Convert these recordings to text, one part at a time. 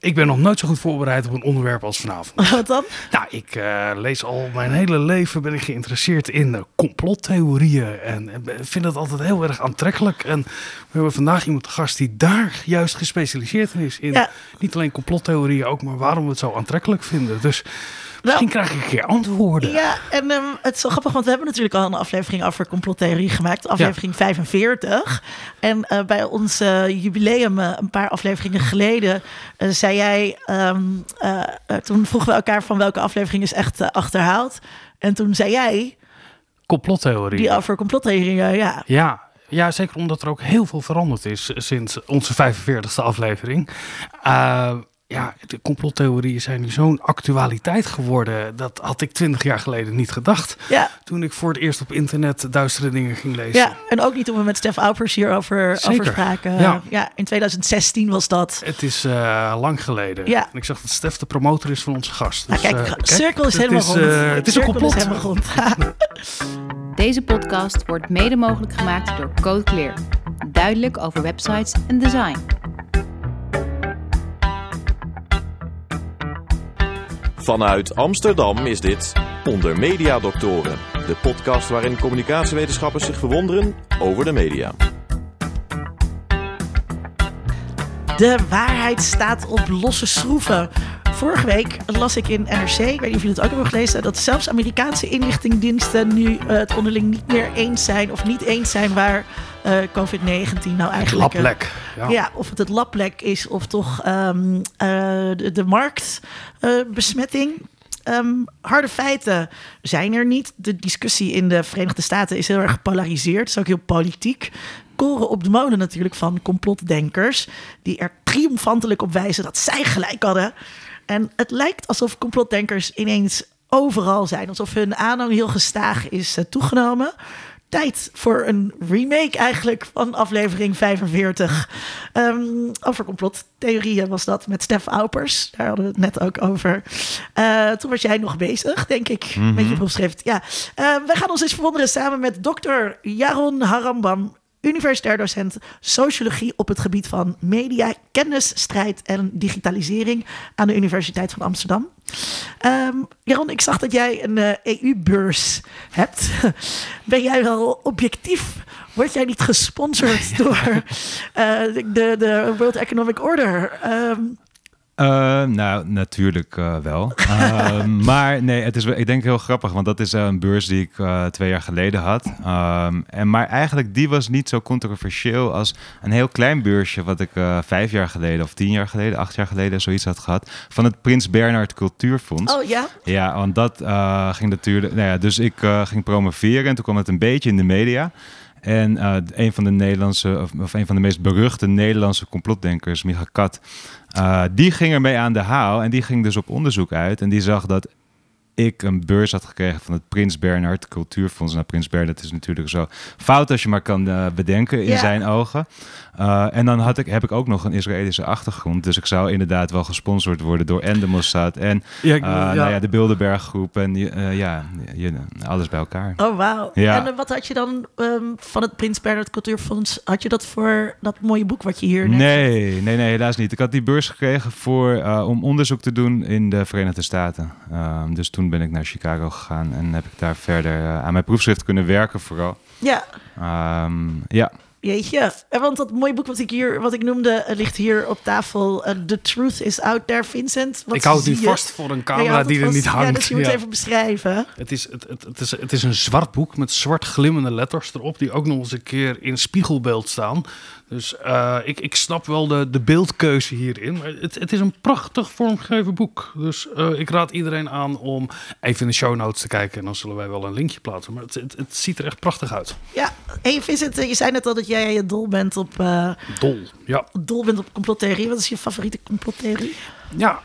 Ik ben nog nooit zo goed voorbereid op een onderwerp als vanavond. Wat dan? Nou, ik uh, lees al mijn hele leven ben ik geïnteresseerd in uh, complottheorieën en, en, vind het altijd heel erg aantrekkelijk. En we hebben vandaag iemand te gast die daar juist gespecialiseerd in is. In ja. niet alleen complottheorieën ook, maar waarom we het zo aantrekkelijk vinden. Dus Misschien krijg ik een keer antwoorden. Ja, en um, het is zo grappig, want we hebben natuurlijk al een aflevering over complottheorie gemaakt. Aflevering 45. En uh, bij ons uh, jubileum, uh, een paar afleveringen geleden, zei jij... Um, toen vroegen we elkaar van welke aflevering is echt achterhaald. En toen zei jij... Complottheorie. Die over complottheorieën, ja. Ja, ja, zeker omdat er ook heel veel veranderd is sinds onze 45e aflevering. Uh, ja, de complottheorieën zijn nu zo'n actualiteit geworden. Dat had ik twintig jaar geleden niet gedacht. Ja. Toen ik voor het eerst op internet duistere dingen ging lezen. Ja, en ook niet toen we met Stef Aupers hierover over spraken. Ja. ja, in 2016 was dat. Het is uh, lang geleden. Ja. En ik zag dat Stef de promotor is van onze gast. Dus, nou, kijk, uh, cirkel is helemaal is, uh, het is een complot. Is helemaal rond. Deze podcast wordt mede mogelijk gemaakt door Code Clear. Duidelijk over websites en design. Vanuit Amsterdam is dit Onder Media Doctoren, de podcast waarin communicatiewetenschappers zich verwonderen over de media. De waarheid staat op losse schroeven. Vorige week las ik in NRC, ik weet niet of jullie het ook hebben gelezen, dat zelfs Amerikaanse inlichtingendiensten nu uh, het onderling niet meer eens zijn of niet eens zijn waar uh, COVID-19 nou eigenlijk... Het laplek. Ja. ja. of het het laplek is of toch um, uh, de, de marktbesmetting. Um, harde feiten zijn er niet. De discussie in de Verenigde Staten is heel erg gepolariseerd. Het is ook heel politiek. Koren op de molen natuurlijk van complotdenkers. Die er triomfantelijk op wijzen dat zij gelijk hadden. En het lijkt alsof complotdenkers ineens overal zijn. Alsof hun aanhang heel gestaag is uh, toegenomen tijd voor een remake eigenlijk van aflevering 45. Um, ehm, over complottheorieën was dat met Stef Aupers. Daar hadden we het net ook over. Uh, toen was jij nog bezig, denk ik, mm -hmm. met je proefschrift. Ja, uh, we gaan ons eens verwonderen samen met dokter Jaron Harambam universitair docent sociologie op het gebied van media, kennis, strijd en digitalisering aan de Universiteit van Amsterdam. Um, Jaron, ik zag dat jij een uh, eh, EU-beurs hebt. ben jij wel objectief? Word jij niet gesponsord door uh, de, de World Economic Order? Um, uh, nou, natuurlijk uh, wel. Uh, maar nee, het is, ik denk heel grappig, want dat is een beurs die ik twee jaar geleden had. Um, en, maar eigenlijk, die was niet zo controversieel als een heel klein beursje... wat ik vijf jaar geleden of tien jaar geleden, acht jaar geleden zoiets had gehad... van het Prins Bernhard Cultuurfonds. Oh ja? Ja, want dat ging natuurlijk... Nou ja, dus ik ging promoveren en toen kwam het een beetje in de media... En uh, een van de Nederlandse, of, of, een van de meest beruchte Nederlandse complotdenkers, Micha Kat, uh, die ging ermee aan de haal en die ging dus op onderzoek uit. En die zag dat ik een beurs had gekregen van het Prins Bernhard Cultuurfonds. Nou, Prins Bernhard is natuurlijk zo fout als je maar kan uh, bedenken in zijn ogen. Uh, en dan had ik, heb ik ook nog een Israëlische achtergrond. Dus ik zou inderdaad wel gesponsord worden door en de Mossad en ja, uh, ja. Nou ja, de Bilderberg groep en ja, je, alles bij elkaar. Oh, wauw. Ja. En wat had je dan um, van het Prins Bernhard Cultuurfonds? Had je dat voor dat mooie boek wat je hier net Nee, nee, nee, helaas niet. Ik had die beurs gekregen voor, om onderzoek te doen in de Verenigde Staten. Ehm, dus toen ben ik naar Chicago gegaan en heb ik daar verder uh, aan mijn proefschrift kunnen werken vooral. Ja. Um, ja. Jeetje, want dat mooie boek wat ik hier, wat ik noemde, eh, ligt hier op tafel. Uh, The Truth is Out There, Vincent. Wat ik hou het nu vast voor een camera die er niet hangt. Ja, dus je moet ja. even beschrijven. Het is, het, het, het, is, het is een zwart boek met zwart glimmende letters erop, die ook nog eens een keer in spiegelbeeld staan. Dus uh, ik, ik snap wel de, de beeldkeuze hierin. Maar het, het is een prachtig vormgegeven boek. Dus uh, ik raad iedereen aan om even in de show notes te kijken. En dan zullen wij wel een linkje plaatsen. Maar het, het, het ziet er echt prachtig uit. Ja, hey Vincent, je zei net al dat jij dol bent op... Uh, dol, ja. Dol bent op complottheorie. Wat is je favoriete complottheorie? Ja,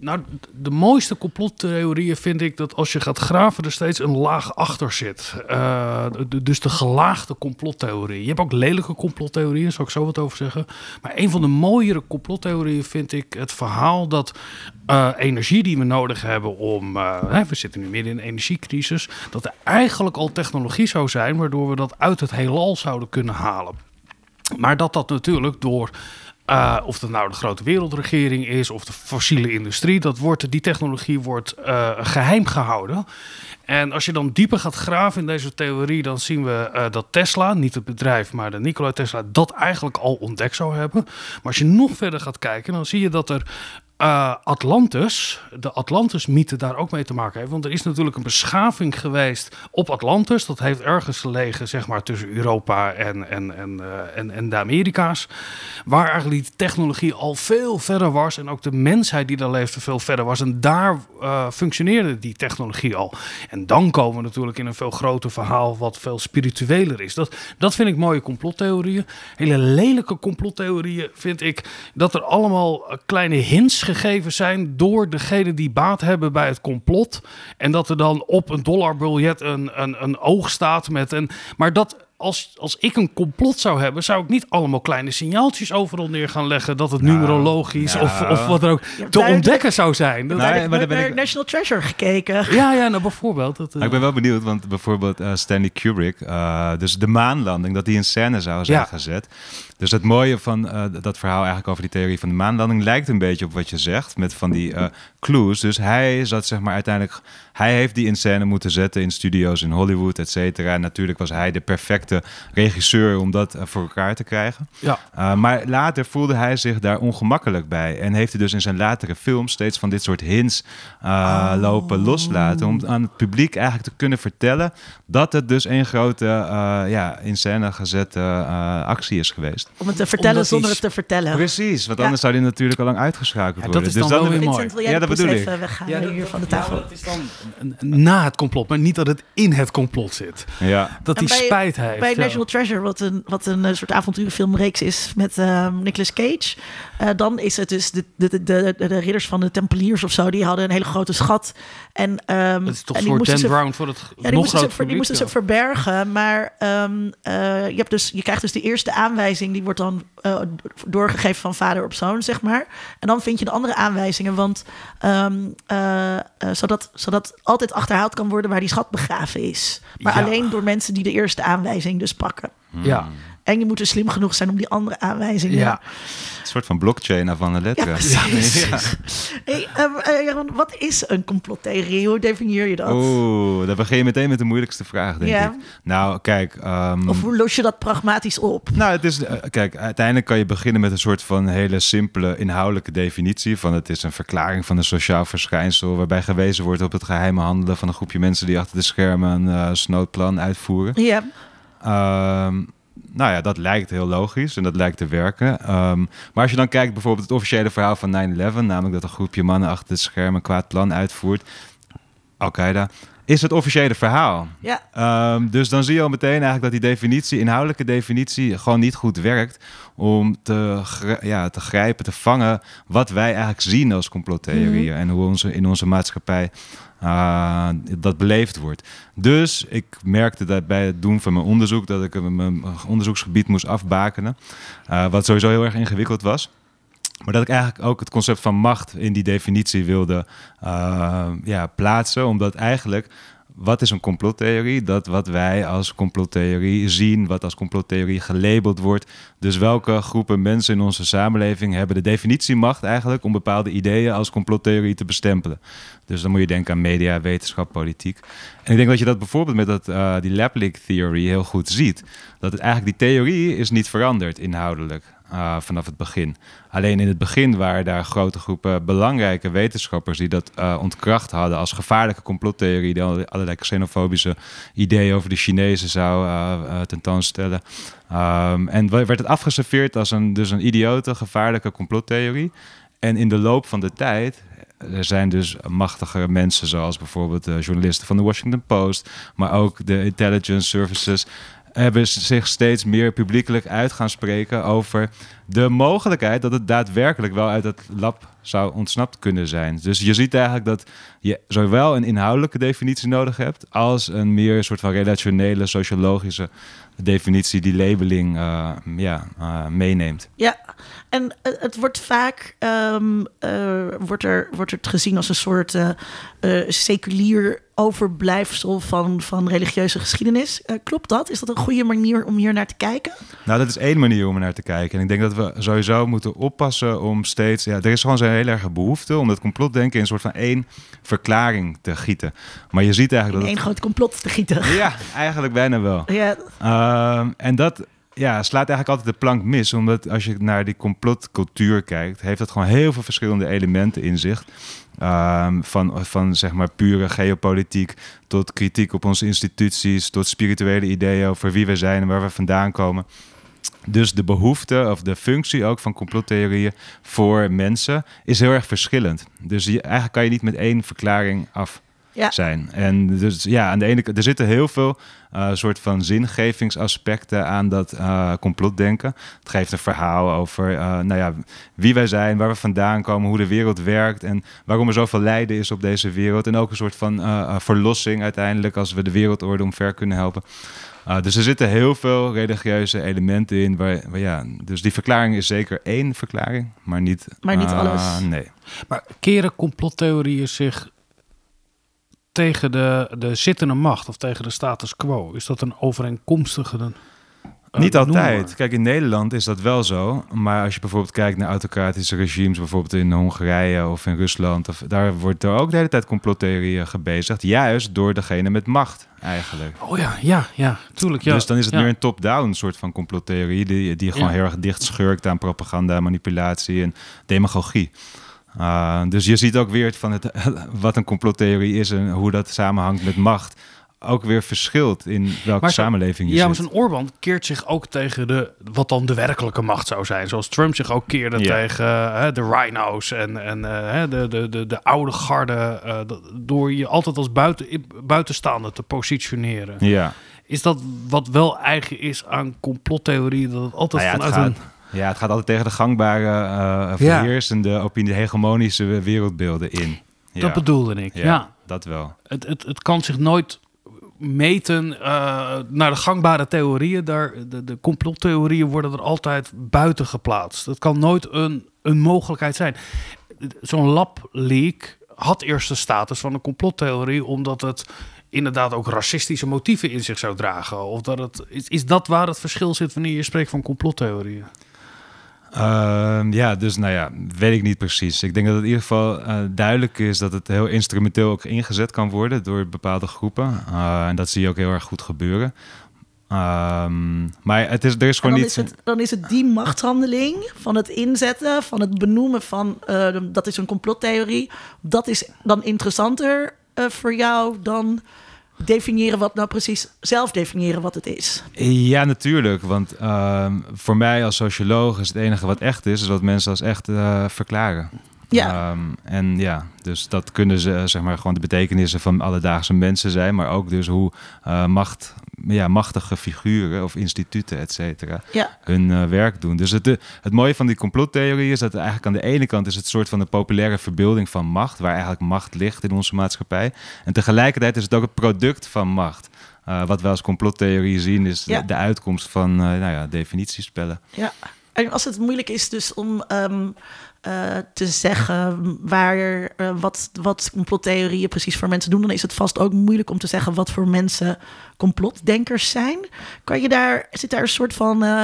nou, de mooiste complottheorieën vind ik dat als je gaat graven, er steeds een laag achter zit. Uh, dus de gelaagde complottheorie. Je hebt ook lelijke complottheorieën, zal ik zo wat over zeggen. Maar een van de mooiere complottheorieën vind ik het verhaal dat uh, energie die we nodig hebben om. Hè, we zitten nu midden in een energiecrisis. Dat er eigenlijk al technologie zou zijn waardoor we dat uit het heelal zouden kunnen halen. Maar dat dat natuurlijk door Uh, of dat nou de grote wereldregering is of de fossiele industrie, dat wordt, die technologie wordt uh, geheim gehouden. En als je dan dieper gaat graven in deze theorie, dan zien we uh, dat Tesla, niet het bedrijf, maar de Nikola Tesla, dat eigenlijk al ontdekt zou hebben. Maar als je nog verder gaat kijken, dan zie je dat er uh, Atlantis, de Atlantis-mythe daar ook mee te maken heeft. Want er is natuurlijk een beschaving geweest op Atlantis. Dat heeft ergens gelegen, zeg maar, tussen Europa en, en, en, uh, en, en de Amerika's. Waar eigenlijk die technologie al veel verder was. En ook de mensheid die daar leefde veel verder was. En daar uh, functioneerde die technologie al. En dan komen we natuurlijk in een veel groter verhaal, wat veel spiritueler is. Dat, dat vind ik mooie complottheorieën. Hele lelijke complottheorieën vind ik dat er allemaal kleine hints gegeven zijn door degene die baat hebben bij het complot. En dat er dan op een dollarbiljet een, een, een oog staat met een. Maar dat als, als ik een complot zou hebben, zou ik niet allemaal kleine signaaltjes overal neer gaan leggen dat het Nou, numerologisch nou. of, of wat er ook te ontdekken zou zijn. Dat- Nee, Naar, maar dan ben naar ik- National Treasure gekeken. ja, ja, nou bijvoorbeeld. Dat, Maar ik ben wel benieuwd, want bijvoorbeeld eh, Stanley Kubrick, eh, dus de maanlanding, dat die in scène zou zijn Ja. gezet. Dus het mooie van eh, dat verhaal eigenlijk over die theorie van de maanlanding lijkt een beetje op wat je zegt, met van die eh, clues. Dus hij zat zeg maar uiteindelijk, hij heeft die in scène moeten zetten in studio's in Hollywood, et cetera. En natuurlijk was hij de perfecte regisseur om dat eh, voor elkaar te krijgen. ja. Uh, maar later voelde hij zich daar ongemakkelijk bij. En heeft hij dus in zijn latere films steeds van dit soort hints uh, lopen loslaten. Om aan het publiek eigenlijk te kunnen vertellen dat het dus een grote uh, ja, in scène gezette uh, actie is geweest. Om het te vertellen Omdat zonder die- het te vertellen. Precies, want Ja. anders zou hij natuurlijk al lang uitgeschakeld Ja, dat worden. is dan dus wel weer mooi. Ja, dat bedoel even weghalen Ja, dat- hier van de tafel? Ja, dat is dan na het complot, maar niet dat het in het complot zit. Ja. Dat hij bij- spijt heeft. Bij ja. National Treasure, wat een, wat een eh, soort avonturenfilmreeks is met ehm Nicolas Cage. Eh, dan is het dus de, de, de, de, de ridders van de Tempeliers of zo. Die hadden een hele grote schat. En, ehm, Dat is toch en voor moesten Dan ze- Brown voor het Ja, die nog moesten, ze, groter ver- die publiek, moesten ze ja. verbergen. Maar ehm, eh, je, hebt dus, je krijgt dus de eerste aanwijzing. Die wordt dan eh, doorgegeven van vader op zoon, zeg maar. En dan vind je de andere aanwijzingen. Want ehm, eh, eh, zodat, zodat altijd achterhaald kan worden waar die schat begraven is. Maar Ja. alleen door mensen die de eerste aanwijzing dus pakken. Ja, En je moet dus slim genoeg zijn om die andere aanwijzingen... ja. Een soort van blockchain van de Ja, letteren. precies. Hey, eh, Jeroen, wat is een complottheorie? Hoe definieer je dat? Oeh, dan begin je meteen met de moeilijkste vraag, denk Ja. ik. Nou, kijk... ehm, Of hoe los je dat pragmatisch op? Nou, het is, eh, kijk, uiteindelijk kan je beginnen met een soort van hele simpele inhoudelijke definitie. Van het is een verklaring van een sociaal verschijnsel. waarbij gewezen wordt op het geheime handelen van een groepje mensen die achter de schermen een eh snoodplan uitvoeren. Ja, Ehm, nou ja, dat lijkt heel logisch en dat lijkt te werken. Ehm, maar als je dan kijkt bijvoorbeeld het officiële verhaal van 9-11, namelijk dat een groepje mannen achter de schermen een kwaad plan uitvoert. Al-Qaeda. Is het officiële verhaal. ja. Ehm, dus dan zie je al meteen eigenlijk dat die definitie, inhoudelijke definitie, gewoon niet goed werkt om te, ja, te grijpen, te vangen wat wij eigenlijk zien als complottheorieën en hoe onze, in onze maatschappij ah, dat beleefd wordt. Dus ik merkte dat bij het doen van mijn onderzoek dat ik mijn onderzoeksgebied moest afbakenen, eh, wat sowieso heel erg ingewikkeld was. Maar dat ik eigenlijk ook het concept van macht in die definitie wilde eh, ja, plaatsen. Omdat eigenlijk, wat is een complottheorie? Dat wat wij als complottheorie zien, wat als complottheorie gelabeld wordt. Dus welke groepen mensen in onze samenleving hebben de definitiemacht eigenlijk om bepaalde ideeën als complottheorie te bestempelen. Dus dan moet je denken aan media, wetenschap, politiek. En ik denk dat je dat bijvoorbeeld met dat, eh, die Laplik theory heel goed ziet. Dat het eigenlijk die theorie is niet veranderd inhoudelijk. Eh, vanaf het begin. Alleen in het begin waren daar grote groepen belangrijke wetenschappers die dat eh, ontkracht hadden als gevaarlijke complottheorie, die alle- allerlei xenofobische ideeën over de Chinezen zou eh, tentoonstellen. Ehm, en werd het afgeserveerd als een, dus een idiote, gevaarlijke complottheorie. En in de loop van de tijd er zijn dus machtige mensen, zoals bijvoorbeeld de journalisten van de Washington Post, maar ook de intelligence services, hebben zich steeds meer publiekelijk uit gaan spreken over de mogelijkheid dat het daadwerkelijk wel uit het lab zou ontsnapt kunnen zijn. Dus je ziet eigenlijk dat je zowel een inhoudelijke definitie nodig hebt, als een meer soort van relationele, sociologische definitie die labeling eh, ja, eh, meeneemt. Ja, en het wordt vaak ehm, eh, wordt er, wordt het gezien als een soort seculier overblijfsel van, van religieuze geschiedenis. Klopt dat? Is dat een goede manier om hier naar te kijken? Nou, dat is één manier om er naar te kijken. En ik denk dat we sowieso moeten oppassen om steeds... Ja, er is gewoon zo'n heel erg behoefte om dat complotdenken in een soort van één verklaring te gieten. Maar je ziet eigenlijk In dat... één groot complot te gieten. Ja, eigenlijk bijna wel. Ja, Ehm, en dat ja, slaat eigenlijk altijd de plank mis. Omdat als je naar die complotcultuur kijkt, heeft dat gewoon heel veel verschillende elementen in zich. Ehm, van, van zeg maar pure geopolitiek tot kritiek op onze instituties, tot spirituele ideeën over wie we zijn en waar we vandaan komen. Dus de behoefte of de functie ook van complottheorieën voor mensen is heel erg verschillend. Dus je, eigenlijk kan je niet met één verklaring af ja. zijn. En dus ja, aan de ene kant, er zitten heel veel eh, soort van zingevingsaspecten aan dat eh, complotdenken. Het geeft een verhaal over eh, nou ja, wie wij zijn, waar we vandaan komen, hoe de wereld werkt en waarom er zoveel lijden is op deze wereld. En ook een soort van verlossing uiteindelijk als we de wereldorde omver kunnen helpen. Uh, dus er zitten heel veel religieuze elementen in. Waar, waar, ja, dus die verklaring is zeker één verklaring, maar niet, Maar niet uh, alles. Nee. Maar keren complottheorieën zich tegen de, de zittende macht of tegen de status quo? Is dat een overeenkomstige? Uh, Niet altijd. Kijk, in Nederland is dat wel zo. Maar als je bijvoorbeeld kijkt naar autocratische regimes, bijvoorbeeld in Hongarije of in Rusland, of, daar wordt er ook de hele tijd complottheorieën gebezigd. Juist door degene met macht, eigenlijk. Oh ja, ja, ja, tuurlijk. Ja. Dus dan is het ja. meer een top-down soort van complottheorie, die, die gewoon Ja. heel erg dicht schurkt aan propaganda, manipulatie en demagogie. Uh, dus je ziet ook weer van het, wat een complottheorie is en hoe dat samenhangt met macht. Ook weer verschilt in welke Maar samenleving je Ja, maar zit. zo'n Orbán keert zich ook tegen de, wat dan de werkelijke macht zou zijn. Zoals Trump zich ook keerde Ja. tegen eh, de rhino's en, en eh, de, de, de, de oude garde. eh, door je altijd als buiten, buitenstaander te positioneren. Ja. Is dat wat wel eigen is aan complottheorieën? Dat het altijd Nou ja, het vanuit gaat, een... ja, het gaat altijd tegen de gangbare, Ja. verheersende opinie, hegemonische wereldbeelden in. Ja. Dat bedoelde ik, ja, ja. dat wel. Het, het, het kan zich nooit meten eh, naar de gangbare theorieën. Daar, de, de complottheorieën worden er altijd buiten geplaatst. Het kan nooit een, een mogelijkheid zijn. Zo'n lab-leak had eerst de status van een complottheorie... omdat het inderdaad ook racistische motieven in zich zou dragen. Of dat het, is, is dat waar het verschil zit wanneer je spreekt van complottheorieën? Ehm, ja, dus nou ja, weet ik niet precies. Ik denk dat het in ieder geval eh, duidelijk is dat het heel instrumenteel ook ingezet kan worden door bepaalde groepen. Eh, en dat zie je ook heel erg goed gebeuren. Ehm, maar het is, er is gewoon dan niet... is, het, dan is het die machtshandeling van het inzetten, van het benoemen van eh, dat is een complottheorie. Dat is dan interessanter voor jou dan definiëren wat nou precies, zelf definiëren wat het is. Ja, natuurlijk. Want ehm, voor mij als socioloog is het enige wat echt is, is wat mensen als echt eh, verklaren. Ja. Ehm, en ja, dus dat kunnen ze, zeg maar, gewoon de betekenissen van alledaagse mensen zijn, maar ook dus hoe eh, macht, ja, machtige figuren of instituten, et cetera, Ja. hun eh, werk doen. Dus het, eh, het mooie van die complottheorie is dat eigenlijk aan de ene kant is het soort van de populaire verbeelding van macht, waar eigenlijk macht ligt in onze maatschappij. En tegelijkertijd is het ook het product van macht. Uh, wat we als complottheorie zien is Ja. de, de uitkomst van uh, nou ja, definitiespellen. Ja, en als het moeilijk is dus om um, uh, te zeggen waar, uh, wat, wat complottheorieën precies voor mensen doen, dan is het vast ook moeilijk om te zeggen wat voor mensen complotdenkers zijn. Kan je daar, zit daar een soort van uh,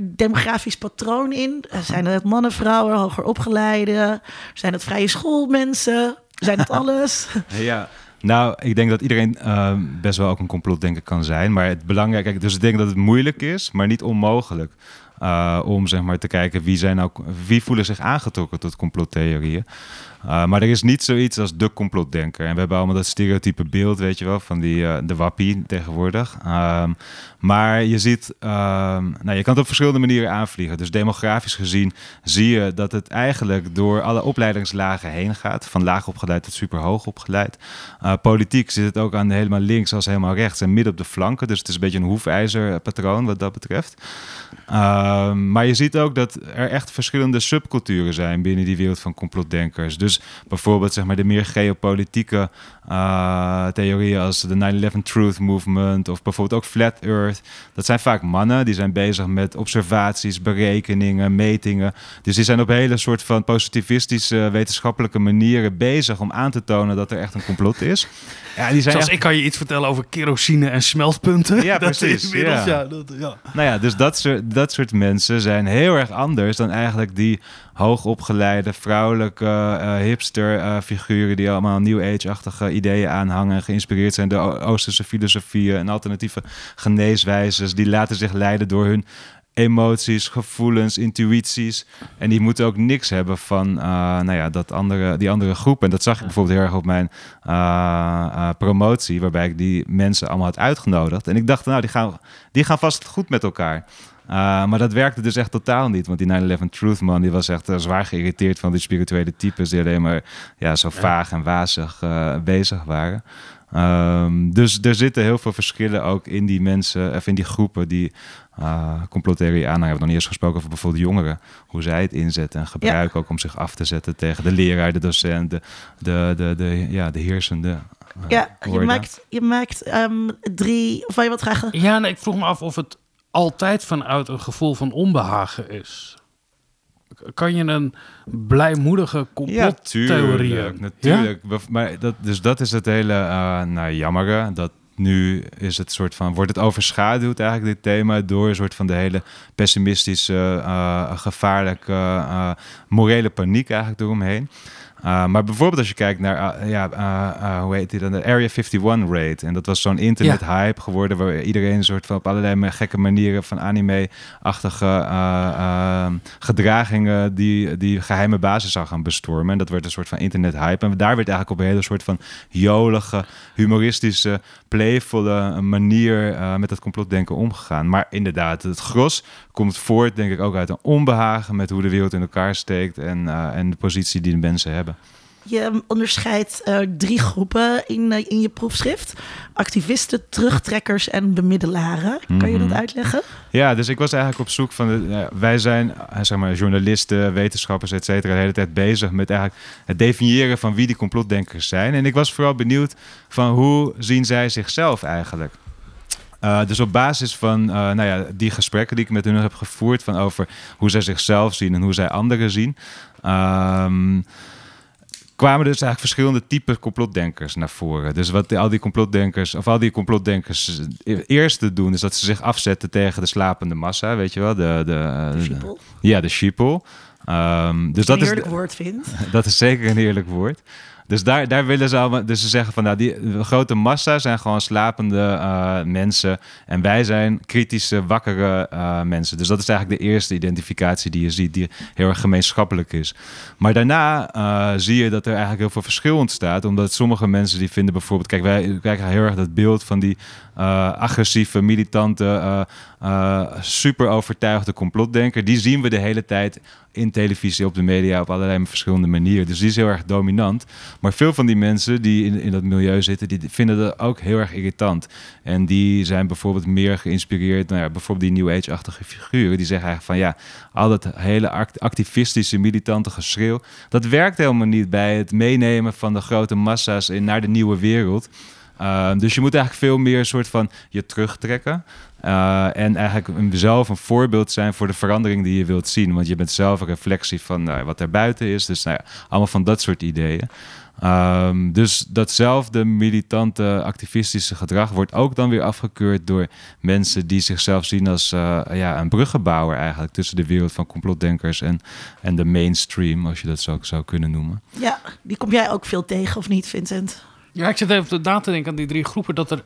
demografisch patroon in? zijn het mannen, vrouwen, hoger opgeleiden? Zijn het vrije schoolmensen? Zijn het alles? ja. Nou, ik denk dat iedereen uh, best wel ook een complotdenker kan zijn. Maar het belangrijke, dus ik denk dat het moeilijk is, maar niet onmogelijk. Uh, om zeg maar te kijken wie, zijn nou, wie voelen zich aangetrokken tot complottheorieën. Uh, maar er is niet zoiets als de complotdenker. En we hebben allemaal dat stereotype beeld, weet je wel, van die, uh, de wappie tegenwoordig. Um, maar je ziet, um, nou, je kan het op verschillende manieren aanvliegen. Dus demografisch gezien zie je dat het eigenlijk door alle opleidingslagen heen gaat. Van laag opgeleid tot super hoog opgeleid. Uh, politiek zit het ook aan helemaal links als helemaal rechts en midden op de flanken. Dus het is een beetje een hoefijzerpatroon wat dat betreft. Ehm, maar je ziet ook dat er echt verschillende subculturen zijn binnen die wereld van complotdenkers. Dus bijvoorbeeld zeg maar, de meer geopolitieke uh, theorieën als de 9-11 Truth Movement of bijvoorbeeld ook Flat Earth. Dat zijn vaak mannen die zijn bezig met observaties, berekeningen, metingen. Dus die zijn op hele soort van positivistische wetenschappelijke manieren bezig om aan te tonen dat er echt een complot is. Ja, die zijn Zoals ik kan je iets vertellen over kerosine en smeltpunten. Ja, precies. ja. ja, dat, ja. Nou ja, dus dat soort, dat soort mensen zijn heel erg anders dan eigenlijk die hoogopgeleide vrouwelijke uh, hipster uh, figuren die allemaal New Age-achtige ideeën aanhangen en geïnspireerd zijn door Oosterse filosofieën en alternatieve geneeswijzes. Die laten zich leiden door hun emoties, gevoelens, intuïties. En die moeten ook niks hebben van uh, nou ja, dat andere, die andere groep. En dat zag ik bijvoorbeeld heel erg op mijn uh, uh, promotie, waarbij ik die mensen allemaal had uitgenodigd. En ik dacht, nou, die gaan, die gaan vast goed met elkaar. Maar dat werkte dus echt totaal niet. Want die 9-11 Truth man, die was echt zwaar geïrriteerd van die spirituele types die alleen maar ja, zo vaag en wazig bezig waren. Um, dus er zitten heel veel verschillen ook in die mensen, of in die groepen die uh, complottheorie aan. We hebben nog niet eens gesproken over bijvoorbeeld jongeren. Hoe zij het inzetten en gebruiken ook om zich af te zetten tegen de leraar, de docent, de, de, de, de ja, de heersende. Uh, ja, je maakt, je maakt um, drie. Of wil je wat graag? Ja, nee, ik vroeg me af of het altijd vanuit een gevoel van onbehagen is. Kan je een blijmoedige complottheorie... Ja, natuurlijk. Ja? Maar dat, dus dat is het hele uh, nou, jammere. Dat nu is het soort van, wordt het overschaduwd eigenlijk dit thema door een soort van de hele pessimistische, uh, gevaarlijke, uh, morele paniek eigenlijk eromheen. Uh, maar bijvoorbeeld als je kijkt naar, uh, ja, uh, hoe heet die dan, de Area 51 raid. En dat was zo'n internet hype geworden waar iedereen een soort van op allerlei gekke manieren van anime-achtige gedragingen die, die geheime basis zou gaan bestormen. En dat werd een soort van internet hype. En daar werd eigenlijk op een hele soort van jolige, humoristische, playvolle manier met het complotdenken omgegaan. Maar inderdaad, het gros komt voort denk ik ook uit een onbehagen met hoe de wereld in elkaar steekt en, en de positie die de mensen hebben. Je onderscheidt uh, drie groepen in, uh, in je proefschrift: activisten, terugtrekkers en bemiddelaren. Kan je dat mhm. uitleggen? Ja, dus ik was eigenlijk op zoek van. Uh, wij zijn, zeg maar, journalisten, wetenschappers, et cetera, de hele tijd bezig met eigenlijk het definiëren van wie die complotdenkers zijn. En ik was vooral benieuwd van hoe zien zij zichzelf eigenlijk? Uh, dus op basis van uh, nou ja, die gesprekken die ik met hun heb gevoerd, van over hoe zij zichzelf zien en hoe zij anderen zien, um, kwamen dus eigenlijk verschillende typen complotdenkers naar voren. Dus wat al die complotdenkers, of al die complotdenkers eerst doen, is dat ze zich afzetten tegen de slapende massa, weet je wel, de, de, de, ja, de sheeple. Um, dus dat een heerlijk woord vindt. Dat is zeker een heerlijk woord. Dus daar, daar willen ze allemaal. Dus ze zeggen van nou, die grote massa zijn gewoon slapende uh, mensen. En wij zijn kritische, wakkere uh, mensen. Dus dat is eigenlijk de eerste identificatie die je ziet, die heel erg gemeenschappelijk is. Maar daarna uh, zie je dat er eigenlijk heel veel verschil ontstaat. Omdat sommige mensen die vinden bijvoorbeeld, kijk, wij krijgen heel erg dat beeld van die agressieve, militante, super overtuigde complotdenker. Die zien we de hele tijd in televisie, op de media, op allerlei verschillende manieren. Dus die is heel erg dominant. Maar veel van die mensen die in, in dat milieu zitten, die vinden dat ook heel erg irritant. En die zijn bijvoorbeeld meer geïnspireerd, nou ja, bijvoorbeeld die New Age-achtige figuren. Die zeggen eigenlijk van ja, al dat hele activistische, militante geschreeuw, dat werkt helemaal niet bij het meenemen van de grote massa's naar de nieuwe wereld. Uh, dus je moet eigenlijk veel meer soort van je terugtrekken. Uh, en eigenlijk zelf een voorbeeld zijn voor de verandering die je wilt zien. Want je bent zelf een reflectie van nou, wat er buiten is. Dus nou allemaal van dat soort ideeën. Um, dus datzelfde militante activistische gedrag wordt ook dan weer afgekeurd door mensen die zichzelf zien als uh, ja, een bruggenbouwer eigenlijk tussen de wereld van complotdenkers en, en de mainstream, als je dat zo zou kunnen noemen. Ja, die kom jij ook veel tegen of niet, Vincent? Ja, ik zit even na te denken aan die drie groepen dat er.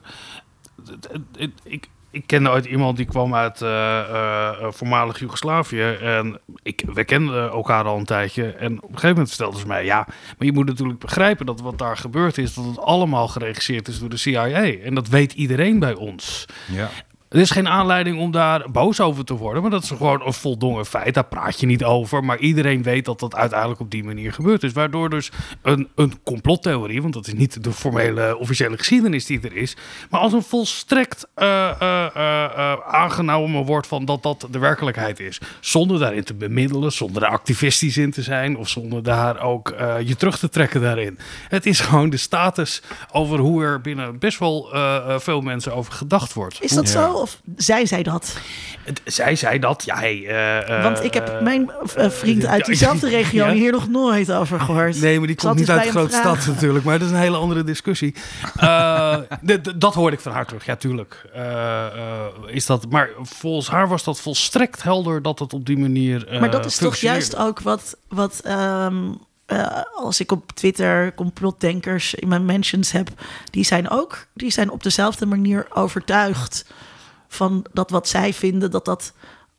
Ik, ik kende ooit iemand die kwam uit uh, uh, voormalig Joegoslavië. En ik, we kenden elkaar al een tijdje. En op een gegeven moment vertelde ze mij: ja, maar je moet natuurlijk begrijpen dat wat daar gebeurd is, dat het allemaal geregisseerd is door de CIA. En dat weet iedereen bij ons. Ja. Er is geen aanleiding om daar boos over te worden, maar dat is gewoon een voldongen feit. Daar praat je niet over, maar iedereen weet dat dat uiteindelijk op die manier gebeurd is. Waardoor dus een, een complottheorie, want dat is niet de formele officiële geschiedenis die er is, maar als een volstrekt uh, uh, uh, aangenomen wordt van dat dat de werkelijkheid is. Zonder daarin te bemiddelen, zonder daar activistisch in te zijn of zonder daar ook eh, je terug te trekken daarin. Het is gewoon de status over hoe er binnen best wel eh, eh, veel mensen over gedacht wordt. Is dat Ja. zo? Of zij zei dat? Het- zij zei dat, ja, hey, eh, eh, Want ik heb mijn eh, vriend uit diezelfde ja. regio hier nog nooit over gehoord. Nee, maar die komt niet eens uit de grote stad natuurlijk. Maar dat is een hele andere discussie. Eh, dat hoorde ik van haar terug. Ja, tuurlijk. Eh, eh, is dat, maar volgens haar was dat volstrekt helder dat het op die manier. eh, Maar dat is toch juist ook wat, wat ehm, eh, als ik op Twitter complotdenkers in mijn mentions heb, die zijn ook, die zijn op dezelfde manier overtuigd van dat wat zij vinden, dat dat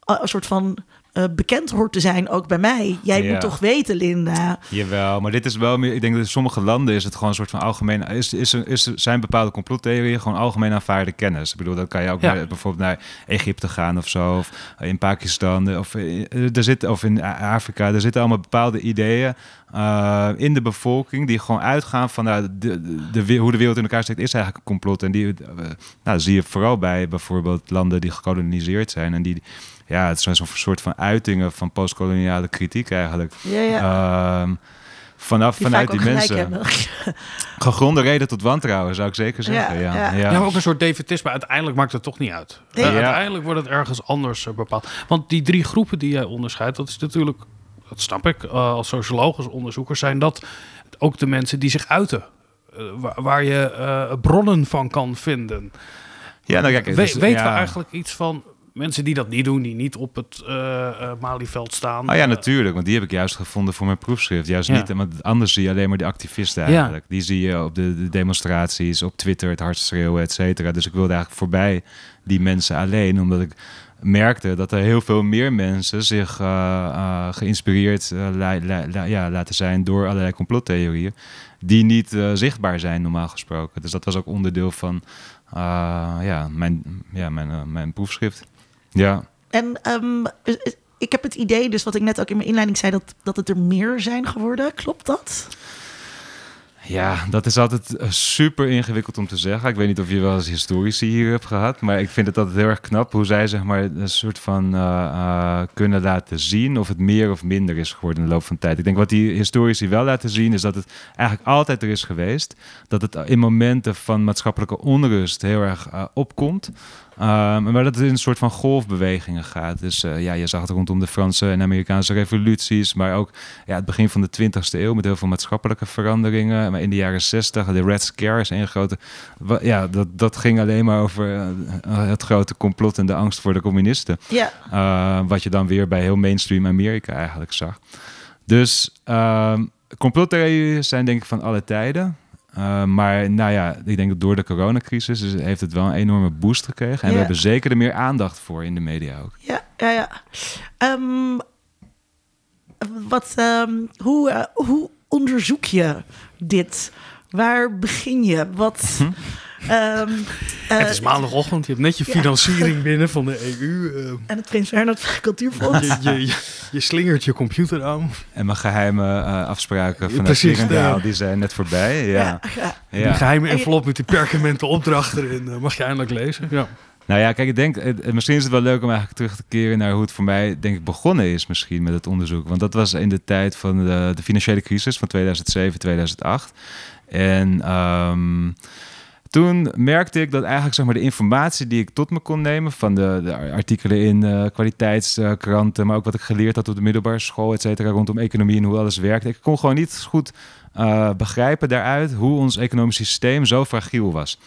een soort van eh, bekend hoort te zijn, ook bij mij. Jij Ja. moet toch weten, Linda. Jawel, maar dit is wel meer. Ik denk dat in sommige landen is het gewoon een soort van algemeen. Is, is, is, zijn bepaalde complottheorieën gewoon algemeen aanvaarde kennis. Ik bedoel, dan kan je ook Ja. naar, bijvoorbeeld naar Egypte gaan of zo. Of in Pakistan. Of, eh, er zit, of in Afrika. Er zitten allemaal bepaalde ideeën eh, in de bevolking. die gewoon uitgaan van nou, de, de, hoe de wereld in elkaar steekt. is eigenlijk een complot. En die nou, zie je vooral bij bijvoorbeeld landen die gekoloniseerd zijn. En die. Ja, het zijn zo'n soort van uitingen van postkoloniale kritiek eigenlijk. Ja, ja. Ehm, vanaf, die vanuit die mensen. hebben. Gegronde reden tot wantrouwen, zou ik zeker zeggen. Ja, Ja, ja. ook een soort defetisme. Uiteindelijk maakt het toch niet uit. Nee. Eh. Uiteindelijk wordt het ergens anders eh, bepaald. Want die drie groepen die jij onderscheidt, dat is natuurlijk, dat snap ik, eh, als socioloog, als onderzoeker, zijn dat ook de mensen die zich uiten. Waar, waar je eh, bronnen van kan vinden. Ja, nou kijk, We- dus, weten ja. we eigenlijk iets van mensen die dat niet doen, die niet op het eh, Malieveld staan? Oh ja, Eh, natuurlijk, want die heb ik juist gevonden voor mijn proefschrift. Juist Ja. niet, want anders zie je alleen maar die activisten Ja. eigenlijk. Die zie je op de, de demonstraties, op Twitter, het hardst schreeuwen, et cetera. Dus ik wilde eigenlijk voorbij die mensen alleen, omdat ik merkte dat er heel veel meer mensen zich geïnspireerd la- la- la- ja, laten zijn door allerlei complottheorieën, die niet zichtbaar zijn normaal gesproken. Dus dat was ook onderdeel van ja, mijn, ja, mijn, mijn proefschrift. Ja. En ehm, eh, eh, ik heb het idee, dus wat ik net ook in mijn inleiding zei, dat, dat het er meer zijn geworden. Klopt dat? Ja, dat is altijd eh, super ingewikkeld om te zeggen. Ik weet niet of je wel eens historici hier hebt gehad, maar ik vind het altijd heel erg knap hoe zij zeg maar een soort van eh, eh, kunnen laten zien of het meer of minder is geworden in de loop van de tijd. Ik denk wat die historici wel laten zien is dat het eigenlijk altijd er is geweest, dat het in momenten van maatschappelijke onrust heel erg opkomt. Um, maar dat het in een soort van golfbewegingen gaat. Dus eh, ja, je zag het rondom de Franse en Amerikaanse revoluties, maar ook ja, het begin van de 20e eeuw met heel veel maatschappelijke veranderingen. Maar in de jaren 60, de Red Scare is een grote. Ja, dat, dat ging alleen maar over eh, het grote complot en de angst voor de communisten. Ja. Uh, wat je dan weer bij heel mainstream Amerika eigenlijk zag. Dus um, complottheorieën zijn denk ik van alle tijden. Uh, maar nou ja, ik denk dat door de coronacrisis is, heeft het wel een enorme boost gekregen. En Ja. we hebben zeker er meer aandacht voor in de media ook. Ja, ja, ja. Ehm, wat, ehm, hoe, eh, hoe onderzoek je dit? Waar begin je? Wat, ehm, eh, Het is maandagochtend, je hebt net je ja. financiering binnen van de EU. eh, en het Prins Bernhard Cultuurfonds. je, je, je, je slingert je computer aan. En mijn geheime uh, afspraken precies, Vierendaal, ja. die zijn net voorbij. Ja. ja. Die Ja. geheime envelop met die perkamenten opdracht erin. eh, mag je eindelijk lezen. Ja. Nou ja, kijk, ik denk, het- het- misschien is het wel leuk om eigenlijk terug te keren naar hoe het voor mij, denk ik, begonnen is misschien met het onderzoek. Want dat was in de tijd van de, de financiële crisis van 2007, 2008. En ehm, toen merkte ik dat eigenlijk zeg maar, de informatie die ik tot me kon nemen van de, de artikelen in eh, kwaliteitskranten, maar ook wat ik geleerd had op de middelbare school, et cetera, rondom economie en hoe alles werkt. Ik kon gewoon niet goed eh, begrijpen daaruit hoe ons economisch systeem zo fragiel was.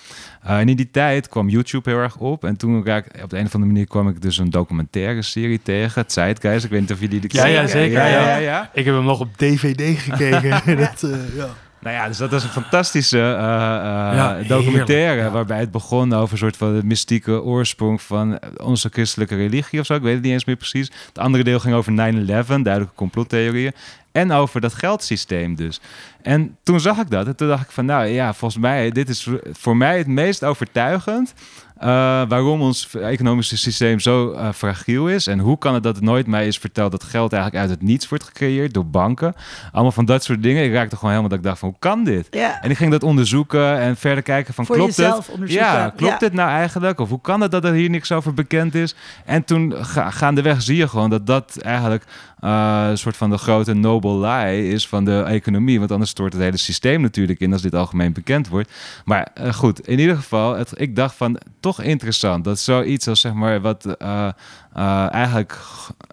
Uh, en in die tijd kwam YouTube heel erg op. En toen raak, op de een of andere manier kwam ik dus een documentaire serie tegen. Zeitgeist. Ik weet niet of jullie die Ja, ja, kennen. zeker, Ja, ja. ja, ja, ja. Ik heb hem nog op DVD gekeken. dat, eh, ja. Nou ja, dus dat was een fantastische uh, uh, Ja, documentaire. heerlijk, ja. Waarbij het begon over een soort van de mystieke oorsprong van onze christelijke religie of zo. Ik weet het niet eens meer precies. Het andere deel ging over 9-11, duidelijke complottheorieën. En over dat geldsysteem dus. En toen zag ik dat. En toen dacht ik van, nou ja, volgens mij, dit is voor mij het meest overtuigend. Eh, waarom ons economische systeem zo eh, fragiel is. En hoe kan het dat het nooit mij is verteld dat geld eigenlijk uit het niets wordt gecreëerd door banken. Allemaal van dat soort dingen. Ik raakte gewoon helemaal dat ik dacht van hoe kan dit? Ja. En ik ging dat onderzoeken en verder kijken van Voor klopt het? Ja, klopt Ja. dit nou eigenlijk? Of hoe kan het dat er hier niks over bekend is? En toen ga, gaandeweg zie je gewoon dat dat eigenlijk eh, een soort van de grote noble lie is van de economie. Want anders stort het hele systeem natuurlijk in als dit algemeen bekend wordt. Maar goed, in ieder geval, het, ik dacht van toch interessant dat zoiets als zeg maar wat eh, eh, eigenlijk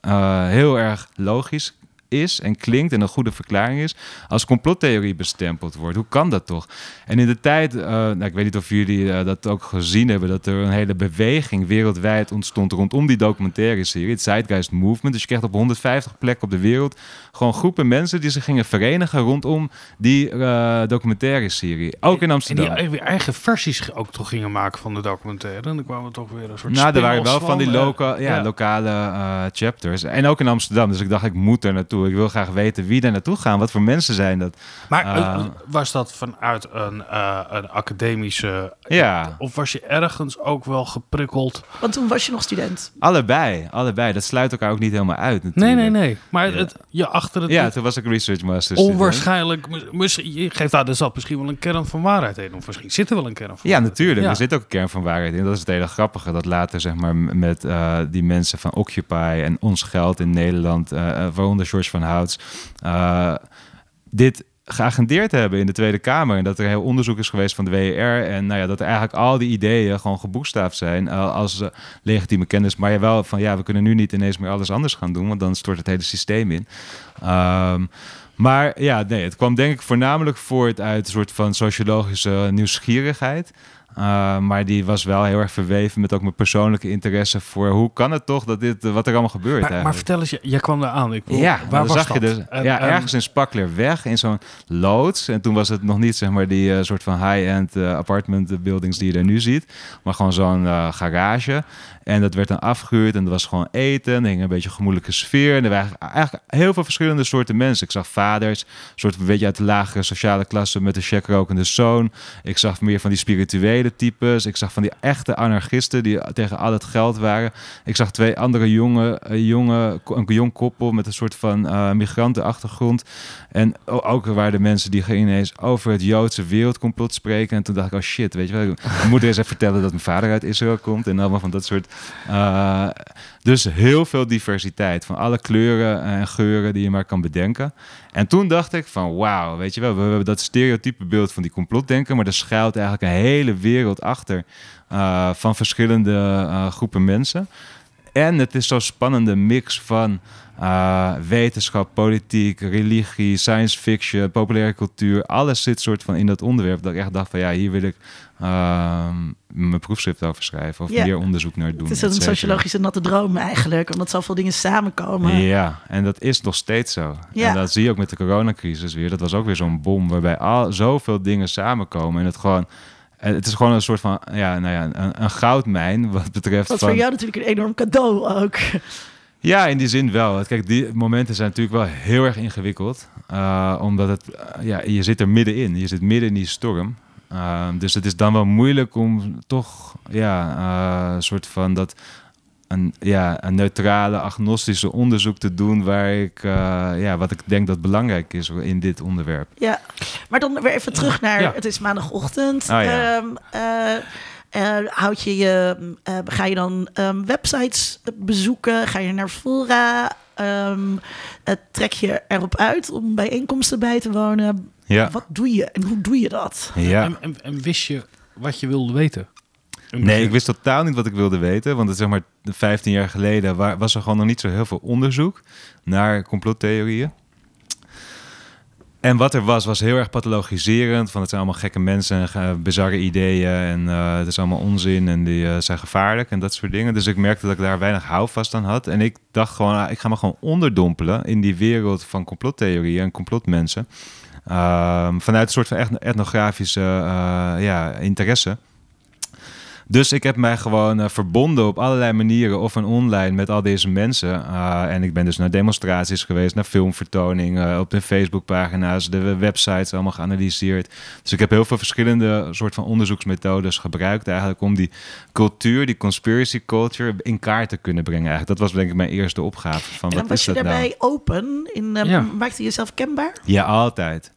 eh, heel erg logisch is en klinkt en een goede verklaring is, als complottheorie bestempeld wordt. Hoe kan dat toch? En in de tijd, eh, nou, ik weet niet of jullie eh, dat ook gezien hebben, dat er een hele beweging wereldwijd ontstond rondom die documentaire serie, het Zeitgeist Movement. Dus je kreeg op 150 plekken op de wereld gewoon groepen mensen die zich gingen verenigen rondom die eh, documentaire serie. Ook in En Amsterdam. die weer eigen versies ook toch gingen maken van de documentaire. En dan kwamen toch weer een soort Nou, er waren wel van die loka ja, ja. lokale chapters. En ook in Amsterdam. Dus ik dacht, ik moet er naartoe. Ik wil graag weten wie daar naartoe gaan. Wat voor mensen zijn dat. Maar Ah. eh, was dat vanuit een, eh, een academische... Ja. Of was je ergens ook wel geprikkeld? Want toen was je nog student. Allebei, allebei. Dat sluit elkaar ook niet helemaal uit Nee, natuurlijk. nee, nee. Maar Ja. het, je achter het Ja, toen was ik research master student. onwaarschijnlijk... mis- Misschien, je geeft daar dus zat misschien wel een kern van waarheid in. Of misschien zit er wel een kern van Ja, natuurlijk. Er zit ook een kern van waarheid in. Dat is het hele grappige. Dat later, zeg maar, met eh, die mensen van Occupy en Ons Geld in Nederland, eh, eh, waaronder George van Houts, eh, dit geagendeerd hebben in de Tweede Kamer. En dat er heel onderzoek is geweest van de WER. En nou ja, dat er eigenlijk al die ideeën gewoon geboekstaafd zijn eh, als eh, legitieme kennis. Maar je wel van, ja, we kunnen nu niet ineens meer alles anders gaan doen, want dan stort het hele systeem in. Ehm, maar ja, nee, het kwam denk ik voornamelijk voort uit een soort van sociologische nieuwsgierigheid. Uh, maar die was wel heel erg verweven met ook mijn persoonlijke interesse voor hoe kan het toch dat dit, eh, wat er allemaal gebeurt Maar, maar vertel eens, jij- kwam daar aan. Ik, Ja, waar was zag dat? je dus En- ja, en- ergens in Spaklerweg in zo'n loods. En toen was het nog niet zeg maar die eh, soort van high-end eh, apartment buildings die je er nu ziet, maar gewoon zo'n eh, garage. En dat werd dan afgehuurd en er was gewoon eten. Er hing een beetje een gemoedelijke sfeer. En er waren eigenlijk heel veel verschillende soorten mensen. Ik zag vaders, een soort een beetje uit de lagere sociale klasse met een checkrokende zoon. Ik zag meer van die spirituele types. Ik zag van die echte anarchisten die tegen al het geld waren. Ik zag twee andere jonge, eh, jonge een jong koppel met een soort van eh, migrantenachtergrond. En ook waren de mensen die ineens over het Joodse wereldcomplot spreken. En toen dacht ik, oh shit, weet je wel. Ik moet eens even vertellen dat mijn vader uit Israël komt. En allemaal van dat soort... eh, dus heel veel diversiteit van alle kleuren en geuren die je maar kan bedenken. En toen dacht ik van wauw, weet je wel, we hebben dat stereotype beeld van die complotdenker, maar er schuilt eigenlijk een hele wereld achter eh, van verschillende eh, groepen mensen. En het is zo'n spannende mix van eh, wetenschap, politiek, religie, science fiction, populaire cultuur. Alles zit soort van in dat onderwerp. Dat ik echt dacht van ja, hier wil ik ehm, mijn proefschrift over schrijven. Of Ja. meer onderzoek naar doen. Het is een sociologische natte droom eigenlijk. Omdat zoveel dingen samenkomen. Ja, en dat is nog steeds zo. Ja. En dat zie je ook met de coronacrisis weer. Dat was ook weer zo'n bom waarbij al zoveel dingen samenkomen. En het gewoon... en Het is gewoon een soort van, ja, nou ja, een, een goudmijn wat betreft Wat van... voor jou natuurlijk een enorm cadeau ook. Ja, in die zin wel. Kijk, die momenten zijn natuurlijk wel heel erg ingewikkeld. eh, omdat het, eh, ja, je zit er middenin. Je zit midden in die storm. Ehm, dus het is dan wel moeilijk om toch, ja, eh, een soort van dat, een, ja, een neutrale, agnostische onderzoek te doen waar ik, eh, ja, wat ik denk dat belangrijk is in dit onderwerp. Ja, maar dan weer even terug naar Ja. het is maandagochtend. Oh, ja. Ehm, eh, eh, houd je je, eh, ga je dan ehm, websites bezoeken? Ga je naar fora? Ehm, eh, trek je erop uit om bijeenkomsten bij te wonen? Ja, Wat doe je en hoe doe je dat? ja. En, en, en wist je wat je wilde weten? Nee, ik wist totaal niet wat ik wilde weten. Want het, zeg maar 15 jaar geleden wa- was er gewoon nog niet zo heel veel onderzoek naar complottheorieën. En wat er was, was heel erg pathologiserend. Van het zijn allemaal gekke mensen en bizarre ideeën. En eh, het is allemaal onzin en die eh, zijn gevaarlijk en dat soort dingen. Dus ik merkte dat ik daar weinig houvast aan had. En ik dacht gewoon, ah, ik ga me gewoon onderdompelen in die wereld van complottheorieën en complotmensen. Ehm, vanuit een soort van etnografische eh, ja, interesse. Dus ik heb mij gewoon eh, verbonden op allerlei manieren, of een online met al deze mensen. Uh, en ik ben dus naar demonstraties geweest, naar filmvertoningen, op de Facebookpagina's, de websites allemaal geanalyseerd. Dus ik heb heel veel verschillende soort van onderzoeksmethodes gebruikt eigenlijk om die cultuur, die conspiracy culture, in kaart te kunnen brengen. Eigenlijk. Dat was denk ik mijn eerste opgave. Van, en wat was is je dat daarbij nou? open? In, uh, Ja. Maakte je jezelf kenbaar? Ja, altijd.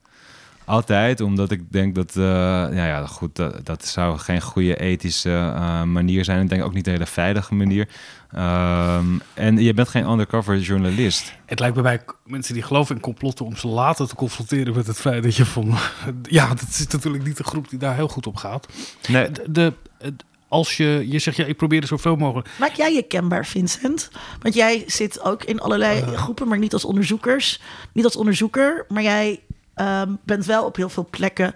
Altijd, omdat ik denk dat, uh, ja, ja, goed, dat, dat zou geen goede ethische uh, manier zijn. Ik denk ook niet een hele veilige manier. Um, en je bent geen undercover journalist. Het lijkt bij mij mensen die geloven in complotten om ze later te confronteren met het feit dat je van. Ja, dat is natuurlijk niet de groep die daar heel goed op gaat. Nee. De, de, als je, je zegt, ja, ik probeer er zoveel mogelijk. Maak jij je kenbaar, Vincent? Want jij zit ook in allerlei uh, groepen, maar niet als onderzoekers. Niet als onderzoeker, maar jij um, bent wel op heel veel plekken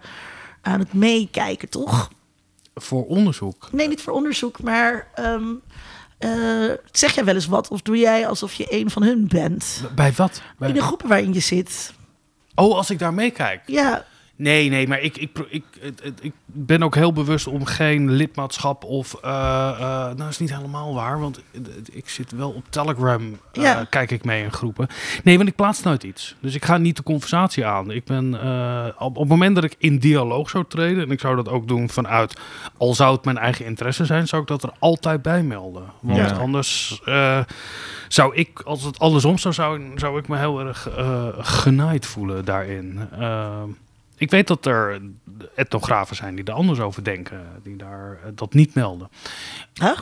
aan het meekijken, toch? Voor onderzoek? Nee, niet voor onderzoek, maar um, uh, zeg jij wel eens wat? Of doe jij alsof je een van hun bent? Bij wat? Bij... In de groepen waarin je zit. Oh, als ik daar meekijk? Ja. Nee, nee, maar ik, ik, ik, ik, ik ben ook heel bewust om geen lidmaatschap of... Uh, uh, nou, dat is niet helemaal waar, want ik zit wel op Telegram, uh, ja. kijk ik mee in groepen. Nee, want ik plaats nooit iets. Dus ik ga niet de conversatie aan. Ik ben, op, op het moment dat ik in dialoog zou treden, en ik zou dat ook doen vanuit... al zou het mijn eigen interesse zijn, zou ik dat er altijd bij melden. Want ja. anders zou ik, als het andersom zou zijn, zou ik me heel erg genaaid voelen daarin. Ik weet dat er etnografen zijn die er anders over denken, die daar uh, dat niet melden. Huh?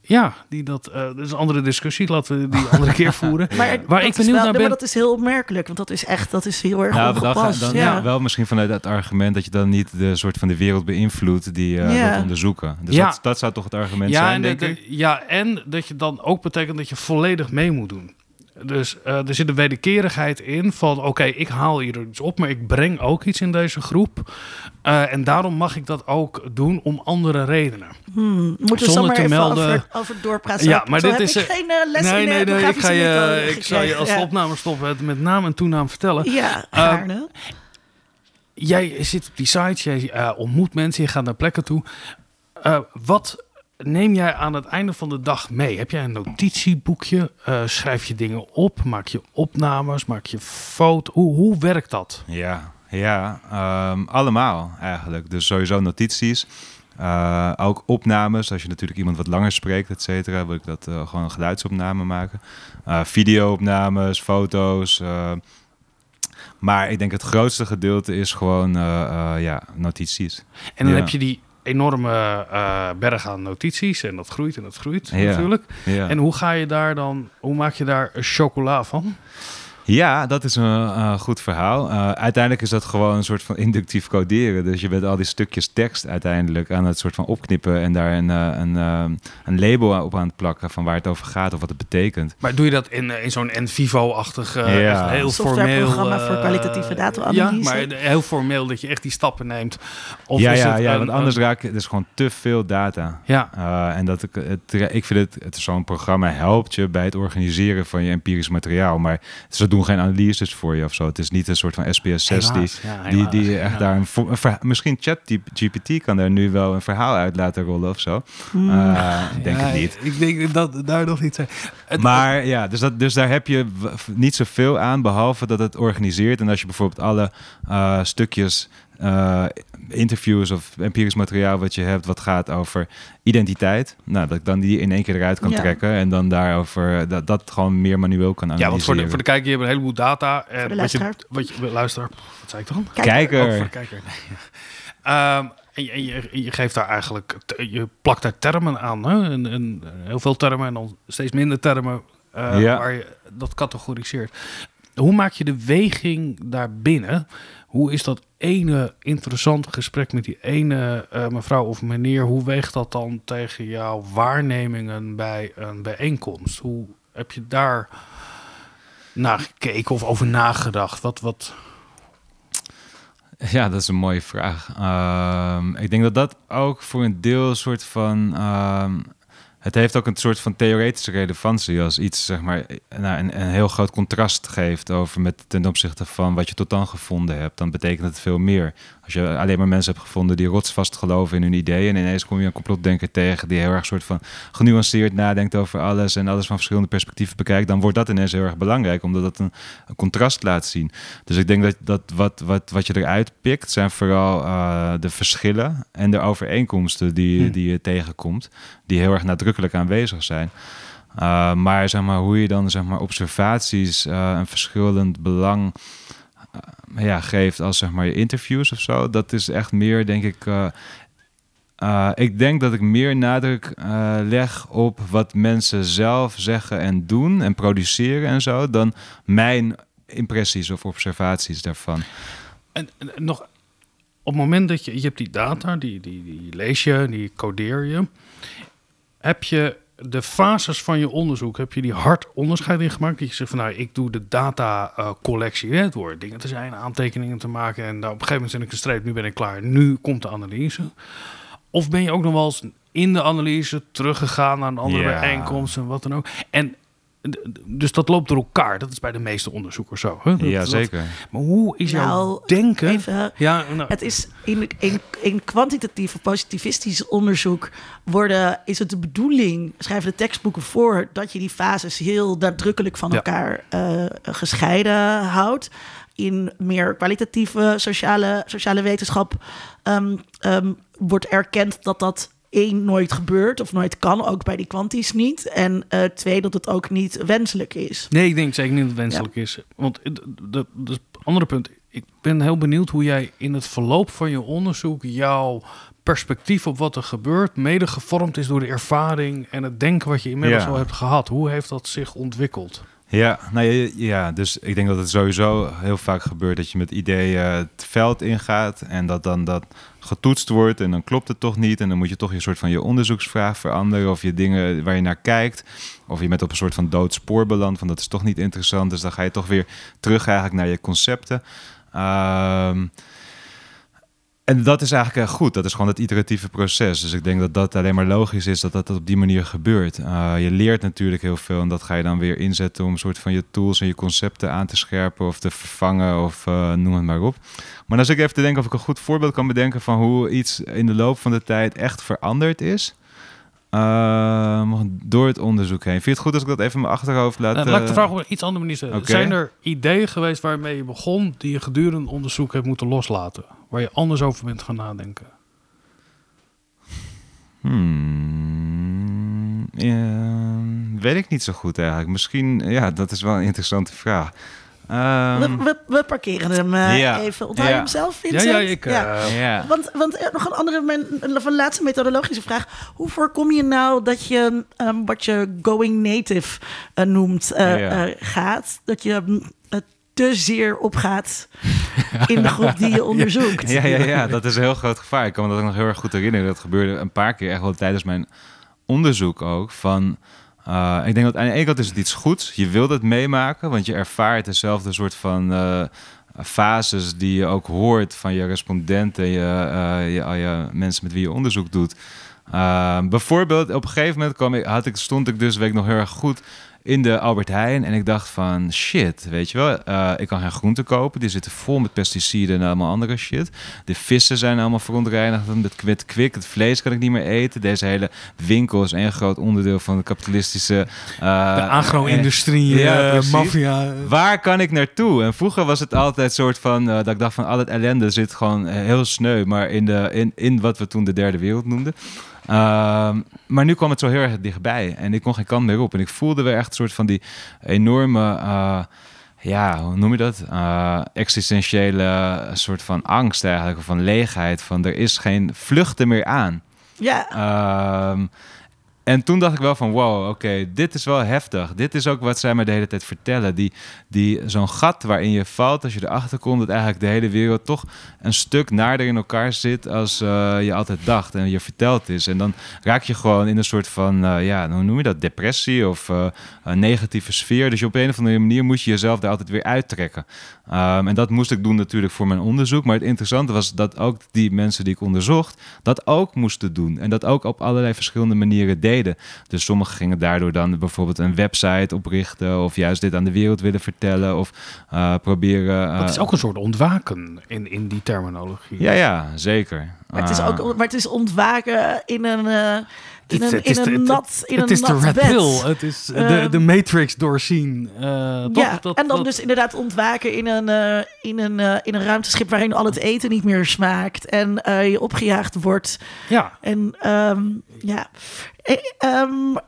Ja, die dat, uh, dat is een andere discussie. Laten we die andere keer voeren. maar Waar ik benieuwd wel, naar ben. Maar dat is heel opmerkelijk, want dat is echt, dat is heel erg nou, ongepast. Dan, dan, ja. ja. wel misschien vanuit het argument dat je dan niet de soort van de wereld beïnvloedt die uh, Ja. wilt onderzoeken. Dus Ja. dat, dat zou toch het argument Ja zijn, en, denk de- ik? de- ja, en dat je dan ook betekent dat je volledig mee moet doen. Dus eh, er zit een wederkerigheid in van... oké, ik haal hier iets op, maar ik breng ook iets in deze groep. Eh, en daarom mag ik dat ook doen om andere redenen. Hmm, moeten we Zonder te even melden- over, over doorpraten. Ja, maar Zo dit is, ik geen eh, les nee, in nee, nee, ik, ga je, ik zal je als de opname stoppen het met naam en toenaam vertellen. Ja, gaarne. Jij zit op die sites, jij ontmoet mensen, je gaat naar plekken toe. Wat neem jij aan het einde van de dag mee? Heb jij een notitieboekje? Eh, schrijf je dingen op? Maak je opnames? Maak je foto's? Hoe, hoe werkt dat? Ja, ja ehm, allemaal eigenlijk. Dus sowieso notities. eh, ook opnames, als je natuurlijk iemand wat langer spreekt, et cetera, wil ik dat eh, gewoon een geluidsopname maken. Videoopnames, foto's. maar ik denk het grootste gedeelte is gewoon ja, notities. En dan Ja. heb je die enorme eh, berg aan notities en dat groeit en dat groeit Ja. natuurlijk. Ja. En hoe ga je daar dan, hoe maak je daar chocola van? Ja, dat is een eh, goed verhaal. Eh, uiteindelijk is dat gewoon een soort van inductief coderen. Dus je bent al die stukjes tekst uiteindelijk aan het soort van opknippen en daar een, eh, een, eh, een label op aan het plakken van waar het over gaat of wat het betekent. Maar doe je dat in, in zo'n eh, Ja. echt heel Softwareprogramma formeel... voor eh, kwalitatieve data-analyse. Ja, maar heel formeel dat je echt die stappen neemt. Of ja, is ja, het ja een- want anders raak je, het is gewoon te veel data. Ja, Uh, en dat ik, het, ik vind het, het zo'n programma helpt je bij het organiseren van je empirisch materiaal. Maar ze doen geen analyses voor je of zo. Het is niet een soort van SPS6 die, Helaas, ja, die, helaas, die echt ja. daar een, een verha- misschien ChatGPT kan daar nu wel een verhaal uit laten rollen of zo. Uh, ik denk het niet. Ik denk dat daar nog niet zijn. Het- Maar ja, dus, dat, dus daar heb je niet zoveel aan, behalve dat het organiseert. En als je bijvoorbeeld alle eh, stukjes, eh, interviews of empirisch materiaal wat je hebt, wat gaat over identiteit, nou, dat ik dan die in één keer eruit kan Ja. trekken en dan daarover dat, dat gewoon meer manueel kan ja, analyseren. want voor de, voor de kijker, je hebt een heleboel data. En Voor de wat je, wat je, luisteraar, wat zei ik dan? Kijk, Kijker. Oh, voor de kijker. Nee. Ehm, en je, je, je geeft daar eigenlijk, je plakt daar termen aan. Hè? En, en heel veel termen en dan steeds minder termen eh, Ja. waar je dat categoriseert. Hoe maak je de weging daarbinnen? Hoe is dat ene interessante gesprek met die ene eh, mevrouw of meneer? Hoe weegt dat dan tegen jouw waarnemingen bij een bijeenkomst? Hoe heb je daar naar gekeken of over nagedacht? Wat, wat, Ja, dat is een mooie vraag. Ehm, ik denk dat dat ook voor een deel een soort van ehm, het heeft ook een soort van theoretische relevantie als iets, zeg maar, nou, een, een heel groot contrast geeft over met ten opzichte van wat je tot dan gevonden hebt. Dan betekent het veel meer. Als je alleen maar mensen hebt gevonden die rotsvast geloven in hun ideeën en ineens kom je een complotdenker tegen die heel erg soort van genuanceerd nadenkt over alles en alles van verschillende perspectieven bekijkt, dan wordt dat ineens heel erg belangrijk, omdat dat een, een contrast laat zien. Dus ik denk dat, dat wat, wat, wat je eruit pikt, zijn vooral uh, de verschillen en de overeenkomsten die, Hmm. die je tegenkomt, die heel erg nadrukkelijk aanwezig zijn. Uh, maar zeg maar, hoe je dan zeg maar, observaties uh, een verschillend belang ja, geeft als zeg maar, je interviews of zo, dat is echt meer, denk ik. Uh, ik denk dat ik meer nadruk leg op wat mensen zelf zeggen en doen en produceren en zo, dan mijn impressies of observaties daarvan. En, en nog op het moment dat je, je hebt die data, die, die, die lees je, die codeer je, heb je de fases van je onderzoek, heb je die hard onderscheid in gemaakt? Dat je zegt van nou, ik doe de datacollectie, uh, door dingen te zijn, aantekeningen te maken en dan op een gegeven moment zit ik een streep, nu ben ik klaar, nu komt de analyse. Of ben je ook nog wel eens in de analyse teruggegaan naar een andere Ja. bijeenkomst en wat dan ook? En dus dat loopt door elkaar. Dat is bij de meeste onderzoekers zo. Hè? Dat, ja, dat- zeker. maar hoe is jouw Nou, denken? Even, ja, nou, Het is in, in, in kwantitatief of positivistisch onderzoek worden, is het de bedoeling, schrijven de tekstboeken voor, dat je die fases heel nadrukkelijk van Ja. elkaar eh, gescheiden houdt. In meer kwalitatieve sociale, sociale wetenschap ehm, ehm, wordt erkend dat dat één nooit gebeurt of nooit kan, ook bij die kwanties niet. En eh, twee, dat het ook niet wenselijk is. Nee, ik denk zeker niet dat het wenselijk is. Want het- dat dat is het andere punt. Ik ben heel benieuwd hoe jij in het verloop van je onderzoek jouw perspectief op wat er gebeurt, mede gevormd is door de ervaring en het denken wat je inmiddels Ja. al hebt gehad. Hoe heeft dat zich ontwikkeld? Ja, nou ja, ja, dus ik denk dat het sowieso heel vaak gebeurt dat je met ideeën het veld ingaat en dat dan dat getoetst wordt en dan klopt het toch niet. En dan moet je toch je soort van je onderzoeksvraag veranderen of je dingen waar je naar kijkt. Of je bent op een soort van dood spoor beland van dat is toch niet interessant, dus dan ga je toch weer terug eigenlijk naar je concepten. Ehm, en dat is eigenlijk echt goed. Dat is gewoon het iteratieve proces. Dus ik denk dat dat alleen maar logisch is dat dat op die manier gebeurt. Uh, je leert natuurlijk heel veel en dat ga je dan weer inzetten om een soort van je tools en je concepten aan te scherpen of te vervangen of uh, noem het maar op. Maar als ik even te denken of ik een goed voorbeeld kan bedenken van hoe iets in de loop van de tijd echt veranderd is. Uh, door het onderzoek heen. Vind je het goed als ik dat even in mijn achterhoofd laat? Nou, laat ik de vraag op een iets andere manier stellen. Zijn er ideeën geweest waarmee je begon die je gedurende onderzoek hebt moeten loslaten? Waar je anders over bent gaan nadenken? Hmm, weet ik niet zo goed eigenlijk. Misschien, ja, dat is wel een interessante vraag. Ehm, we, we, we parkeren hem ja. even. Onthoud je Ja. hem zelf, Ja, Vincent? ja, ik... eh, ja. Want, want eh, nog een andere, een laatste methodologische vraag. Hoe voorkom je nou dat je ehm, wat je going native noemt Ja. gaat? Dat je mm, te zeer opgaat in de groep die je onderzoekt. Ja, ja, ja, dat is een heel groot gevaar. Ik kan me dat ook nog heel erg goed herinneren. Dat gebeurde een paar keer, echt wel tijdens mijn onderzoek ook. Van, uh, ik denk dat aan de ene kant is het iets goeds. Je wilt het meemaken, want je ervaart dezelfde soort van uh, fases die je ook hoort van je respondenten, je, uh, je, mensen met wie je onderzoek doet. Bijvoorbeeld, op een gegeven moment kwam ik, had ik, stond ik dus, weet ik nog heel erg goed, in de Albert Heijn. En ik dacht van, shit, weet je wel. Uh, ik kan geen groenten kopen. Die zitten vol met pesticiden en allemaal andere shit. De vissen zijn allemaal verontreinigd met kwik, kwik. Het vlees kan ik niet meer eten. Deze hele winkel is een groot onderdeel van de kapitalistische... Uh, de agro-industrie, ja, uh, maffia. Waar kan ik naartoe? En vroeger was het altijd soort van... Dat ik dacht van, al het ellende zit gewoon heel sneu. Maar in, de, in, in wat we toen de derde wereld noemden. Uh, maar nu kwam het zo heel erg dichtbij en ik kon geen kant meer op. En ik voelde weer echt een soort van die enorme, uh, ja, hoe noem je dat? Uh, existentiële soort van angst eigenlijk, of van leegheid. Van er is geen vluchten meer aan. Ja. Um, en toen dacht ik wel van, wow, oké, dit is wel heftig. Dit is ook wat zij mij de hele tijd vertellen. Die, die, Zo'n gat waarin je valt als je erachter komt... dat eigenlijk de hele wereld toch een stuk naarder in elkaar zit... als uh, je altijd dacht en je verteld is. En dan raak je gewoon in een soort van, uh, ja, hoe noem je dat? Depressie of uh, een negatieve sfeer. Dus op een of andere manier moet je jezelf daar altijd weer uittrekken. Um, en dat moest ik doen natuurlijk voor mijn onderzoek. Maar het interessante was dat ook die mensen die ik onderzocht... dat ook moesten doen. En dat ook op allerlei verschillende manieren deden Dus sommigen gingen daardoor dan bijvoorbeeld een website oprichten of juist dit aan de wereld willen vertellen of uh, proberen. Dat is ook een soort ontwaken in, in die terminologie. Ja, ja, zeker. Maar het is ook, maar het is ontwaken in een in een, in een nat in Het is de red pill. Het is de, ehm, de Matrix doorzien. Uh, ja, dat, en dan dus inderdaad ontwaken in een, uh, in, een, uh, in een ruimteschip... waarin al het eten niet meer smaakt. En je opgejaagd wordt. Ja. En um, ja... Um,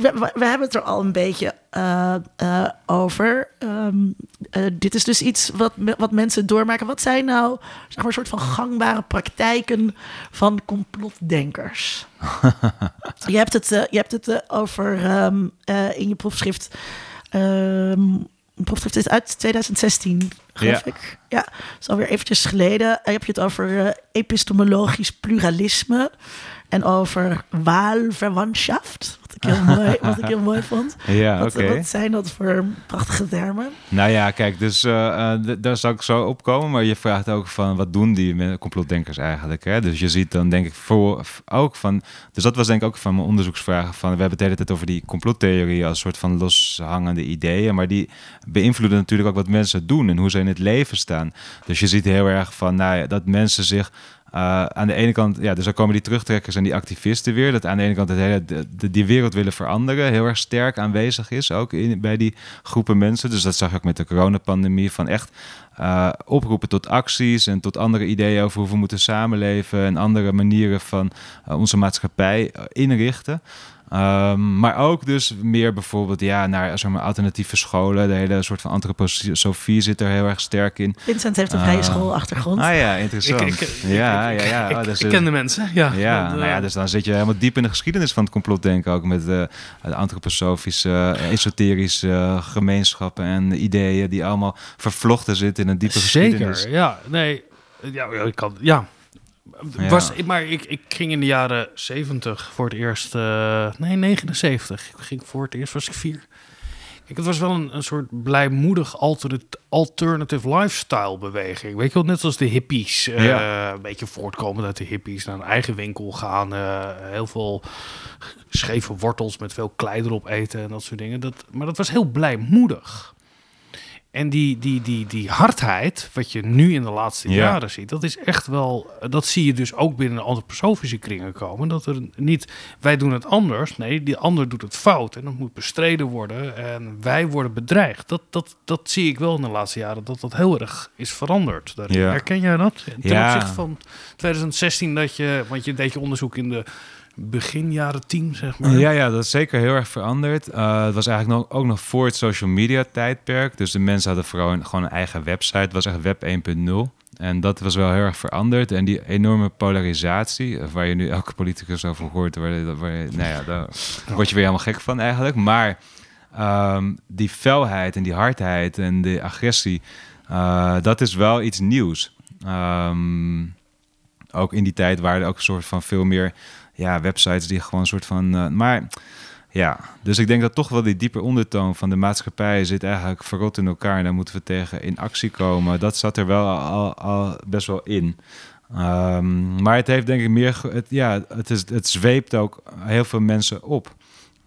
we, we, hebben het er al een beetje uh, uh, over. Um, uh, dit is dus iets wat, wat mensen doormaken. Wat zijn nou zeg maar, een soort van gangbare praktijken van complotdenkers? je hebt het, je hebt het over um, in je proefschrift. Um, een proefschrift is uit 2016, geloof ja. ik. Ja, dat is alweer eventjes geleden. heb je het over epistemologisch pluralisme en over waalverwantschaft ik heel mooi, wat ik heel mooi vond. Ja, wat, wat, zijn dat voor prachtige termen? Nou ja, kijk, dus uh, daar zou ik zo op komen. Maar je vraagt ook van, wat doen die complotdenkers eigenlijk? Hè? Dus je ziet dan denk ik voor, ook van... Dus dat was denk ik ook van mijn onderzoeksvragen. Van, we hebben het de hele tijd over die complottheorie als soort van loshangende ideeën. Maar die beïnvloeden natuurlijk ook wat mensen doen en hoe ze in het leven staan. Dus je ziet heel erg van, nou ja, dat mensen zich uh, aan de ene kant, ja, dus dan komen die terugtrekkers en die activisten weer. Dat aan de ene kant het hele, die wereld willen veranderen heel erg sterk aanwezig is, ook in, bij die groepen mensen. Dus dat zag ik ook met de coronapandemie, van echt uh, oproepen tot acties en tot andere ideeën over hoe we moeten samenleven en andere manieren van uh, onze maatschappij inrichten. Um, maar ook dus meer bijvoorbeeld ja, naar zeg maar, alternatieve scholen. De hele soort van antroposofie zit er heel erg sterk in. Vincent heeft een vrije uh, schoolachtergrond. Ah ja, interessant. Ik, ik, ja, ja, ja. Oh, dus, ik ken de mensen, ja. Ja, nou ja, dus dan zit je helemaal diep in de geschiedenis van het complotdenken. Ook met uh, de antroposofische, esoterische gemeenschappen en ideeën... die allemaal vervlochten zitten in een diepe Zeker, geschiedenis. Zeker, ja. Nee, ja, ik kan... Ja, was, maar ik, ik ging in de jaren 70 voor het eerst, uh, nee 79, ik ging voor het eerst was ik vier. Kijk, het was wel een, een soort blijmoedig alternative lifestyle beweging. Weet je wel, net zoals de hippies. Uh, ja. Een beetje voortkomend uit de hippies. Naar een eigen winkel gaan. Uh, heel veel scheve wortels met veel klei erop eten en dat soort dingen. Dat, maar dat was heel blijmoedig. En die, die, die, die hardheid, wat je nu in de laatste jaren ziet, dat is echt wel. Dat zie je dus ook binnen antroposofische kringen komen. Dat er niet wij doen het anders. Nee, die ander doet het fout. En dat moet bestreden worden. En wij worden bedreigd. Dat, dat, dat zie ik wel in de laatste jaren. Dat dat heel erg is veranderd. Ja. Herken jij dat? Ten ja. opzichte van 2016, dat je. Want je deed je onderzoek in de begin jaren tien, zeg maar. Ja, ja, dat is zeker heel erg veranderd. Uh, het was eigenlijk nog, ook nog voor het social media tijdperk. Dus de mensen hadden vooral een, gewoon een eigen website. Het was echt web 1.0. En dat was wel heel erg veranderd. En die enorme polarisatie, waar je nu elke politicus over hoort, waar, waar, nou ja, daar word je weer helemaal gek van eigenlijk. Maar um, die felheid en die hardheid en de agressie, uh, dat is wel iets nieuws. Um, ook in die tijd waren er ook een soort van veel meer ja, websites die gewoon een soort van. Uh, maar ja, dus ik denk dat toch wel die diepe ondertoon van de maatschappij zit eigenlijk verrot in elkaar. En daar moeten we tegen in actie komen. Dat zat er wel al, al best wel in. Um, maar het heeft denk ik meer. Het, ja, het, is, het zweept ook heel veel mensen op.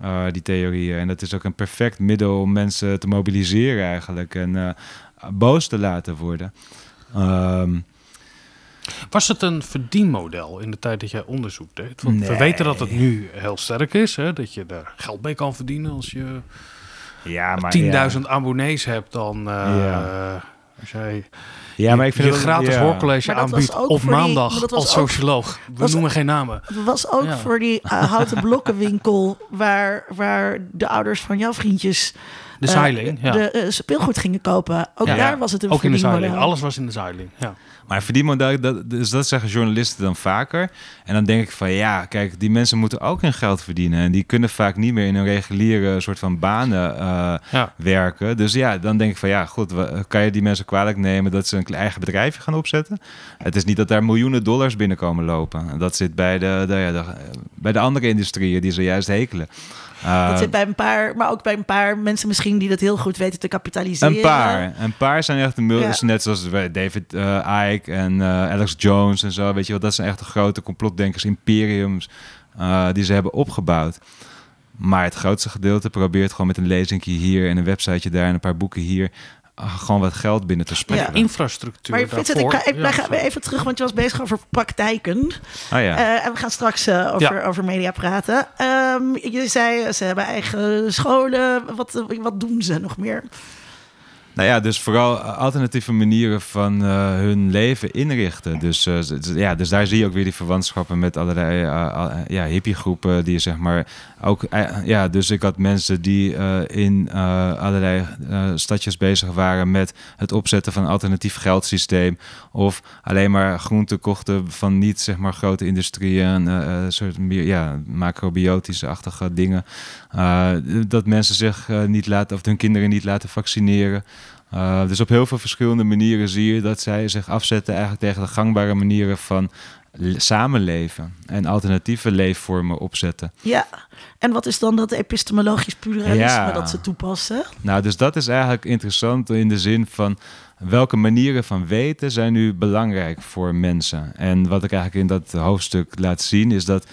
Uh, die theorieën. En dat is ook een perfect middel om mensen te mobiliseren eigenlijk. En uh, boos te laten worden. Um, was het een verdienmodel in de tijd dat jij onderzoek deed? Want we weten dat het nu heel sterk is, hè? dat je er geld mee kan verdienen als je ja, 10.000 abonnees hebt. Dan uh, ja. als jij ja, maar ik vind je gratis ja. hoorcollege aanbiedt op maandag als socioloog. We noemen geen namen. Dat was ook voor die uh, houten blokkenwinkel waar, waar de ouders van jouw vriendjes de zeiling, uh, ja. de speelgoed gingen kopen. Ook daar was het een Ook in de zeiling. Alles was in de zeiling, ja. Maar verdienmodel, dat, dus dat zeggen journalisten dan vaker. En dan denk ik van ja, kijk, die mensen moeten ook hun geld verdienen. En die kunnen vaak niet meer in een reguliere soort van banen uh, werken. Dus ja, dan denk ik van ja, goed, kan je die mensen kwalijk nemen dat ze een eigen bedrijfje gaan opzetten? Het is niet dat daar miljoenen dollars binnenkomen lopen. Dat zit bij de, de bij de andere industrieën die ze juist hekelen. Uh, dat zit bij een paar, maar ook bij een paar mensen misschien die dat heel goed weten te kapitaliseren. Een paar. Een paar zijn echt de ja. net zoals David uh, Icke en eh, Alex Jones en zo. Weet je wel, dat zijn echt de grote complotdenkers, imperiums die ze hebben opgebouwd. Maar het grootste gedeelte probeert gewoon met een lezingje hier en een websiteje daar en een paar boeken hier gewoon wat geld binnen te spelen. Ja, infrastructuur. Maar Vincent, ik, ga, ik ja, even terug, want je was bezig over praktijken. Oh, ja. Uh, en we gaan straks uh, over, ja. over media praten. Um, je zei, ze hebben eigen scholen. Wat, wat doen ze nog meer? Nou ja, dus vooral alternatieve manieren van uh, hun leven inrichten. Dus, uh, ja, dus daar zie je ook weer die verwantschappen met allerlei uh, ja, hippiegroepen die zeg maar ook... ja, dus ik had mensen die in allerlei stadjes bezig waren met het opzetten van een alternatief geldsysteem. Of alleen maar groenten kochten van niet zeg maar grote industrieën, soort ja, macrobiotische-achtige dingen. dat mensen zich niet laten, of hun kinderen niet laten vaccineren. Uh, dus op heel veel verschillende manieren zie je dat zij zich afzetten eigenlijk tegen de gangbare manieren van samenleven en alternatieve leefvormen opzetten. Ja, en wat is dan dat epistemologisch pluralisme ja. dat ze toepassen? Nou, dus dat is eigenlijk interessant in de zin van welke manieren van weten zijn nu belangrijk voor mensen. En wat ik eigenlijk in dat hoofdstuk laat zien is dat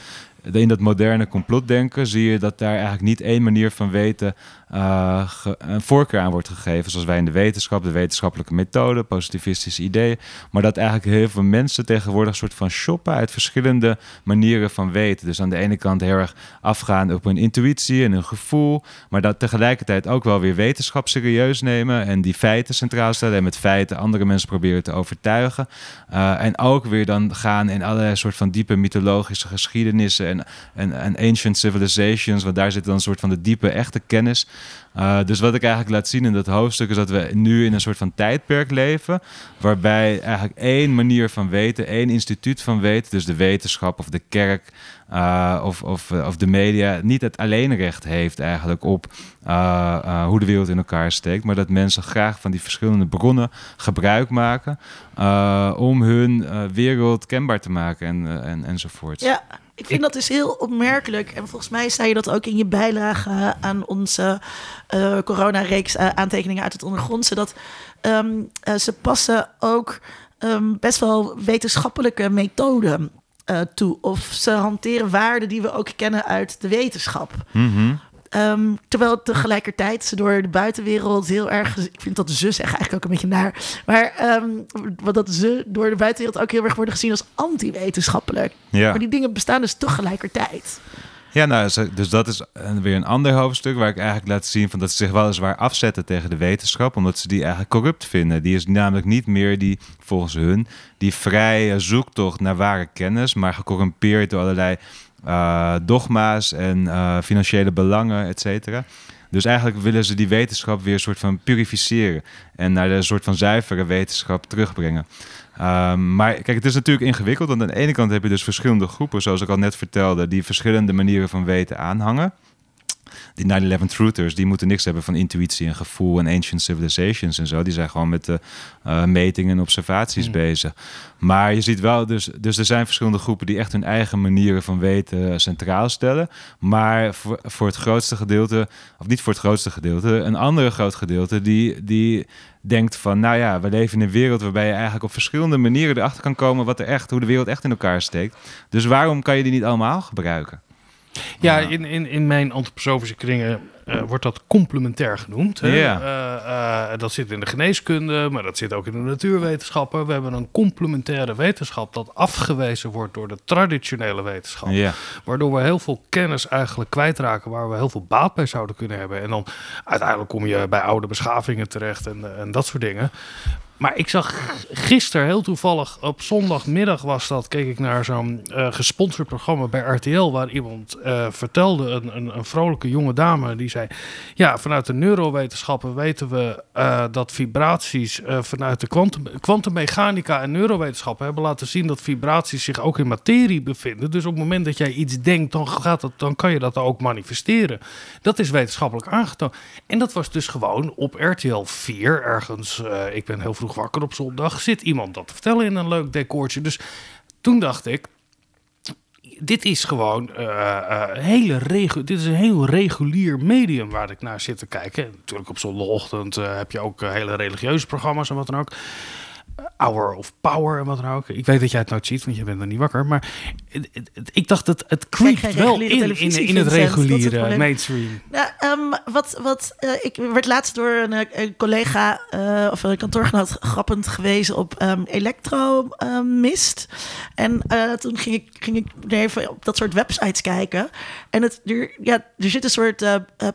in dat moderne complotdenken zie je dat daar eigenlijk niet één manier van weten uh, een voorkeur aan wordt gegeven. Zoals wij in de wetenschap, de wetenschappelijke methode, positivistische ideeën. Maar dat eigenlijk heel veel mensen tegenwoordig een soort van shoppen uit verschillende manieren van weten. Dus aan de ene kant heel erg afgaan op hun intuïtie en hun gevoel. Maar dat tegelijkertijd ook wel weer wetenschap serieus nemen. En die feiten centraal stellen. En met feiten andere mensen proberen te overtuigen. Uh, en ook weer dan gaan in allerlei soort van diepe mythologische geschiedenissen. En, en, en ancient civilizations. Want daar zit dan een soort van de diepe echte kennis. Uh, dus wat ik eigenlijk laat zien in dat hoofdstuk is dat we nu in een soort van tijdperk leven. Waarbij eigenlijk één manier van weten, één instituut van weten, dus de wetenschap of de kerk uh, of, of, of de media, niet het alleenrecht heeft eigenlijk op hoe de wereld in elkaar steekt. Maar dat mensen graag van die verschillende bronnen gebruik maken om hun wereld kenbaar te maken en, en, enzovoort. Ja. Ik vind dat dus heel opmerkelijk. En volgens mij zei je dat ook in je bijlage aan onze uh, coronareeks uh, aantekeningen uit het ondergrondse. Dat um, uh, ze passen ook um, best wel wetenschappelijke methoden toe. Of ze hanteren waarden die we ook kennen uit de wetenschap. Mm -hmm. Um, terwijl tegelijkertijd ze door de buitenwereld heel erg. Ik vind dat ze zeggen eigenlijk ook een beetje naar. Maar um, wat dat ze door de buitenwereld ook heel erg worden gezien als anti-wetenschappelijk. Ja. Maar die dingen bestaan dus tegelijkertijd. Ja, nou, dus dat is weer een ander hoofdstuk waar ik eigenlijk laat zien van dat ze zich weliswaar afzetten tegen de wetenschap, omdat ze die eigenlijk corrupt vinden. Die is namelijk niet meer die, volgens hun, die vrije zoektocht naar ware kennis, maar gecorrumpeerd door allerlei uh, dogma's en uh, financiële belangen, et cetera. Dus eigenlijk willen ze die wetenschap weer een soort van purificeren en naar de soort van zuivere wetenschap terugbrengen. Um, maar kijk, het is natuurlijk ingewikkeld, want aan de ene kant heb je dus verschillende groepen, zoals ik al net vertelde, die verschillende manieren van weten aanhangen die 9-11 truthers, die moeten niks hebben van intuïtie en gevoel en ancient civilizations en zo. Die zijn gewoon met de uh, metingen en observaties mm. bezig. Maar je ziet wel, dus, dus er zijn verschillende groepen die echt hun eigen manieren van weten centraal stellen. Maar voor, voor het grootste gedeelte, of niet voor het grootste gedeelte, een andere groot gedeelte die, die denkt van, nou ja, we leven in een wereld waarbij je eigenlijk op verschillende manieren erachter kan komen wat er echt, hoe de wereld echt in elkaar steekt. Dus waarom kan je die niet allemaal gebruiken? Ja, in, in, in mijn antroposofische kringen uh, wordt dat complementair genoemd. Hè? Ja. Uh, uh, dat zit in de geneeskunde, maar dat zit ook in de natuurwetenschappen. We hebben een complementaire wetenschap dat afgewezen wordt door de traditionele wetenschap. Ja. Waardoor we heel veel kennis eigenlijk kwijtraken waar we heel veel baat bij zouden kunnen hebben. En dan uiteindelijk kom je bij oude beschavingen terecht en, en dat soort dingen. Maar ik zag gisteren heel toevallig, op zondagmiddag was dat, keek ik naar zo'n uh, gesponsord programma bij RTL, waar iemand uh, vertelde, een, een, een, vrolijke jonge dame, die zei, ja, vanuit de neurowetenschappen weten we uh, dat vibraties vanuit de kwantummechanica en neurowetenschappen hebben laten zien dat vibraties zich ook in materie bevinden. Dus op het moment dat jij iets denkt, dan, gaat het, dan kan je dat ook manifesteren. Dat is wetenschappelijk aangetoond. En dat was dus gewoon op RTL 4 ergens, ik ben heel vroeg wakker op zondag. Zit iemand dat te vertellen in een leuk decoortje. Dus toen dacht ik, dit is gewoon uh, hele regu dit is een heel regulier medium waar ik naar zit te kijken. En natuurlijk op zondagochtend uh, heb je ook hele religieuze programma's en wat dan ook. Hour of Power en wat dan ook. Ik weet dat jij het nooit ziet, want je bent er niet wakker. Maar het- het- het- ik dacht, het, het creept wel in, in, in het. Dat reguliere mainstream. Nou, ehm, wat, wat, eh, ik werd laatst door een, eh, een collega eh, of een kantoorgenoot grappend gewezen op ehm elektromist. en eh, toen ging ik, ging ik even op dat soort websites kijken. En het, er, ja, er zit een soort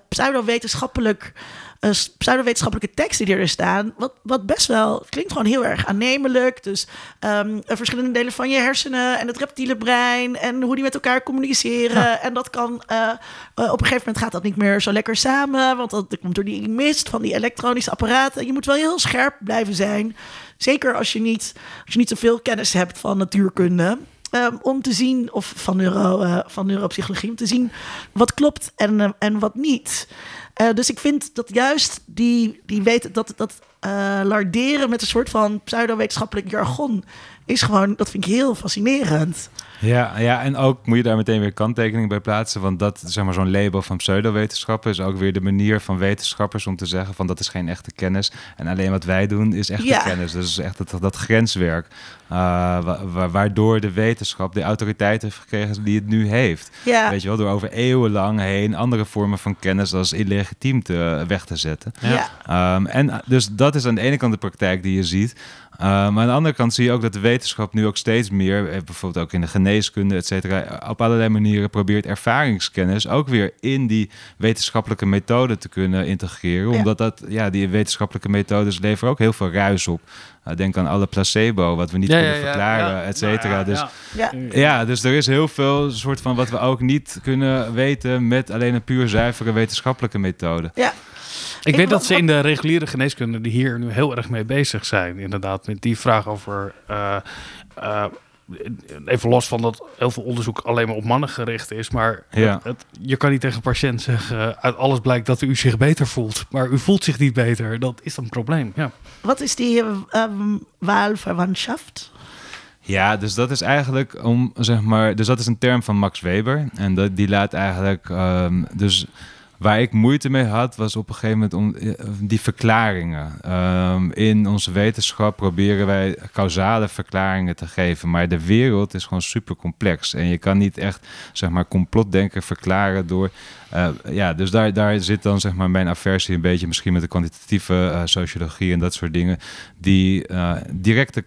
pseudo-wetenschappelijk eh, pseudo-wetenschappelijke teksten die er staan, wat, wat best wel klinkt gewoon heel erg aannemelijk. Dus ehm, eh, verschillende delen van je hersenen en het reptiele brein en hoe die met elkaar communiceren. En dat kan eh, eh, op een gegeven moment gaat dat niet meer zo lekker samen, want dat, dat komt door die mist van die elektronische apparaten. Je moet wel heel scherp blijven zijn, zeker als je niet, als je niet zoveel kennis hebt van natuurkunde. ehm, om te zien, of van, neuro, eh, van neuropsychologie, om te zien wat klopt en, en wat niet. Eh, dus ik vind dat juist die, die weten dat, dat eh, larderen met een soort van pseudo-wetenschappelijk jargon is gewoon, dat vind ik heel fascinerend. Ja, ja, en ook moet je daar meteen weer kanttekening bij plaatsen. Want dat, zeg maar, zo'n label van pseudowetenschappen is ook weer de manier van wetenschappers om te zeggen van dat is geen echte kennis. En alleen wat wij doen is echte Ja. kennis. Dus echt dat, dat grenswerk. eh, wa- wa- waardoor de wetenschap de autoriteit heeft gekregen die het nu heeft. Ja, Weet je wel, door over eeuwenlang heen andere vormen van kennis als illegitiem te, weg te zetten. ja. Ehm, en dus dat is aan de ene kant de praktijk die je ziet. Ehm, maar aan de andere kant zie je ook dat de wetenschap nu ook steeds meer, eh, bijvoorbeeld ook in de geneeskunde, et cetera, op allerlei manieren probeert ervaringskennis ook weer in die wetenschappelijke methode te kunnen integreren. Ja. Omdat dat, ja, die wetenschappelijke methodes leveren ook heel veel ruis op. Uh, denk aan alle placebo, wat we niet Ja, kunnen ja, verklaren, ja. et cetera. Nou ja, dus ja. ja. ja, dus er is heel veel soort van wat we ook niet kunnen weten met alleen een puur zuivere wetenschappelijke methode. ja. Ik weet dat ze in de reguliere geneeskunde die hier nu heel erg mee bezig zijn. Inderdaad, met die vraag over. eh, eh, even los van dat heel veel onderzoek alleen maar op mannen gericht is. Maar Ja. het, het- je kan niet tegen een patiënt zeggen. Uit alles blijkt dat u zich beter voelt. Maar u voelt zich niet beter. Dat is dan een probleem. Ja. Wat is die waalverwantschaft? Ja, dus dat is eigenlijk om, zeg maar, dus dat is een term van Max Weber. En dat, die laat eigenlijk, ehm, dus waar ik moeite mee had, was op een gegeven moment om eh, die verklaringen. Ehm, in onze wetenschap proberen wij causale verklaringen te geven, maar de wereld is gewoon super complex. En je kan niet echt, zeg maar, complotdenken verklaren door. Eh, ja, dus daar, daar zit dan zeg maar mijn aversie een beetje misschien met de kwantitatieve eh, sociologie en dat soort dingen, die eh, directe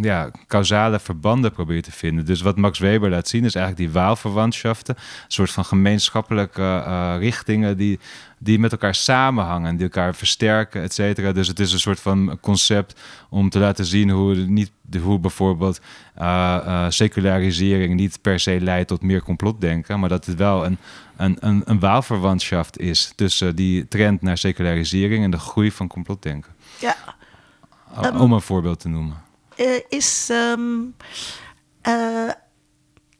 ja, causale verbanden proberen te vinden. Dus wat Max Weber laat zien is eigenlijk die waalverwantschaften, een soort van gemeenschappelijke richtingen die, die met elkaar samenhangen, die elkaar versterken, et cetera. Dus het is een soort van concept om te laten zien hoe, niet, hoe bijvoorbeeld eh, eh, secularisering niet per se leidt tot meer complotdenken, maar dat het wel een, een, een, een waalverwantschaft is tussen die trend naar secularisering en de groei van complotdenken. Ja, O- Om een voorbeeld te noemen. eh, is ehm, eh,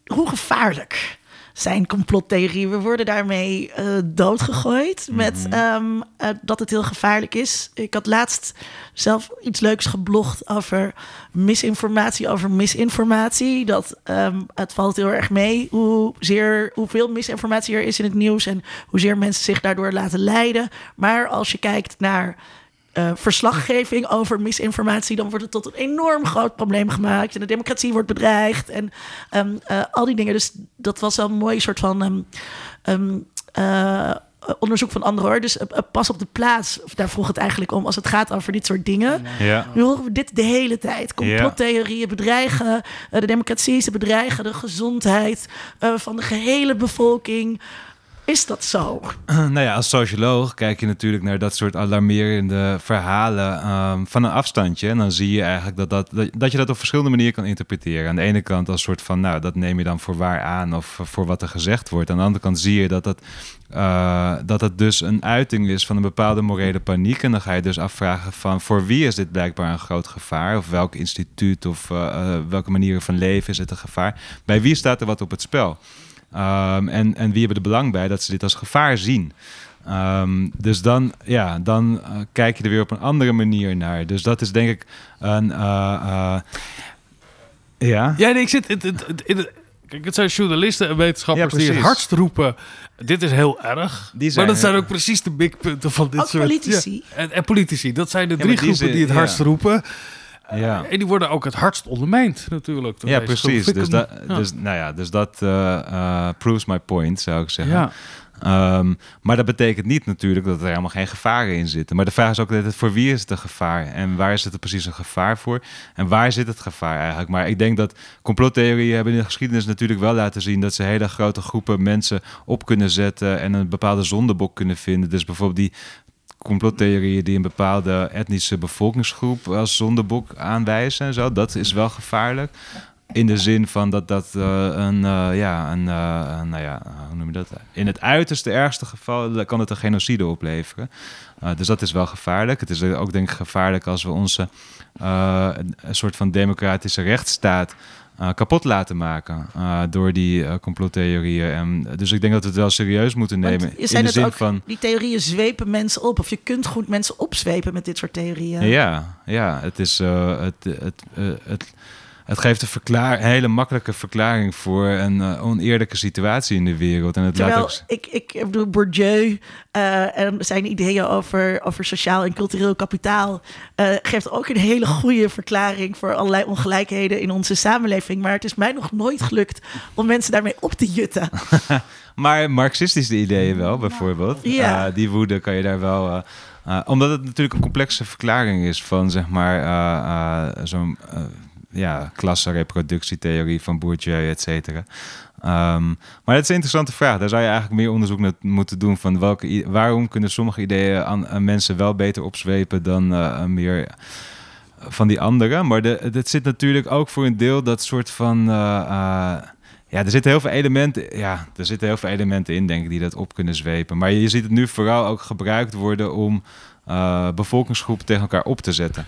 hoe gevaarlijk zijn complottheorieën? We worden daarmee eh, doodgegooid met ehm, eh, dat het heel gevaarlijk is. Ik had laatst zelf iets leuks geblogd over misinformatie over misinformatie. Dat ehm, het valt heel erg mee hoezeer, hoeveel misinformatie er is in het nieuws en hoezeer mensen zich daardoor laten leiden. Maar als je kijkt naar eh, verslaggeving over misinformatie, dan wordt het tot een enorm groot probleem gemaakt. En de democratie wordt bedreigd. En ehm, eh, al die dingen. Dus dat was wel een mooi soort van ehm, ehm, eh, onderzoek van anderen hoor. Dus pas op de plaats. Daar vroeg het eigenlijk om als het gaat over dit soort dingen. Ja. Nu horen we dit de hele tijd. Complottheorieën bedreigen de democratie, ze bedreigen de gezondheid van de gehele bevolking. Is dat zo? Nou ja, als socioloog kijk je natuurlijk naar dat soort alarmerende verhalen ehm, van een afstandje. En dan zie je eigenlijk dat, dat, dat, je dat op verschillende manieren kan interpreteren. Aan de ene kant als soort van, nou, dat neem je dan voor waar aan of voor wat er gezegd wordt. Aan de andere kant zie je dat dat, eh, dat het dus een uiting is van een bepaalde morele paniek. En dan ga je dus afvragen van, voor wie is dit blijkbaar een groot gevaar? Of welk instituut of eh, eh, welke manieren van leven is het een gevaar? Bij wie staat er wat op het spel? Ehm, en, en wie hebben er belang bij dat ze dit als gevaar zien? Ehm, dus dan, ja, dan eh, kijk je er weer op een andere manier naar. Dus dat is denk ik een. eh, eh, ja. Ja, nee, ik zit het, het, het- in het- Kijk, het zijn journalisten en wetenschappers Ja, die het precies. hardst roepen. Dit is heel erg. Die zijn- maar dat zijn ook precies de big punten van dit Ook soort... politici. Ja, en, en politici. Dat zijn de drie die groepen zijn- die het ja. hardst roepen. Ja. En die worden ook het hardst ondermijnd natuurlijk. Ja, precies. Dus, dat, ja. dus, nou ja, dus dat eh, eh, proves my point, zou ik zeggen. ja. Ehm, maar dat betekent niet natuurlijk dat er helemaal geen gevaren in zitten. Maar de vraag is ook altijd voor wie is het een gevaar? En waar is het er precies een gevaar voor? En waar zit het gevaar eigenlijk? Maar ik denk dat complottheorieën hebben in de geschiedenis natuurlijk wel laten zien... dat ze hele grote groepen mensen op kunnen zetten... en een bepaalde zondebok kunnen vinden. Dus bijvoorbeeld die complottheorieën die een bepaalde etnische bevolkingsgroep als zondebok aanwijzen en zo. Dat is wel gevaarlijk. In de zin van dat dat eh, een, eh, ja, een, eh, nou ja, hoe noem je dat? In het uiterste ergste geval kan het een genocide opleveren. Eh, dus dat is wel gevaarlijk. Het is ook denk ik gevaarlijk als we onze eh, een, een soort van democratische rechtsstaat eh, kapot laten maken eh, door die eh, complottheorieën. En, dus ik denk dat we het wel serieus moeten nemen. in de zin ook, van. die theorieën zwepen mensen op. Of je kunt goed mensen opzwepen met dit soort theorieën. Ja, ja het, is, eh, het, het, eh, het, het geeft een verklaar, hele makkelijke verklaring voor een eh, oneerlijke situatie in de wereld. En het laat Terwijl ook, ik, ik bedoel, Bourdieu eh, en zijn ideeën over, over sociaal en cultureel kapitaal eh, geeft ook een hele goede verklaring voor allerlei ongelijkheden in onze samenleving. Maar het is mij nog nooit gelukt om mensen daarmee op te jutten. maar marxistische ideeën wel, bijvoorbeeld. Ja. Die woede kan je daar wel... omdat het natuurlijk een complexe verklaring is van, zeg maar, zo'n ja, klassenreproductietheorie van Bourdieu, et cetera. Ehm, maar het is een interessante vraag. Daar zou je eigenlijk meer onderzoek naar moeten doen van welke, waarom kunnen sommige ideeën aan, mensen wel beter opzwepen dan eh, meer van die andere. Maar het zit natuurlijk ook voor een deel dat soort van. eh, eh, ja, er zitten heel veel elementen. Ja, er zitten heel veel elementen in, denk ik, die dat op kunnen zwepen. Maar je ziet het nu vooral ook gebruikt worden om bevolkingsgroepen tegen elkaar op te zetten.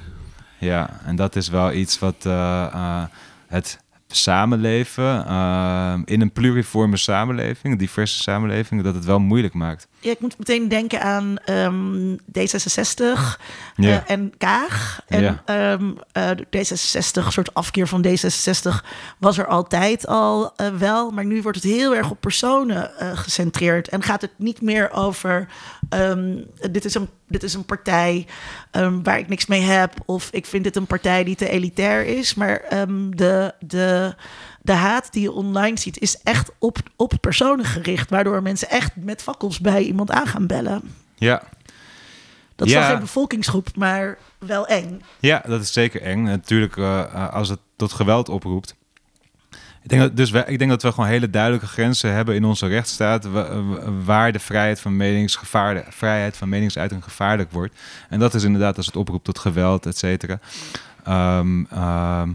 Ja, en dat is wel iets wat eh, eh, het samenleven eh, in een pluriforme samenleving, een diverse samenleving, dat het wel moeilijk maakt. Ja, ik moet meteen denken aan ehm, D66 Ja. en Kaag. En Ja. ehm, eh, de D66, een soort afkeer van D66, was er altijd al wel. Maar nu wordt het heel erg op personen gecentreerd. En gaat het niet meer over... ehm, dit, is een, dit is een partij ehm, waar ik niks mee heb. Of ik vind dit een partij die te elitair is. Maar ehm, de... de de haat die je online ziet is echt op, op personen gericht. Waardoor mensen echt met fakkels bij iemand aan gaan bellen. Ja, Dat is Ja. wel geen bevolkingsgroep, maar wel eng. Ja, dat is zeker eng. Natuurlijk, eh, eh, als het tot geweld oproept. Ik denk, dat, dus wij, ik denk dat we gewoon hele duidelijke grenzen hebben in onze rechtsstaat. wa- wa- waar de vrijheid van, meningsgevaarlijk, vrijheid van meningsuiting gevaarlijk wordt. En dat is inderdaad als het oproept tot geweld, et cetera. Ehm, ehm,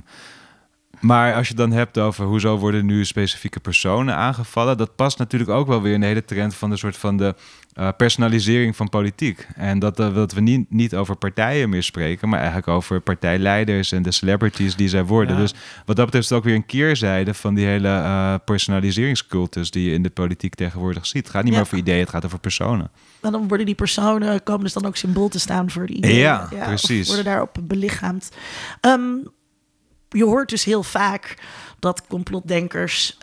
maar als je dan hebt over hoezo worden nu specifieke personen aangevallen, dat past natuurlijk ook wel weer in de hele trend van de soort van de eh, personalisering van politiek. En dat, eh, dat we niet, niet over partijen meer spreken, maar eigenlijk over partijleiders en de celebrities die zij worden. Ja. Dus wat dat betreft is het ook weer een keerzijde van die hele eh, personaliseringscultus die je in de politiek tegenwoordig ziet. Het gaat niet Ja. meer over ideeën, het gaat over personen. En dan worden die personen, komen dus dan ook symbool te staan voor die ideeën. Ja, precies. worden daarop belichaamd. Ehm, je hoort dus heel vaak dat complotdenkers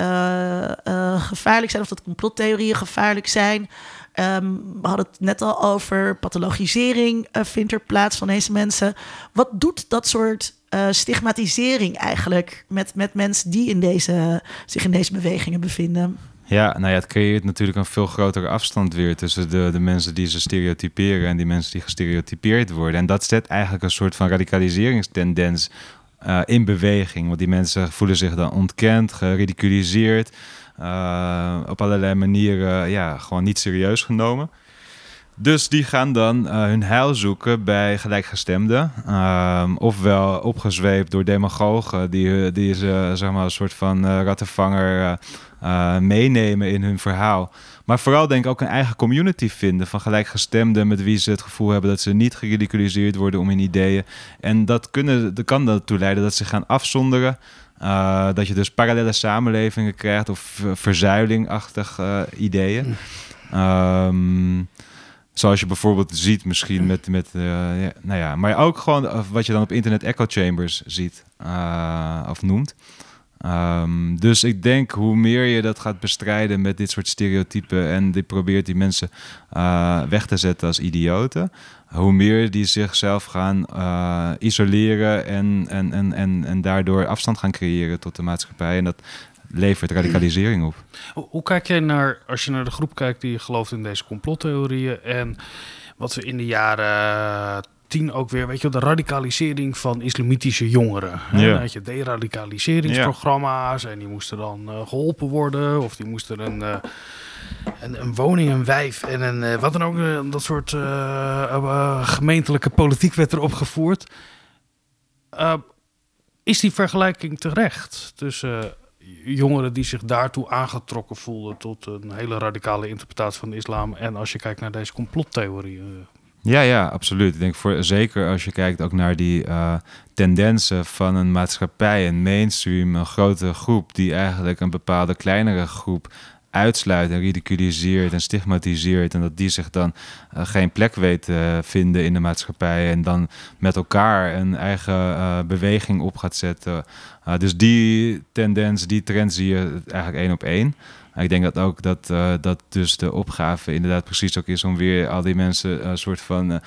gevaarlijk zijn... of dat complottheorieën gevaarlijk zijn. Ehm, we hadden het net al over pathologisering eh, vindt er plaats van deze mensen. Wat doet dat soort eh, stigmatisering eigenlijk... Met, met mensen die in deze, zich in deze bewegingen bevinden? Ja, nou ja, het creëert natuurlijk een veel grotere afstand weer tussen de, de mensen die ze stereotyperen en die mensen die gestereotypeerd worden. En dat zet eigenlijk een soort van radicaliseringstendens eh, in beweging. Want die mensen voelen zich dan ontkend, geridiculiseerd, op allerlei manieren ja, gewoon niet serieus genomen. Dus die gaan dan eh, hun heil zoeken bij gelijkgestemden. Ehm, ofwel opgezweept door demagogen die, die ze zeg maar, een soort van eh, rattenvanger eh, eh, meenemen in hun verhaal. Maar vooral denk ik ook een eigen community vinden van gelijkgestemden met wie ze het gevoel hebben dat ze niet geridiculiseerd worden om hun ideeën. En dat, kunnen, dat kan ertoe leiden dat ze gaan afzonderen. Eh, dat je dus parallele samenlevingen krijgt of ver- verzuilingachtig eh, ideeën. Ehm, zoals je bijvoorbeeld ziet misschien met... met eh, ja, nou ja, maar ook gewoon wat je dan op internet echo chambers ziet of noemt. Ehm, dus ik denk hoe meer je dat gaat bestrijden met dit soort stereotypen en die probeert die mensen weg te zetten als idioten, hoe meer die zichzelf gaan uh, isoleren en, en, en, en, en daardoor afstand gaan creëren tot de maatschappij. En dat levert radicalisering op. Hoe, kijk jij naar, als je naar de groep kijkt die gelooft in deze complottheorieën en wat we in de jaren tien ook weer, weet je, de radicalisering van islamitische jongeren. Ja. Dan had je deradicaliseringsprogramma's en die moesten dan uh, geholpen worden of die moesten een, uh, een, een, woning, een wijf en een uh, wat dan ook, dat soort gemeentelijke politiek werd er opgevoerd. is die vergelijking terecht tussen jongeren die zich daartoe aangetrokken voelden tot een hele radicale interpretatie van de islam en als je kijkt naar deze complottheorieën? Ja, ja, absoluut. Ik denk voor zeker als je kijkt ook naar die tendensen van een maatschappij, een mainstream, een grote groep die eigenlijk een bepaalde kleinere groep uitsluit en ridiculiseert en stigmatiseert. En dat die zich dan uh, geen plek weet te vinden in de maatschappij. En dan met elkaar een eigen uh, beweging op gaat zetten. dus die tendens, die trend zie je eigenlijk één op één. Ik denk dat ook dat, dat dus de opgave inderdaad precies ook is om weer al die mensen een soort van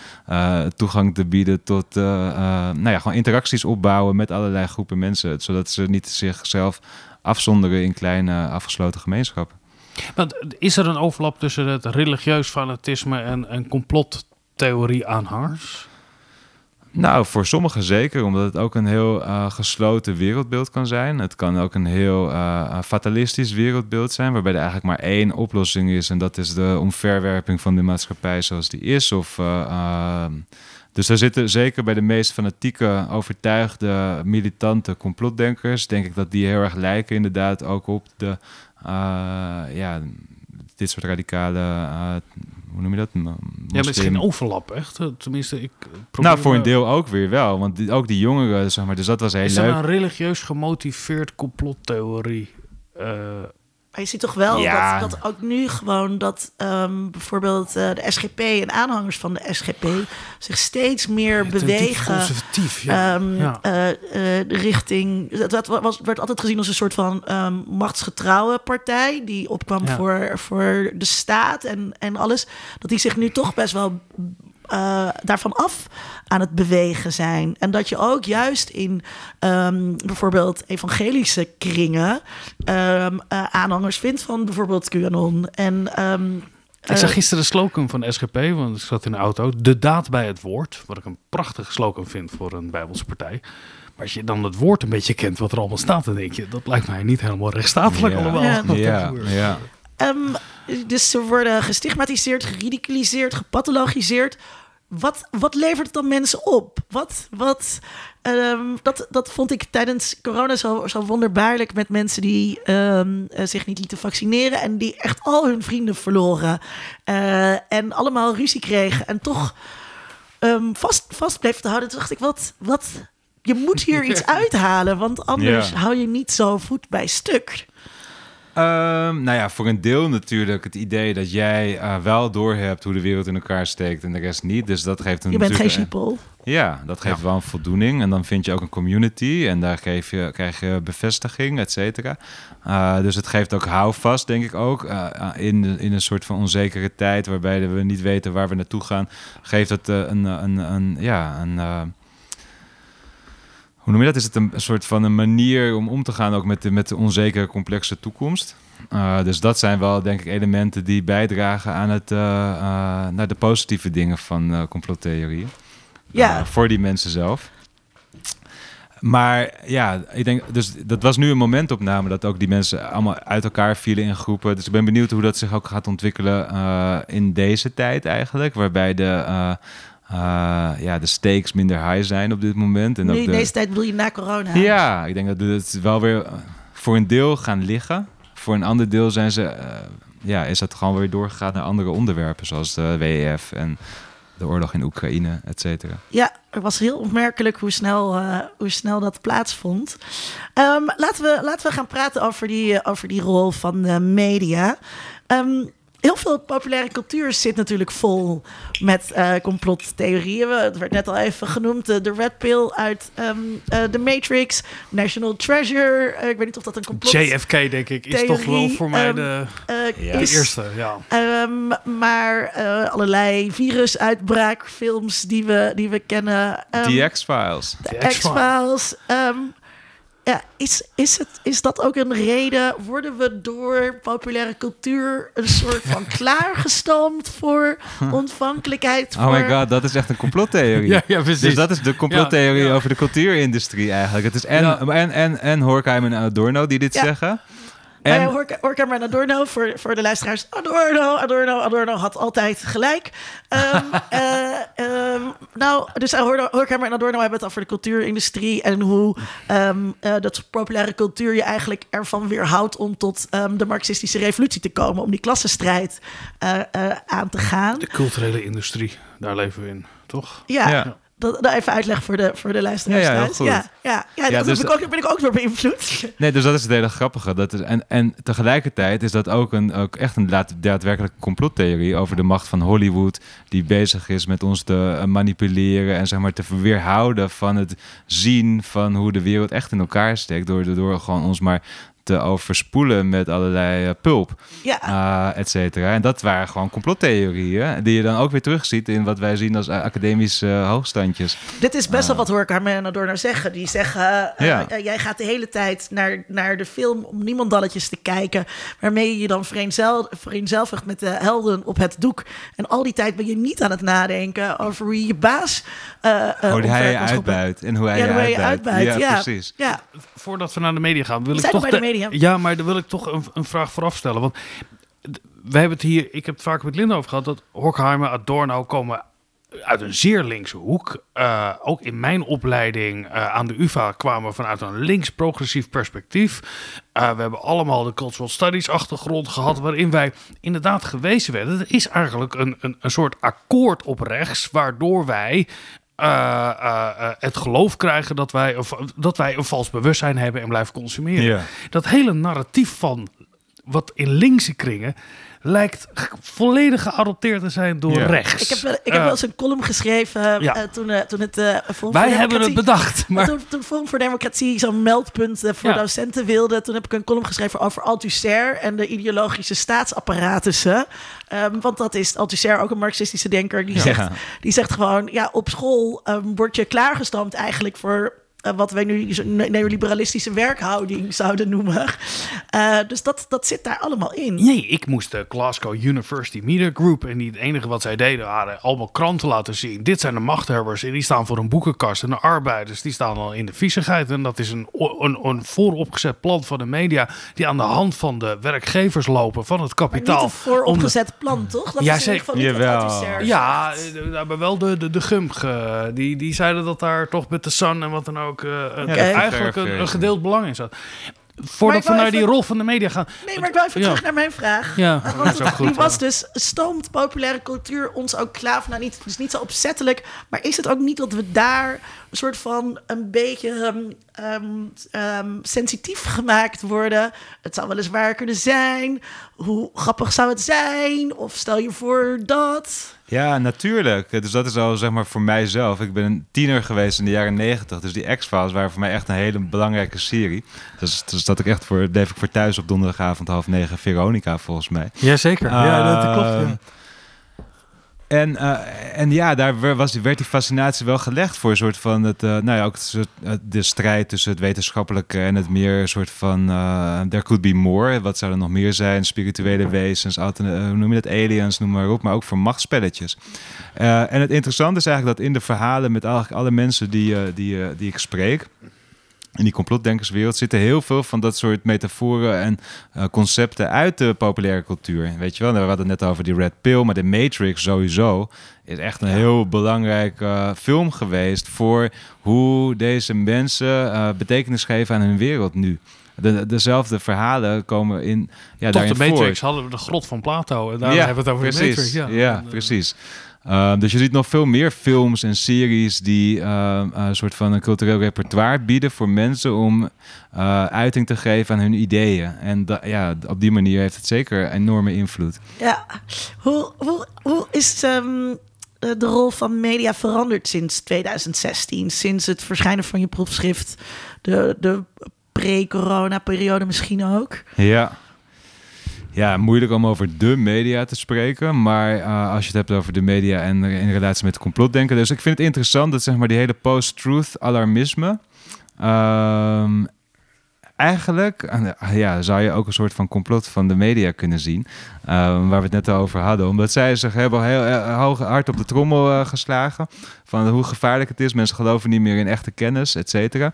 toegang te bieden tot nou ja, gewoon interacties opbouwen met allerlei groepen mensen. Zodat ze niet zichzelf afzonderen in kleine afgesloten gemeenschappen. Want is er een overlap tussen het religieus fanatisme en, en complottheorie-aanhangers? Nou, voor sommigen zeker, omdat het ook een heel uh, gesloten wereldbeeld kan zijn. Het kan ook een heel uh, fatalistisch wereldbeeld zijn, waarbij er eigenlijk maar één oplossing is. En dat is de omverwerping van de maatschappij zoals die is. Of, uh, dus er zitten zeker bij de meest fanatieke, overtuigde, militante complotdenkers, denk ik dat die heel erg lijken inderdaad ook op de, ja, dit soort radicale hoe noem je dat? Ja, maar het is geen overlap, echt. Tenminste, ik Nou, voor een deel ook weer wel. Want die, ook die jongeren, zeg maar, dus dat was heel is leuk. Is een religieus gemotiveerd complottheorie? Uh, maar je ziet toch wel ja. dat, dat ook nu gewoon dat um, bijvoorbeeld uh, de SGP en aanhangers van de SGP zich steeds meer ja, bewegen. Conservatief, ja. Um, ja. Uh, uh, richting. Dat, dat was, werd altijd gezien als een soort van um, machtsgetrouwe partij. Die opkwam voor, voor de staat en, en alles. Dat die zich nu toch best wel uh, daarvan af aan het bewegen zijn. En dat je ook juist in um, bijvoorbeeld evangelische kringen um, uh, aanhangers vindt van bijvoorbeeld QAnon. En um, ik zag gisteren de slogan van SGP, want ik zat in de auto. De daad bij het woord. Wat ik een prachtige slogan vind voor een Bijbelse partij. Maar als je dan het woord een beetje kent, wat er allemaal staat, dan denk je, dat lijkt mij niet helemaal rechtsstatelijk ja. allemaal. Ja, ja, ja. Um, dus ze worden gestigmatiseerd, geridiculiseerd, gepathologiseerd. Wat, wat levert het dan mensen op? Wat, wat, um, dat, dat vond ik tijdens corona zo, zo wonderbaarlijk met mensen die um, zich niet lieten vaccineren en die echt al hun vrienden verloren uh, en allemaal ruzie kregen en toch um, vast, vast bleef te houden. Toen dacht ik, wat, wat, je moet hier iets uithalen, want anders hou je niet zo voet bij stuk. Um, nou ja, voor een deel natuurlijk het idee dat jij uh, wel doorhebt hoe de wereld in elkaar steekt en de rest niet. Dus dat geeft een. Je bent geen sheeple. Ja, dat geeft ja. wel een voldoening. En dan vind je ook een community en daar geef je, krijg je bevestiging, et cetera. Uh, dus het geeft ook houvast, denk ik ook. Uh, in, in een soort van onzekere tijd waarbij we niet weten waar we naartoe gaan, geeft het een, een, een, ja, een hoe noem je dat? Is het een, soort van een manier om om te gaan ook met de, met de onzekere, complexe toekomst? Uh, dus dat zijn wel, denk ik, elementen die bijdragen aan het, uh, uh, naar de positieve dingen van complottheorieën. Ja. voor die mensen zelf. Maar ja, ik denk, dus dat was nu een momentopname dat ook die mensen allemaal uit elkaar vielen in groepen. Dus ik ben benieuwd hoe dat zich ook gaat ontwikkelen in deze tijd eigenlijk, waarbij de uh, ja, de stakes minder high zijn op dit moment. En de... deze tijd bedoel je na corona? Ja, ik denk dat het wel weer voor een deel gaan liggen. Voor een ander deel zijn ze, uh, ja, is dat gewoon weer doorgegaan naar andere onderwerpen, zoals de WEF en de oorlog in Oekraïne, et cetera. Ja, het was heel opmerkelijk hoe snel, uh, hoe snel dat plaatsvond. Um, laten, we, laten we gaan praten over die, over die rol van de media. Um, heel veel populaire cultuur zit natuurlijk vol met eh, complottheorieën. Het werd net al even genoemd, de, de Red Pill uit ehm, eh, The Matrix, National Treasure. eh, ik weet niet of dat een complot JFK, denk ik, is toch wel voor mij ehm, de, eh, Ja. de is. eerste. Ja. Ehm, maar eh, allerlei virusuitbraakfilms die we, die we kennen. Ehm, The X-Files. de X-Files. Ja, is, is, het, is dat ook een reden? Worden we door populaire cultuur een soort van klaargestoomd voor ontvankelijkheid? Oh voor... my god, dat is echt een complottheorie. Ja, ja, precies. Dus dat is de complottheorie Ja, ja. over de cultuurindustrie eigenlijk. Het is en, Ja. en, en, en Horkheim en Adorno die dit Ja. zeggen. En, En, uh, Horkheimer en Adorno, voor, voor de luisteraars. Adorno, Adorno, Adorno had altijd gelijk. Ehm, eh, ehm, nou, dus Adorno- Horkheimer en Adorno hebben het over de cultuurindustrie... en hoe ehm, eh, dat populaire cultuur je eigenlijk ervan weerhoudt... om tot ehm, de marxistische revolutie te komen... om die klassenstrijd eh, eh, aan te gaan. De culturele industrie, daar leven we in, toch? Ja, Ja. Dat, dat even uitleg voor de, voor de luisteraars Ja, ja, heel thuis. goed. Ja, ja, ja, Ja, dat dus- ben, ik ook, ben ik ook door beïnvloed. nee, dus dat is het hele grappige. Dat is, en, en tegelijkertijd is dat ook, een, ook echt een daad- daadwerkelijke complottheorie over de macht van Hollywood, die bezig is met ons te eh, manipuleren en zeg maar te weerhouden van het zien van hoe de wereld echt in elkaar steekt, door, door gewoon ons maar te overspoelen met allerlei eh, pulp. Ja, uh, et cetera. En dat waren gewoon complottheorieën, die je dan ook weer terugziet in wat wij zien als uh, academische uh, hoogstandjes. Dit is best wel wat Horkheimer en Adorno zeggen. Die zeggen, uh, Ja. uh, jij gaat de hele tijd naar, naar de film om niemandalletjes te kijken, waarmee je je dan vereenzel, vereenzelvigt met de helden op het doek. En al die tijd ben je niet aan het nadenken over hoe je je baas uh, uh, Hoe hij je uitbuit en hoe hij Ja, je hoe hij je uitbuit. uitbuit. Ja, precies. Ja, Voordat we naar de media gaan, wil ik zijn toch nog bij Ja, maar dan wil ik toch een, een vraag vooraf stellen. Want wij hebben het hier, ik heb het vaak met Linda over gehad, dat Horkheimer, Adorno komen uit een zeer linkse hoek. Uh, ook in mijn opleiding uh, aan de UvA kwamen we vanuit een links-progressief perspectief. Uh, we hebben allemaal de cultural studies achtergrond gehad, waarin wij inderdaad gewezen werden. Er is eigenlijk een, een, een soort akkoord op rechts, waardoor wij uh, uh, uh, het geloof krijgen dat wij, of, dat wij een vals bewustzijn hebben en blijven consumeren. Ja. Dat hele narratief van wat in linkse kringen lijkt volledig geadopteerd te zijn door Ja. rechts. ik heb, wel- ik heb wel eens een column geschreven ja. uh, toen, uh, toen het uh, Forum Wij voor hebben het bedacht, maar Toen, toen Forum voor Democratie zo'n meldpunt uh, voor Ja. docenten wilde, toen heb ik een column geschreven over Althusser en de ideologische staatsapparatussen. Um, want dat is Althusser ook een marxistische denker. Die, Ja. zegt, die zegt gewoon, ja, op school um, word je klaargestampt eigenlijk voor uh, wat wij nu neoliberalistische werkhouding zouden noemen. Uh, dus dat, dat zit daar allemaal in. Nee, ik moest de Glasgow University Media Group. En die, het enige wat zij deden waren allemaal kranten laten zien. Dit zijn de machthebbers en die staan voor een boekenkast. En de arbeiders die staan al in de viezigheid. En dat is een, een, een vooropgezet plan van de media. Die aan de hand van de werkgevers lopen van het Maar niet kapitaal. een vooropgezet plan, toch? Dat Ja, is in ieder geval niet Ja, eh, hebben wel de, de, de Gump. eh, die, die zeiden dat daar toch met de Sun en wat dan ook. Eh, een- Oké. eigenlijk een, een gedeeld belang in zat. Voordat we naar die rol van de media gaan. Nee, maar ik wil even Ja. terug naar mijn vraag. Ja, Want dat is ook het- goed, die was dus, stoomt populaire cultuur ons ook klaar? Nou, niet, dus niet zo opzettelijk. Maar is het ook niet dat we daar een soort van een beetje ehm, ehm, ehm, sensitief gemaakt worden? Het zou wel eens waar kunnen zijn. Hoe grappig zou het zijn? Of stel je voor dat... Ja, natuurlijk. Dus dat is al zeg maar voor mijzelf. Ik ben een tiener geweest in de jaren negentig. Dus die X-Files waren voor mij echt een hele belangrijke serie. Dus, dus dat ik echt voor, bleef ik voor thuis op donderdagavond half negen Veronica volgens mij. Jazeker. Ehm, En, eh, en ja, daar was, werd die fascinatie wel gelegd voor een soort van het, eh, nou ja, ook eh, de strijd tussen het wetenschappelijke en het meer soort van there could be more. Wat zou er nog meer zijn? Spirituele wezens, hoe noem je dat? Aliens, noem maar op, maar ook voor machtsspelletjes. Eh, en het interessante is eigenlijk dat in de verhalen met eigenlijk alle mensen die, die, die ik spreek. In die complotdenkerswereld zitten heel veel van dat soort metaforen en uh, concepten uit de populaire cultuur. Weet je wel, we hadden het net over die Red Pill, maar de Matrix sowieso is echt een heel belangrijk uh, film geweest voor hoe deze mensen uh, betekenis geven aan hun wereld nu. De, dezelfde verhalen komen in. Ja, Toch de Matrix voor. hadden we de grot van Plato. En daar ja, hebben we het over precies. de Matrix. Ja, ja En, uh. Ehm, dus je ziet nog veel meer films en series die ehm, een soort van een cultureel repertoire bieden voor mensen om eh, uiting te geven aan hun ideeën. En da- ja, op die manier heeft het zeker enorme invloed. Ja, hoe, hoe, hoe is ehm, eh, de rol van media veranderd sinds 2016? Sinds het verschijnen van je proefschrift, de, de pre-corona-periode misschien ook? Ja. Ja, moeilijk om over de media te spreken. Maar eh, als je het hebt over de media en in relatie met complotdenken. Dus ik vind het interessant dat zeg maar die hele post-truth alarmisme. ehm, eigenlijk eh, ja, zou je ook een soort van complot van de media kunnen zien. ehm, waar we het net al over hadden. Omdat zij zich hebben heel eh, hard op de trommel geslagen. Van hoe gevaarlijk het is. Mensen geloven niet meer in echte kennis, et cetera.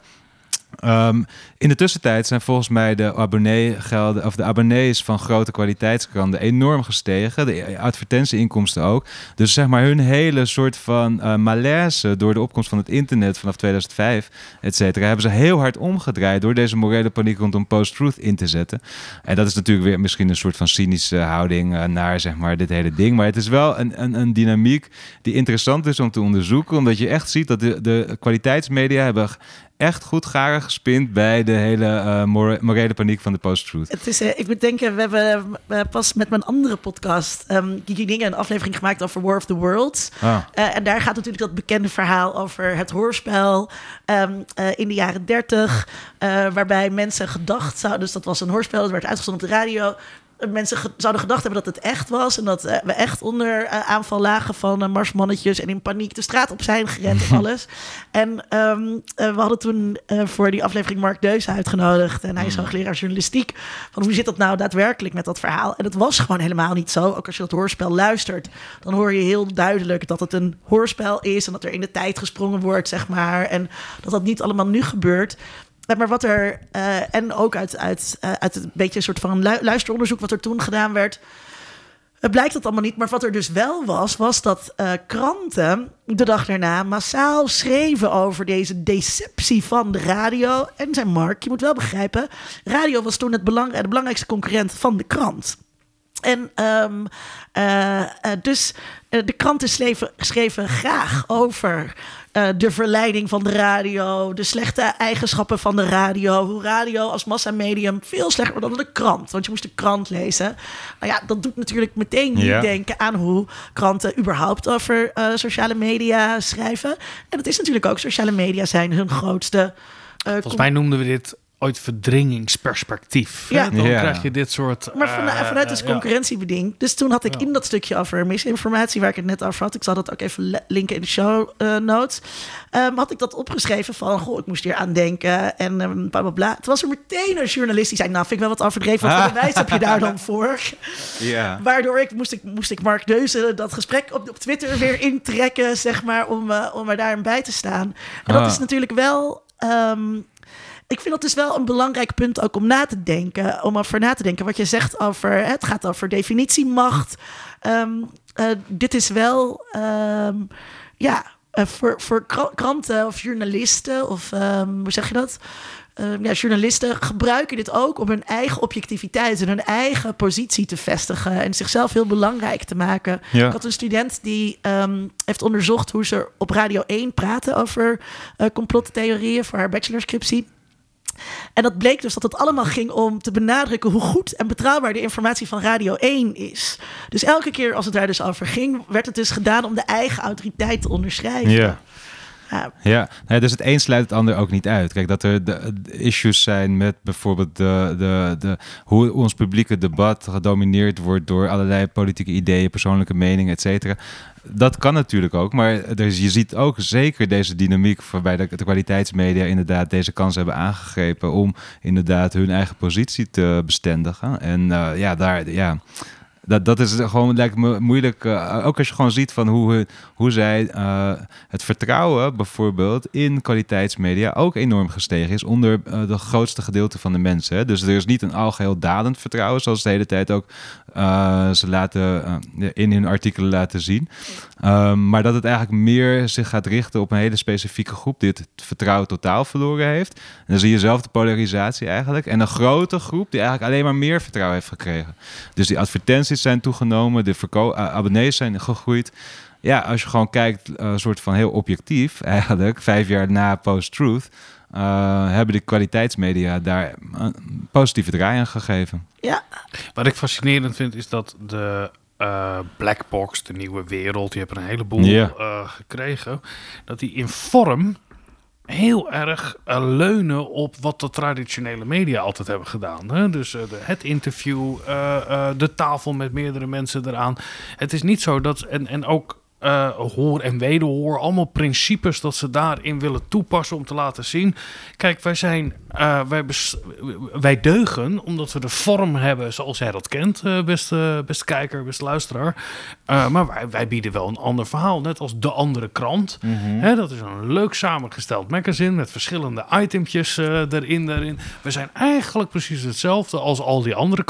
Ehm, in de tussentijd zijn volgens mij de, abonneegelden, of de abonnees van grote kwaliteitskranten enorm gestegen. De advertentieinkomsten ook. Dus zeg maar hun hele soort van eh, malaise door de opkomst van het internet vanaf 2005, et cetera, hebben ze heel hard omgedraaid door deze morele paniek rondom post-truth in te zetten. En dat is natuurlijk weer misschien een soort van cynische houding eh, naar zeg maar dit hele ding. Maar het is wel een, een, een dynamiek die interessant is om te onderzoeken, omdat je echt ziet dat de, de kwaliteitsmedia hebben echt goed garen gespind bij de hele more- morele paniek van de post-truth. Het is, eh, ik moet denken, we hebben eh, pas met mijn andere podcast, ehm Kiki Dingen, een aflevering gemaakt over War of the Worlds. Ah. En daar gaat natuurlijk dat bekende verhaal over het hoorspel ehm, eh, in de jaren 30. eh, waarbij mensen gedacht zouden, dus dat was een hoorspel, dat werd uitgezonden op de radio. Mensen ge- zouden gedacht hebben dat het echt was. En dat eh, we echt onder eh, aanval lagen van eh, marsmannetjes. En in paniek de straat op zijn gerend en alles. En ehm, eh, we hadden toen voor die aflevering Mark Deus uitgenodigd. En hij is hoogleraar journalistiek. Van hoe zit dat nou daadwerkelijk met dat verhaal? En het was gewoon helemaal niet zo. Ook als je dat hoorspel luistert, dan hoor je heel duidelijk dat het een hoorspel is. En dat er in de tijd gesprongen wordt, zeg maar. En dat dat niet allemaal nu gebeurt. Maar wat er, eh, en ook uit, uit, eh, uit een beetje een soort van lu- luisteronderzoek wat er toen gedaan werd, het blijkt dat allemaal niet. Maar wat er dus wel was, was dat eh, kranten de dag daarna massaal schreven over deze deceptie van de radio. En zijn Mark, je moet wel begrijpen, radio was toen het de belangrijkste concurrent van de krant. En ehm, eh, eh, dus de kranten schreven, schreven graag over eh, de verleiding van de radio, de slechte eigenschappen van de radio, hoe radio als massamedium veel slechter wordt dan de krant. Want je moest de krant lezen. Nou ja, dat doet natuurlijk meteen niet denken aan hoe kranten überhaupt over eh, sociale media schrijven. En dat is natuurlijk ook, sociale media zijn hun grootste. eh, Volgens mij noemden we dit ooit verdringingsperspectief. hè? Ja. Dan Ja. krijg je dit soort... Maar vana- eh, vanuit dus eh, ja. concurrentiebeding. Dus toen had ik in dat stukje over misinformatie, waar ik het net over had, ik zal dat ook even linken in de show eh, notes, ehm, had ik dat opgeschreven van, goh, ik moest hier aan denken en um, bla bla bla. Toen was er meteen een journalist die zei, nou, vind ik wel wat overdreven, wat voor bewijs heb je daar dan voor? Ja. Waardoor ik moest, ik moest ik Mark Deuzen dat gesprek op, op Twitter weer intrekken, zeg maar, om, eh, om er daarin bij te staan. En dat Ah. is natuurlijk wel. ehm, ik vind dat dus wel een belangrijk punt ook om na te denken. Om over na te denken. Wat je zegt over. Het gaat over definitiemacht. Ehm, eh, dit is wel. ehm, ja, eh, voor, voor kra- kranten of journalisten. Of ehm, hoe zeg je dat? Ja, journalisten gebruiken dit ook om hun eigen objectiviteit en hun eigen positie te vestigen en zichzelf heel belangrijk te maken. Ja. Ik had een student die heeft onderzocht hoe ze op Radio 1 praten over eh complottheorieën voor haar bachelorscriptie. En dat bleek dus dat het allemaal ging om te benadrukken hoe goed en betrouwbaar de informatie van Radio 1 is. Dus elke keer als het daar dus over ging, werd het dus gedaan om de eigen autoriteit te onderschrijven. Ja, Ja, dus het een sluit het ander ook niet uit. Kijk, dat er de, issues zijn met bijvoorbeeld de, de, de, hoe ons publieke debat gedomineerd wordt door allerlei politieke ideeën, persoonlijke meningen, et cetera. Dat kan natuurlijk ook, maar er, je ziet ook zeker deze dynamiek waarbij de, de kwaliteitsmedia inderdaad deze kans hebben aangegrepen om inderdaad hun eigen positie te bestendigen. En eh, ja, daar, ja, dat, dat is gewoon, lijkt me moeilijk. eh, ook als je gewoon ziet van hoe, hoe zij eh, het vertrouwen bijvoorbeeld in kwaliteitsmedia ook enorm gestegen is onder eh, de grootste gedeelte van de mensen. Hè. Dus er is niet een algeheel dalend vertrouwen, zoals de hele tijd ook ze laten, in hun artikelen laten zien. Um, maar dat het eigenlijk meer zich gaat richten op een hele specifieke groep die het vertrouwen totaal verloren heeft. En dan zie je zelf de polarisatie eigenlijk. En een grote groep die eigenlijk alleen maar meer vertrouwen heeft gekregen. Dus die advertenties zijn toegenomen, de verko- uh, abonnees zijn gegroeid. ja, als je gewoon kijkt, een soort van heel objectief eigenlijk, vijf jaar na post-truth, uh, hebben de kwaliteitsmedia daar een positieve draai aan gegeven. Ja. Wat ik fascinerend vind is dat de uh, Black Box, de nieuwe wereld, die hebben een heleboel uh, gekregen, dat die in vorm heel erg uh, leunen op wat de traditionele media altijd hebben gedaan. Hè? Dus de, het interview, uh, de tafel met meerdere mensen eraan. Het is niet zo dat, en, en ook hoor en wederhoor, allemaal principes dat ze daarin willen toepassen om te laten zien. Kijk, wij zijn, uh, wij, wij deugen omdat we de vorm hebben zoals jij dat kent, uh, beste, beste kijker, beste luisteraar. maar wij, wij, bieden wel een ander verhaal, net als de andere krant. Mm -hmm. Hè, dat is een leuk samengesteld magazine met verschillende itempjes erin, erin. We zijn eigenlijk precies hetzelfde als al die andere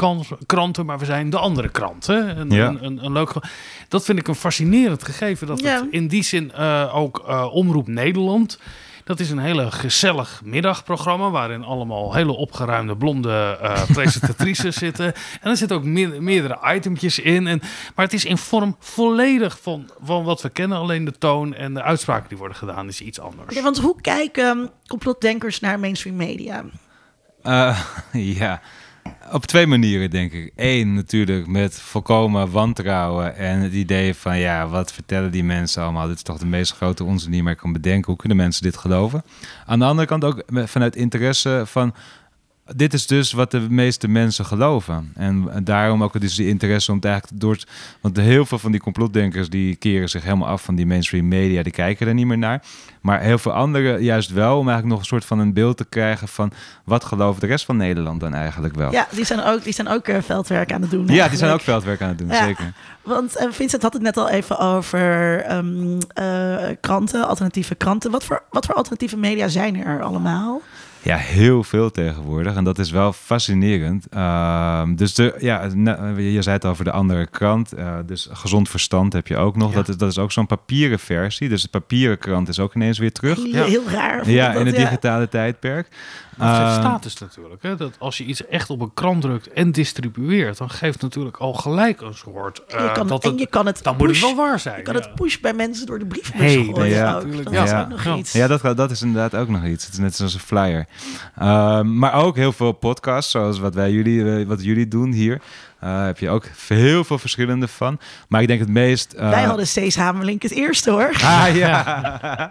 kranten, maar we zijn de andere krant. Hè? Een, Ja. een, een, een leuk, dat vind ik een fascinerend gegeven dat Ja. het in die zin uh, ook uh, Omroep Nederland. Dat is een hele gezellig middagprogramma waarin allemaal hele opgeruimde blonde uh, presentatrices zitten. En er zitten ook me meerdere itempjes in. En, maar het is in vorm volledig van, van wat we kennen. Alleen de toon en de uitspraken die worden gedaan is iets anders. Ja, want hoe kijken um, complotdenkers naar mainstream media? Uh, ja, op twee manieren denk ik. Eén natuurlijk met volkomen wantrouwen en het idee van ja, wat vertellen die mensen allemaal? Dit is toch de meest grote onzin die je maar kan bedenken. Hoe kunnen mensen dit geloven? Aan de andere kant ook vanuit interesse van dit is dus wat de meeste mensen geloven. En daarom ook dus die interesse om het eigenlijk door... Want heel veel van die complotdenkers die keren zich helemaal af van die mainstream media. Die kijken er niet meer naar. Maar heel veel anderen juist wel. Om eigenlijk nog een soort van een beeld te krijgen van... wat gelooft de rest van Nederland dan eigenlijk wel? Ja, die zijn ook, die zijn ook uh, veldwerk aan het doen. Ja, die zijn ook veldwerk aan het doen, Ja. zeker. Want uh, Vincent had het net al even over um, uh, kranten, alternatieve kranten. Wat voor, wat voor alternatieve media zijn er allemaal? Ja, heel veel tegenwoordig. En dat is wel fascinerend. Uh, dus de, ja, je zei het over de andere krant. Uh, dus gezond verstand heb je ook nog. Ja. Dat, is, dat is ook zo'n papieren versie. Dus de papieren krant is ook ineens weer terug. Heel, heel raar. Ja, in het digitale tijdperk. Het geeft Uh, status natuurlijk. Hè? Dat als je iets echt op een krant drukt en distribueert, dan geeft natuurlijk al gelijk een soort. je eh, kan, dat en het, je kan het dan moet het wel waar zijn. je kan ja. het push bij mensen door de brievenbus Hey, gooien ja, ook. Dat Ja. is ook nog Ja. iets. Ja, dat, dat is inderdaad ook nog iets. Het is net zoals een flyer. Um, maar ook heel veel podcasts, zoals wat, wij jullie, eh, wat jullie doen hier. Uh, heb je ook heel veel verschillende van. Maar ik denk het meest... Uh, Wij hadden Cees Hamelink het eerste hoor. Ah, ja.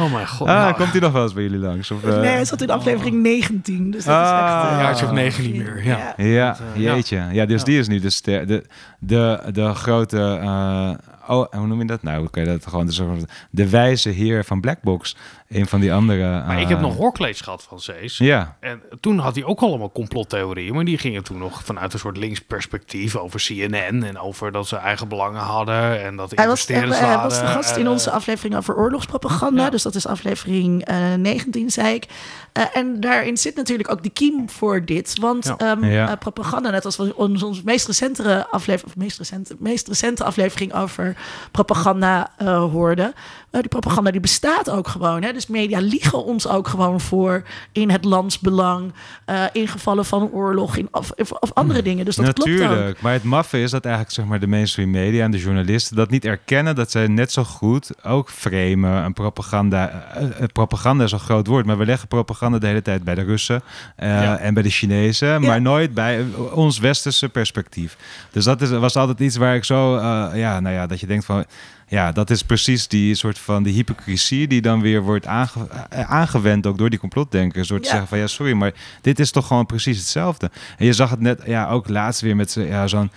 Oh mijn god. ah, nou, komt hij nog wel eens bij jullie langs? Of, uh, nee, hij zat in aflevering 19. Dus dat Ah. is echt... een eh, jaartje of negen niet meer. Ja. Ja, eh, ja. jeetje. Ja, dus Ja. die is nu de, ster- de, de, de grote... uh, oh, hoe noem je dat nou? Je dat gewoon... De, de wijze heer van Blackbox. Een van die andere... Maar ik heb nog hoorkleeds gehad van Cees. Ja. En toen had hij ook allemaal complottheorieën. Maar die gingen toen nog vanuit een soort links perspectief over CNN. En over dat ze eigen belangen hadden. En dat Hij was, hij investeerders waren. was de gast in onze eh, aflevering over oorlogspropaganda. Ja. Dus dat is aflevering eh 19, zei ik. Eh, en daarin zit natuurlijk ook de kiem voor dit. Want Ja. ehm, Ja. eh, propaganda, net als we onze, onze meest, recente aflevering, of meest, recente, meest recente aflevering over propaganda eh, hoorden. eh, die propaganda die bestaat ook gewoon. Hè? Dus media liegen ons ook gewoon voor in het landsbelang. eh in gevallen van oorlog in, of, of, of andere dingen. Dus dat klopt ook. Natuurlijk, maar het maffe is dat eigenlijk zeg maar, de mainstream media en de journalisten dat niet erkennen dat zij net zo goed ook framen en propaganda. eh, eh, propaganda is een groot woord, maar we leggen propaganda de hele tijd bij de Russen eh, Ja. en bij de Chinezen, maar nooit bij ons westerse perspectief. Dus dat is, was altijd iets waar ik zo, ja, nou ja, dat je denkt van. Ja, dat is precies die soort van die hypocrisie die dan weer wordt aange, eh, aangewend ook door die complotdenkers. Door te Ja. zeggen van ja, sorry, maar dit is toch gewoon precies hetzelfde. En je zag het net, ja, ook laatst weer met ja, zo'n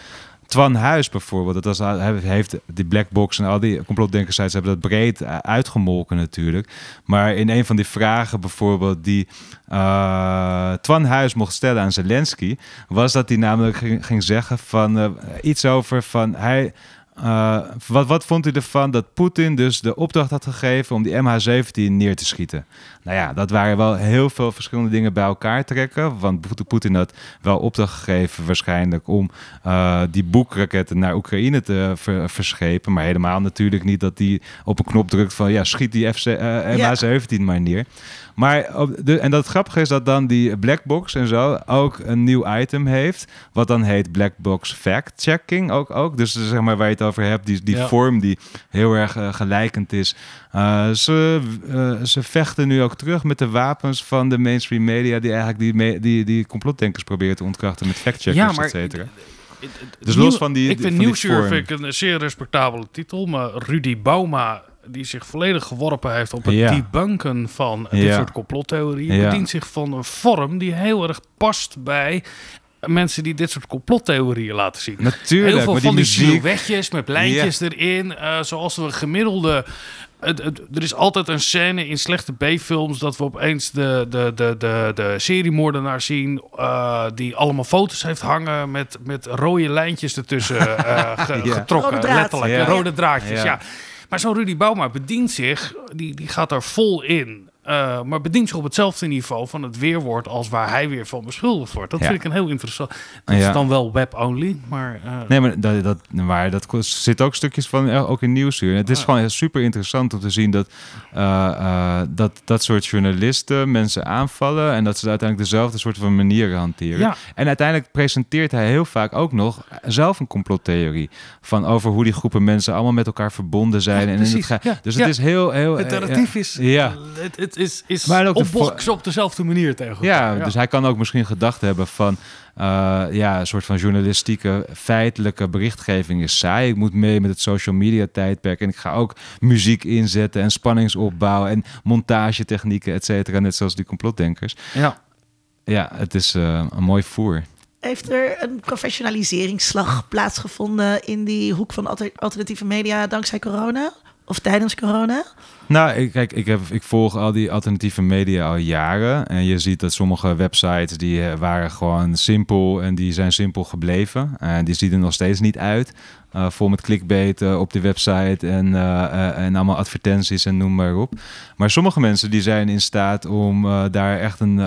Twan Huis bijvoorbeeld. Dat was, heeft die black box en al die complotdenkers hebben dat breed eh, uitgemolken natuurlijk. Maar in een van die vragen bijvoorbeeld die uh, Twan Huis mocht stellen aan Zelensky, was dat hij namelijk ging, ging zeggen van uh, iets over van hij. Uh, wat, wat vond u ervan dat Poetin dus de opdracht had gegeven om die MH17 neer te schieten? Nou ja, dat waren wel heel veel verschillende dingen bij elkaar trekken. Want Poetin had wel opdracht gegeven waarschijnlijk om uh, die boekraketten naar Oekraïne te ver, verschepen. Maar helemaal natuurlijk niet dat hij op een knop drukt van ja, schiet die FC, uh, MH17 ja. maar neer. Maar de, en dat grappige is dat dan die Blackbox en zo ook een nieuw item heeft. Wat dan heet Blackbox Fact Checking ook. ook. Dus zeg maar waar je het over hebt. Die, die Ja. vorm die heel erg eh, gelijkend is. Eh, ze, eh, ze vechten nu ook terug met de wapens van de mainstream media... die eigenlijk die, me- die, die complotdenkers proberen te ontkrachten met factcheckers, Ja, et cetera. Dus nieuw- los van die- Ik vind Nieuwsuur vorm. vind ik een zeer respectabele titel. Maar Rudy Bauma, die zich volledig geworpen heeft op het Ja. debunken van dit Ja. soort complottheorieën... Ja. bedient zich van een vorm die heel erg past bij mensen die dit soort complottheorieën laten zien. Natuurlijk, Heel veel maar van die die silhouetjes met lijntjes erin. eh, zoals we gemiddelde... het- het- er is altijd een scène in slechte B-films... dat we opeens de, de, de, de, de seriemoordenaar zien... eh, die allemaal foto's heeft hangen... met, met rode lijntjes ertussen eh, ge- Ja. getrokken. Letterlijk, Ja. rode draadjes, Ja. ja. Maar zo'n Rudy Bauma bedient zich... die, die gaat er vol in... eh, maar bedient zich op hetzelfde niveau van het weerwoord als waar hij weer van beschuldigd wordt. Dat Ja. vind ik een heel interessant. Dat Ja. is dan wel web-only, maar... eh, Nee, maar dat, dat, maar dat zit ook stukjes van eh, ook in nieuwsuur. Het is gewoon super interessant om te zien dat, dat dat soort journalisten mensen aanvallen en dat ze uiteindelijk dezelfde soort van manieren hanteren. Ja. En uiteindelijk presenteert hij heel vaak ook nog zelf een complottheorie van over hoe die groepen mensen allemaal met elkaar verbonden zijn. En in het. Dus het is heel, heel. Het narratief is, Ja. het, het is, is Maar ook de opboksen op dezelfde manier tegen. Ja, dus hij kan ook misschien gedacht hebben van... eh, ja, een soort van journalistieke, feitelijke berichtgeving is saai. Ik moet mee met het social media tijdperk. En ik ga ook muziek inzetten en spanningsopbouw... en montagetechnieken, et cetera. Net zoals die complotdenkers. ja. Ja, het is eh, een mooi voer. Heeft er een professionaliseringsslag plaatsgevonden in die hoek van alter- alternatieve media dankzij corona? Of tijdens corona? Nou, ik, kijk, ik, heb, ik volg al die alternatieve media al jaren. En je ziet dat sommige websites die eh, waren gewoon simpel en die zijn simpel gebleven. En die zien er nog steeds niet uit. Eh, vol met clickbait eh, op de website en, en allemaal advertenties en noem maar op. Maar sommige mensen die zijn in staat om daar echt een,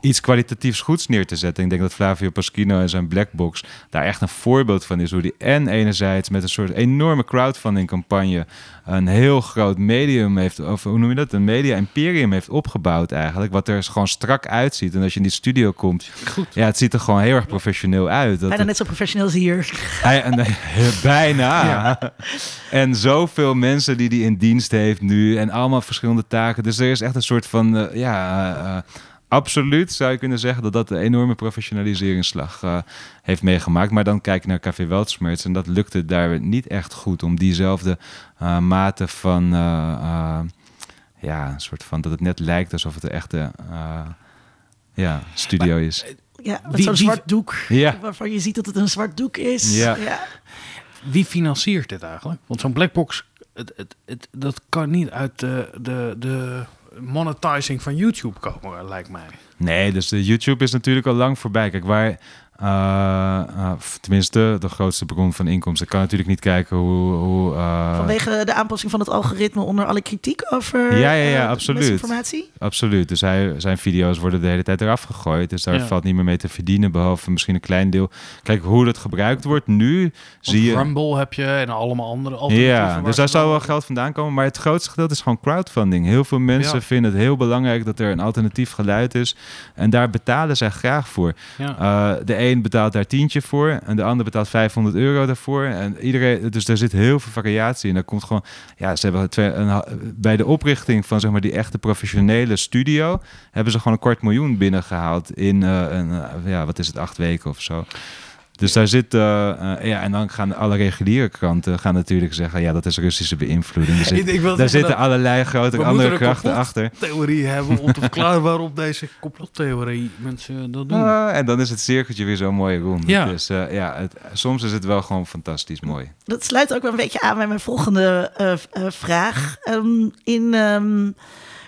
iets kwalitatiefs goeds neer te zetten. Ik denk dat Flavio Paschino en zijn Blackbox daar echt een voorbeeld van is. Hoe die en enerzijds met een soort enorme crowdfunding campagne een heel groot medium heeft, of hoe noem je dat? Een media imperium heeft opgebouwd eigenlijk. Wat er gewoon strak uitziet. En als je in die studio komt, Goed. ja, het ziet er gewoon heel erg professioneel uit. Dat Bijna net zo professioneel als hier. hij, en, eh, bijna. En zoveel mensen die die in dienst heeft nu. En allemaal verschillende taken. Dus er is echt een soort van, eh, ja, eh, absoluut zou je kunnen zeggen dat dat een enorme professionaliseringsslag eh, heeft meegemaakt. Maar dan kijk je naar Café Weltsmerts en dat lukte daar niet echt goed om diezelfde eh, mate van, eh, eh, ja, een soort van dat het net lijkt alsof het een echte eh, ja, studio is. Ja, met Wie- zo'n zwart doek. Ja. Waarvan je ziet dat het een zwart doek is. Ja. Wie financiert dit eigenlijk? Want zo'n blackbox, het, het, het, dat kan niet uit de, de, de monetizing van YouTube komen, lijkt mij. Nee, dus de YouTube is natuurlijk al lang voorbij. Kijk, waar, eh, eh, tenminste, de grootste bron van inkomsten. Ik kan natuurlijk niet kijken hoe. hoe eh, Vanwege de aanpassing van het algoritme onder alle kritiek over Ja, ja, ja, absoluut. Absoluut. Dus hij, zijn video's worden de hele tijd eraf gegooid. Dus daar Ja. valt niet meer mee te verdienen. Behalve misschien een klein deel. Kijk, hoe dat gebruikt wordt nu. Want zie je. Rumble heb je en allemaal andere alternatieven. Ja, dus daar zou wel geld vandaan komen. Maar het grootste gedeelte is gewoon crowdfunding. Heel veel mensen Ja. vinden het heel belangrijk dat er een alternatief geluid is. En daar betalen zij graag voor. Ja. Uh, de een betaalt daar tientje voor en de ander betaalt 500 euro daarvoor. En iedereen, dus daar zit heel veel variatie in. Daar komt gewoon, ja, ze hebben twee, een, bij de oprichting van zeg maar die echte professionele studio hebben ze gewoon een kwart miljoen binnengehaald in, eh, een, eh, ja, wat is het, acht weken of zo. Dus daar zit, eh, eh, ja, en dan gaan alle reguliere kranten gaan natuurlijk zeggen, ja, dat is Russische beïnvloeding. Er zit- Ik- daar zitten dat- allerlei grote andere krachten achter. theorie hebben om te verklaren waarom deze complottheorie mensen dat doen. Ah, en dan is het cirkeltje weer zo mooi rond. Ja. Dus eh, ja, het, soms is het wel gewoon fantastisch mooi. Dat sluit ook wel een beetje aan bij mijn volgende eh, eh, vraag. Ehm, in ehm,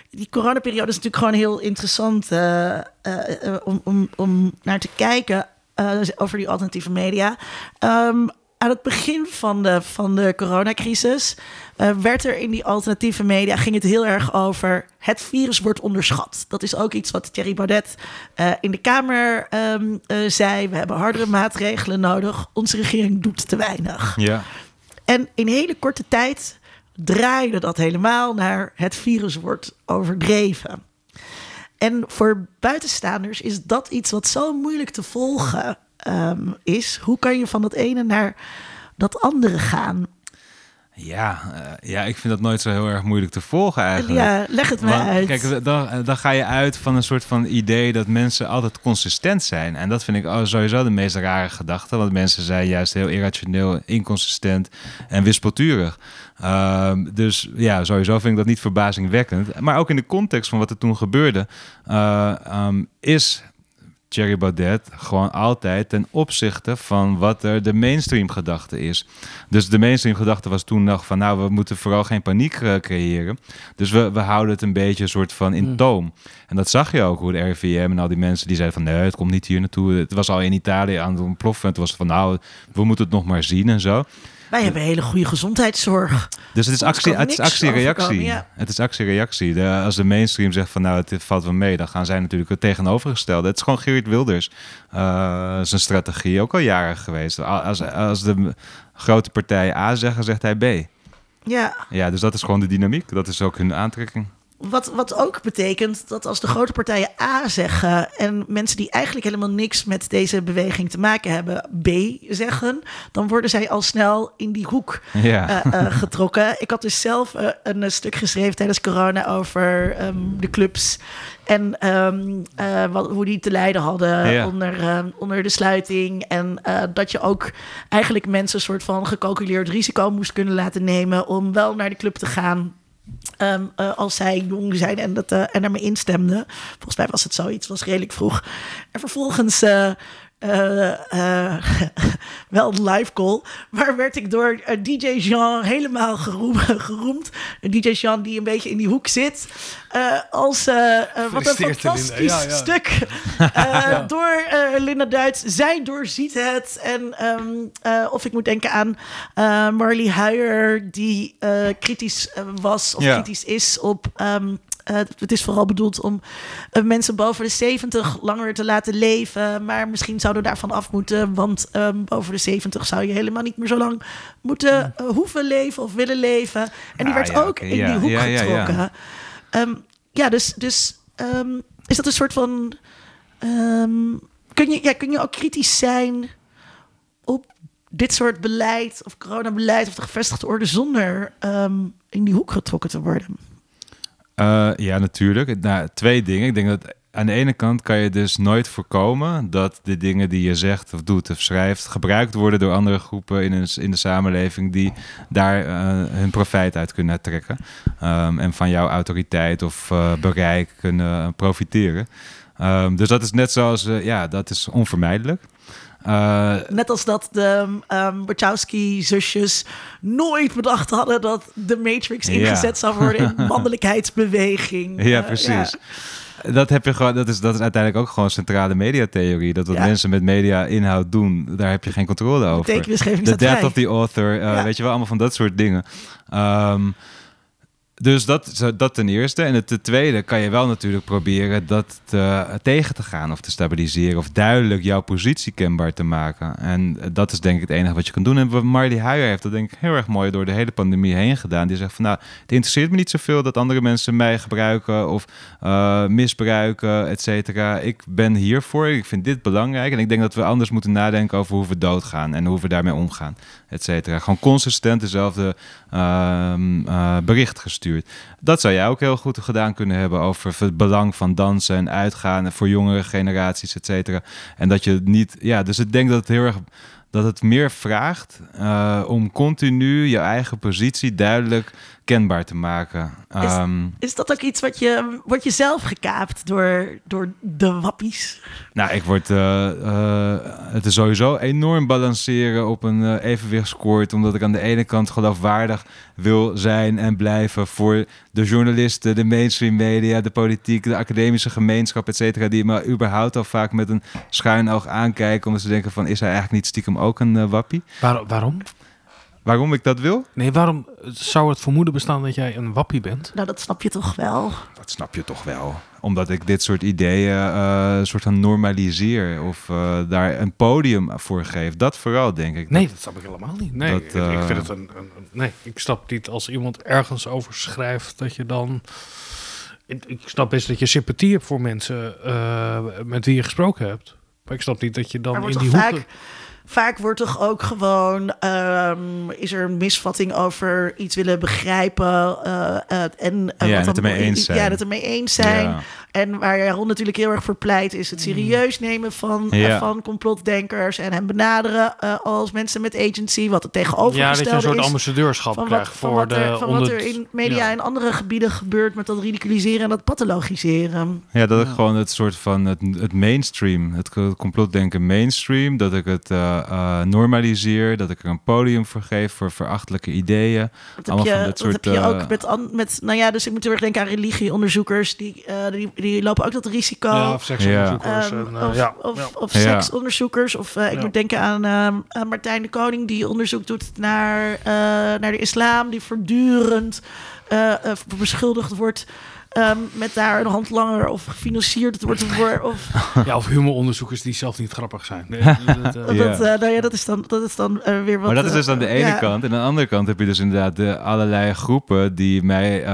die coronaperiode is natuurlijk gewoon heel interessant om, om, om naar te kijken eh, over die alternatieve media. Ehm, aan het begin van de, van de coronacrisis eh, werd er in die alternatieve media ging het heel erg over het virus wordt onderschat. Dat is ook iets wat Thierry Baudet eh, in de Kamer ehm, eh, zei. We hebben hardere maatregelen nodig. Onze regering doet te weinig. Ja. En in hele korte tijd draaide dat helemaal naar het virus wordt overdreven. En voor buitenstaanders is dat iets wat zo moeilijk te volgen ehm, is. Hoe kan je van dat ene naar dat anderen gaan? Ja, eh, ja, ik vind dat nooit zo heel erg moeilijk te volgen eigenlijk. Ja, leg het Want, uit. Kijk, dan, dan ga je uit van een soort van idee dat mensen altijd consistent zijn. En dat vind ik al sowieso de meest rare gedachte. Want mensen zijn juist heel irrationeel, inconsistent en wispelturig. Ehm, dus ja, sowieso vind ik dat niet verbazingwekkend. Maar ook in de context van wat er toen gebeurde, eh, ehm, is Thierry Baudet gewoon altijd ten opzichte van wat er de mainstream gedachte is. Dus de mainstream gedachte was toen nog van nou, we moeten vooral geen paniek eh, creëren. Dus we, we houden het een beetje een soort van in Hmm. toom. En dat zag je ook, hoe de RIVM en al die mensen die zeiden van nee, het komt niet hier naartoe. Het was al in Italië aan het ontploffen. En toen was het van nou, we moeten het nog maar zien en zo. Wij hebben hele goede gezondheidszorg. Dus het is actie, het actie-reactie. ja. Het is actie-reactie. De- Als de mainstream zegt van nou, het valt wel mee, dan gaan zij natuurlijk het tegenovergestelde. Het is gewoon Geert Wilders. eh, zijn strategie ook al jaren geweest. Als, als de grote partijen A zeggen, zegt hij B. Ja, Ja, dus dat is gewoon de dynamiek. Dat is ook hun aantrekking. Wat, wat ook betekent dat als de grote partijen A zeggen en mensen die eigenlijk helemaal niks met deze beweging te maken hebben B zeggen, dan worden zij al snel in die hoek Ja. eh, eh, getrokken. Ik had dus zelf eh, een stuk geschreven tijdens corona over ehm, de clubs. En ehm, eh, wat, hoe die te lijden hadden Ja. onder, onder de sluiting. En dat je ook eigenlijk mensen een soort van gecalculeerd risico moest kunnen laten nemen om wel naar de club te gaan. Ehm, eh, als zij jong zijn en, dat, eh, en ermee instemden. Volgens mij was het zoiets, was redelijk vroeg. En vervolgens eh, eh, wel een live call. Maar werd ik door eh, DJ Jean helemaal geroem, geroemd. DJ Jean die een beetje in die hoek zit. als wat een fantastisch. Ja, ja. stuk. Door Linda Duits. Zij doorziet het. En ehm, eh, of ik moet denken aan Marley Huijer. Die kritisch was of kritisch is op... ehm, eh, het is vooral bedoeld om eh, mensen boven de 70 langer te laten leven. Maar misschien zouden we daarvan af moeten. Want ehm, boven de 70 zou je helemaal niet meer zo lang moeten eh, hoeven leven of willen leven. En die Ah, werd ja, ook in ja, die hoek ja, getrokken. Ehm, ja, dus, dus ehm, is dat een soort van. kun, je, ja, kun je ook kritisch zijn op dit soort beleid of coronabeleid of de gevestigde orde zonder in die hoek getrokken te worden? Eh, ja, natuurlijk. Nou, twee dingen. Ik denk dat aan de ene kant kan je dus nooit voorkomen dat de dingen die je zegt of doet of schrijft gebruikt worden door andere groepen in, een, in de samenleving die daar eh, hun profijt uit kunnen trekken. Ehm, en van jouw autoriteit of eh, bereik kunnen profiteren. Ehm, dus dat is net zoals, ja, dat is onvermijdelijk. Eh, Net als dat de um, Wachowski-zusjes nooit bedacht hadden dat de Matrix ingezet zou worden in mannelijkheidsbeweging. Ja, Eh, precies. Dat, heb je gewoon, dat, is, dat is uiteindelijk ook gewoon centrale mediatheorie. Dat wat mensen met media-inhoud doen, daar heb je geen controle over. Staat death vrij. of the author, uh, Ja. weet je wel, allemaal van dat soort dingen. Ehm, dus dat, dat ten eerste. En ten tweede kan je wel natuurlijk proberen dat te- tegen te gaan of te stabiliseren. Of duidelijk jouw positie kenbaar te maken. En dat is denk ik het enige wat je kan doen. En Marley Huijer heeft dat denk ik heel erg mooi door de hele pandemie heen gedaan. Die zegt van nou, het interesseert me niet zoveel dat andere mensen mij gebruiken of eh, misbruiken, et cetera. Ik ben hiervoor. Ik vind dit belangrijk. En ik denk dat we anders moeten nadenken over hoe we doodgaan en hoe we daarmee omgaan, et cetera. Gewoon consistent dezelfde ehm, eh, bericht gestuurd. Dat zou jij ook heel goed gedaan kunnen hebben over het belang van dansen en uitgaan voor jongere generaties, et cetera. En dat je niet, ja, dus ik denk dat het heel erg dat het meer vraagt eh, om continu je eigen positie duidelijk kenbaar te maken. Ehm, Is dat ook iets wat je, word je zelf gekaapt door, door de wappies? Nou, ik word. eh, eh, het is sowieso enorm balanceren op een eh, evenwichtskoord. Omdat ik aan de ene kant geloofwaardig wil zijn en blijven voor de journalisten, de mainstream media, de politiek, de academische gemeenschap, et cetera. Die me überhaupt al vaak met een schuin oog aankijken. Omdat ze denken: van is hij eigenlijk niet stiekem ook een wappie? Waar- waarom? Waarom ik dat wil? Nee, waarom zou het vermoeden bestaan dat jij een wappie bent? Nou, dat snap je toch wel. Dat snap je toch wel. Omdat ik dit soort ideeën eh, een soort van normaliseer. Of eh, daar een podium voor geef. Dat vooral, denk ik. Nee, dat snap ik helemaal niet. Nee, Dat, ik, ik eh, vind het een, een, een- Nee, ik snap niet als iemand ergens over schrijft dat je dan. Ik snap best dat je sympathie hebt voor mensen eh, met wie je gesproken hebt. Maar ik snap niet dat je dan in die vaak hoeken... vaak wordt toch ook gewoon, ehm, is er een misvatting over iets willen begrijpen uh, uh, en ja, wat het ermee eens zijn. Ja, dat ermee eens zijn. Ja. En waar Jaron natuurlijk heel erg voor pleit, is het serieus nemen van, Ja. uh, van complotdenkers en hem benaderen uh, als mensen met agency, wat het Ja, dat tegenovergestelde je een soort is ambassadeurschap van krijgt wat, van voor wat, de... er, van wat er in media ja. en andere gebieden gebeurt met dat ridiculiseren en dat pathologiseren. Ja, dat ik gewoon het soort van het, het mainstream, het complotdenken mainstream, dat ik het eh, eh, normaliseer, dat ik er een podium voor geef voor verachtelijke ideeën. Dat heb Allemaal je, van dit dat soort, heb je eh, ook met, an- met, nou ja, dus ik moet heel erg denken aan religieonderzoekers, die, eh, die, die lopen ook dat risico. Ja, of seksonderzoekers. Ehm, en, eh, of, ja, of, ja. of Ja. seksonderzoekers. Of eh, ik Ja. moet denken aan, ehm, aan Martijn de Koning, die onderzoek doet naar, eh, naar de islam, die voortdurend eh, eh, beschuldigd wordt. Ehm, met daar een handlanger of gefinancierd wordt voor. Of, Ja, of humoronderzoekers die zelf niet grappig zijn. Nee, dat, eh, dat, Ja. eh, nou ja, dat is dan, dat is dan eh, weer wat. maar dat is dus aan de ene ja. kant. En aan de andere kant heb je dus inderdaad de allerlei groepen die mij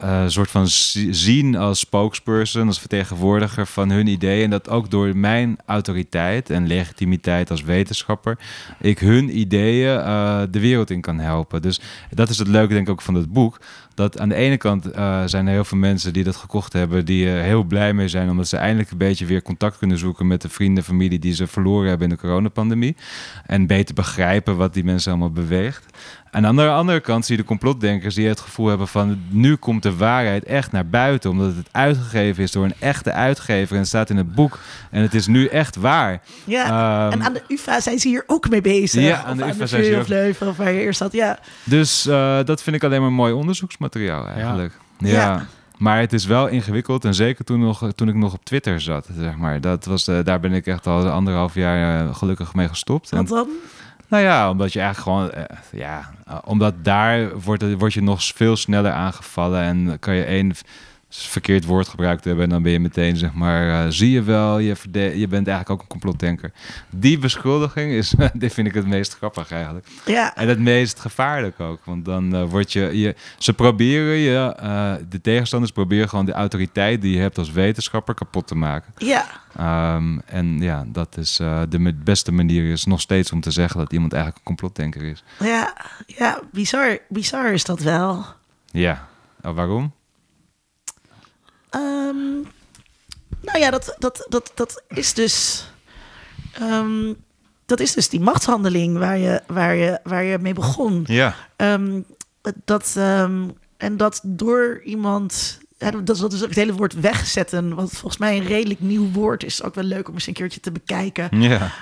eh, soort van zi- zien als spokesperson, als vertegenwoordiger van hun ideeën. En dat ook door mijn autoriteit en legitimiteit als wetenschapper, ik hun ideeën eh, de wereld in kan helpen. Dus dat is het leuke denk ik ook van het boek. Dat aan de ene kant eh, zijn er heel veel mensen die dat gekocht hebben, die er heel blij mee zijn, omdat ze eindelijk een beetje weer contact kunnen zoeken met de vrienden en familie die ze verloren hebben in de coronapandemie. En beter begrijpen wat die mensen allemaal beweegt. En aan de andere kant zie je de complotdenkers die het gevoel hebben van nu komt de waarheid echt naar buiten, omdat het uitgegeven is door een echte uitgever en het staat in het boek en het is nu echt waar. Ja, Ehm, en aan de UvA zijn ze hier ook mee bezig. Ja, aan de UvA de zijn ze hier of Leuven, of waar je eerst zat. Ja, Dus eh, dat vind ik alleen maar mooi onderzoeksmateriaal eigenlijk. Ja. Ja. Maar het is wel ingewikkeld en zeker toen, nog, toen ik nog op Twitter zat, zeg maar. Dat was, eh, daar ben ik echt al anderhalf jaar eh, gelukkig mee gestopt. En, want dan? Nou ja, omdat je eigenlijk gewoon, eh, ja, omdat daar wordt, word je nog veel sneller aangevallen en kan je één verkeerd woord gebruikt hebben en dan ben je meteen, zeg maar, eh, zie je wel, je, je bent eigenlijk ook een complotdenker. Die beschuldiging is, dit vind ik het meest grappig eigenlijk. Ja, En het meest gevaarlijk ook. Want dan eh, word je, je. Ze proberen je. eh, de tegenstanders proberen gewoon de autoriteit die je hebt als wetenschapper kapot te maken. ja. Ehm, en ja, dat is de beste manier is nog steeds om te zeggen dat iemand eigenlijk een complotdenker is. Ja, ja bizar, bizar is dat wel. Ja. Oh, waarom? Ehm, nou ja, dat, dat, dat, dat is dus. ehm, dat is dus die machtshandeling waar je, waar je, waar je mee begon. Ja. Ehm, dat, en dat door iemand. Dat, dat is ook het hele woord wegzetten, wat volgens mij een redelijk nieuw woord is. Ook wel leuk om eens een keertje te bekijken. Ja.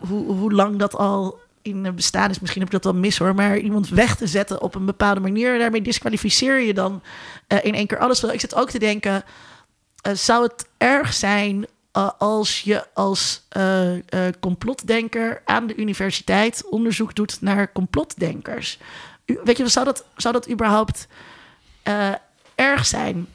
Hoe, hoe lang dat al in bestaan is. Misschien heb ik dat wel mis hoor. Maar iemand weg te zetten op een bepaalde manier. Daarmee disqualificeer je dan eh, in één keer alles. Wel, Ik zit ook te denken. eh, zou het erg zijn eh, als je als complotdenker aan de universiteit onderzoek doet naar complotdenkers? Weet je, zou dat, zou dat überhaupt erg zijn?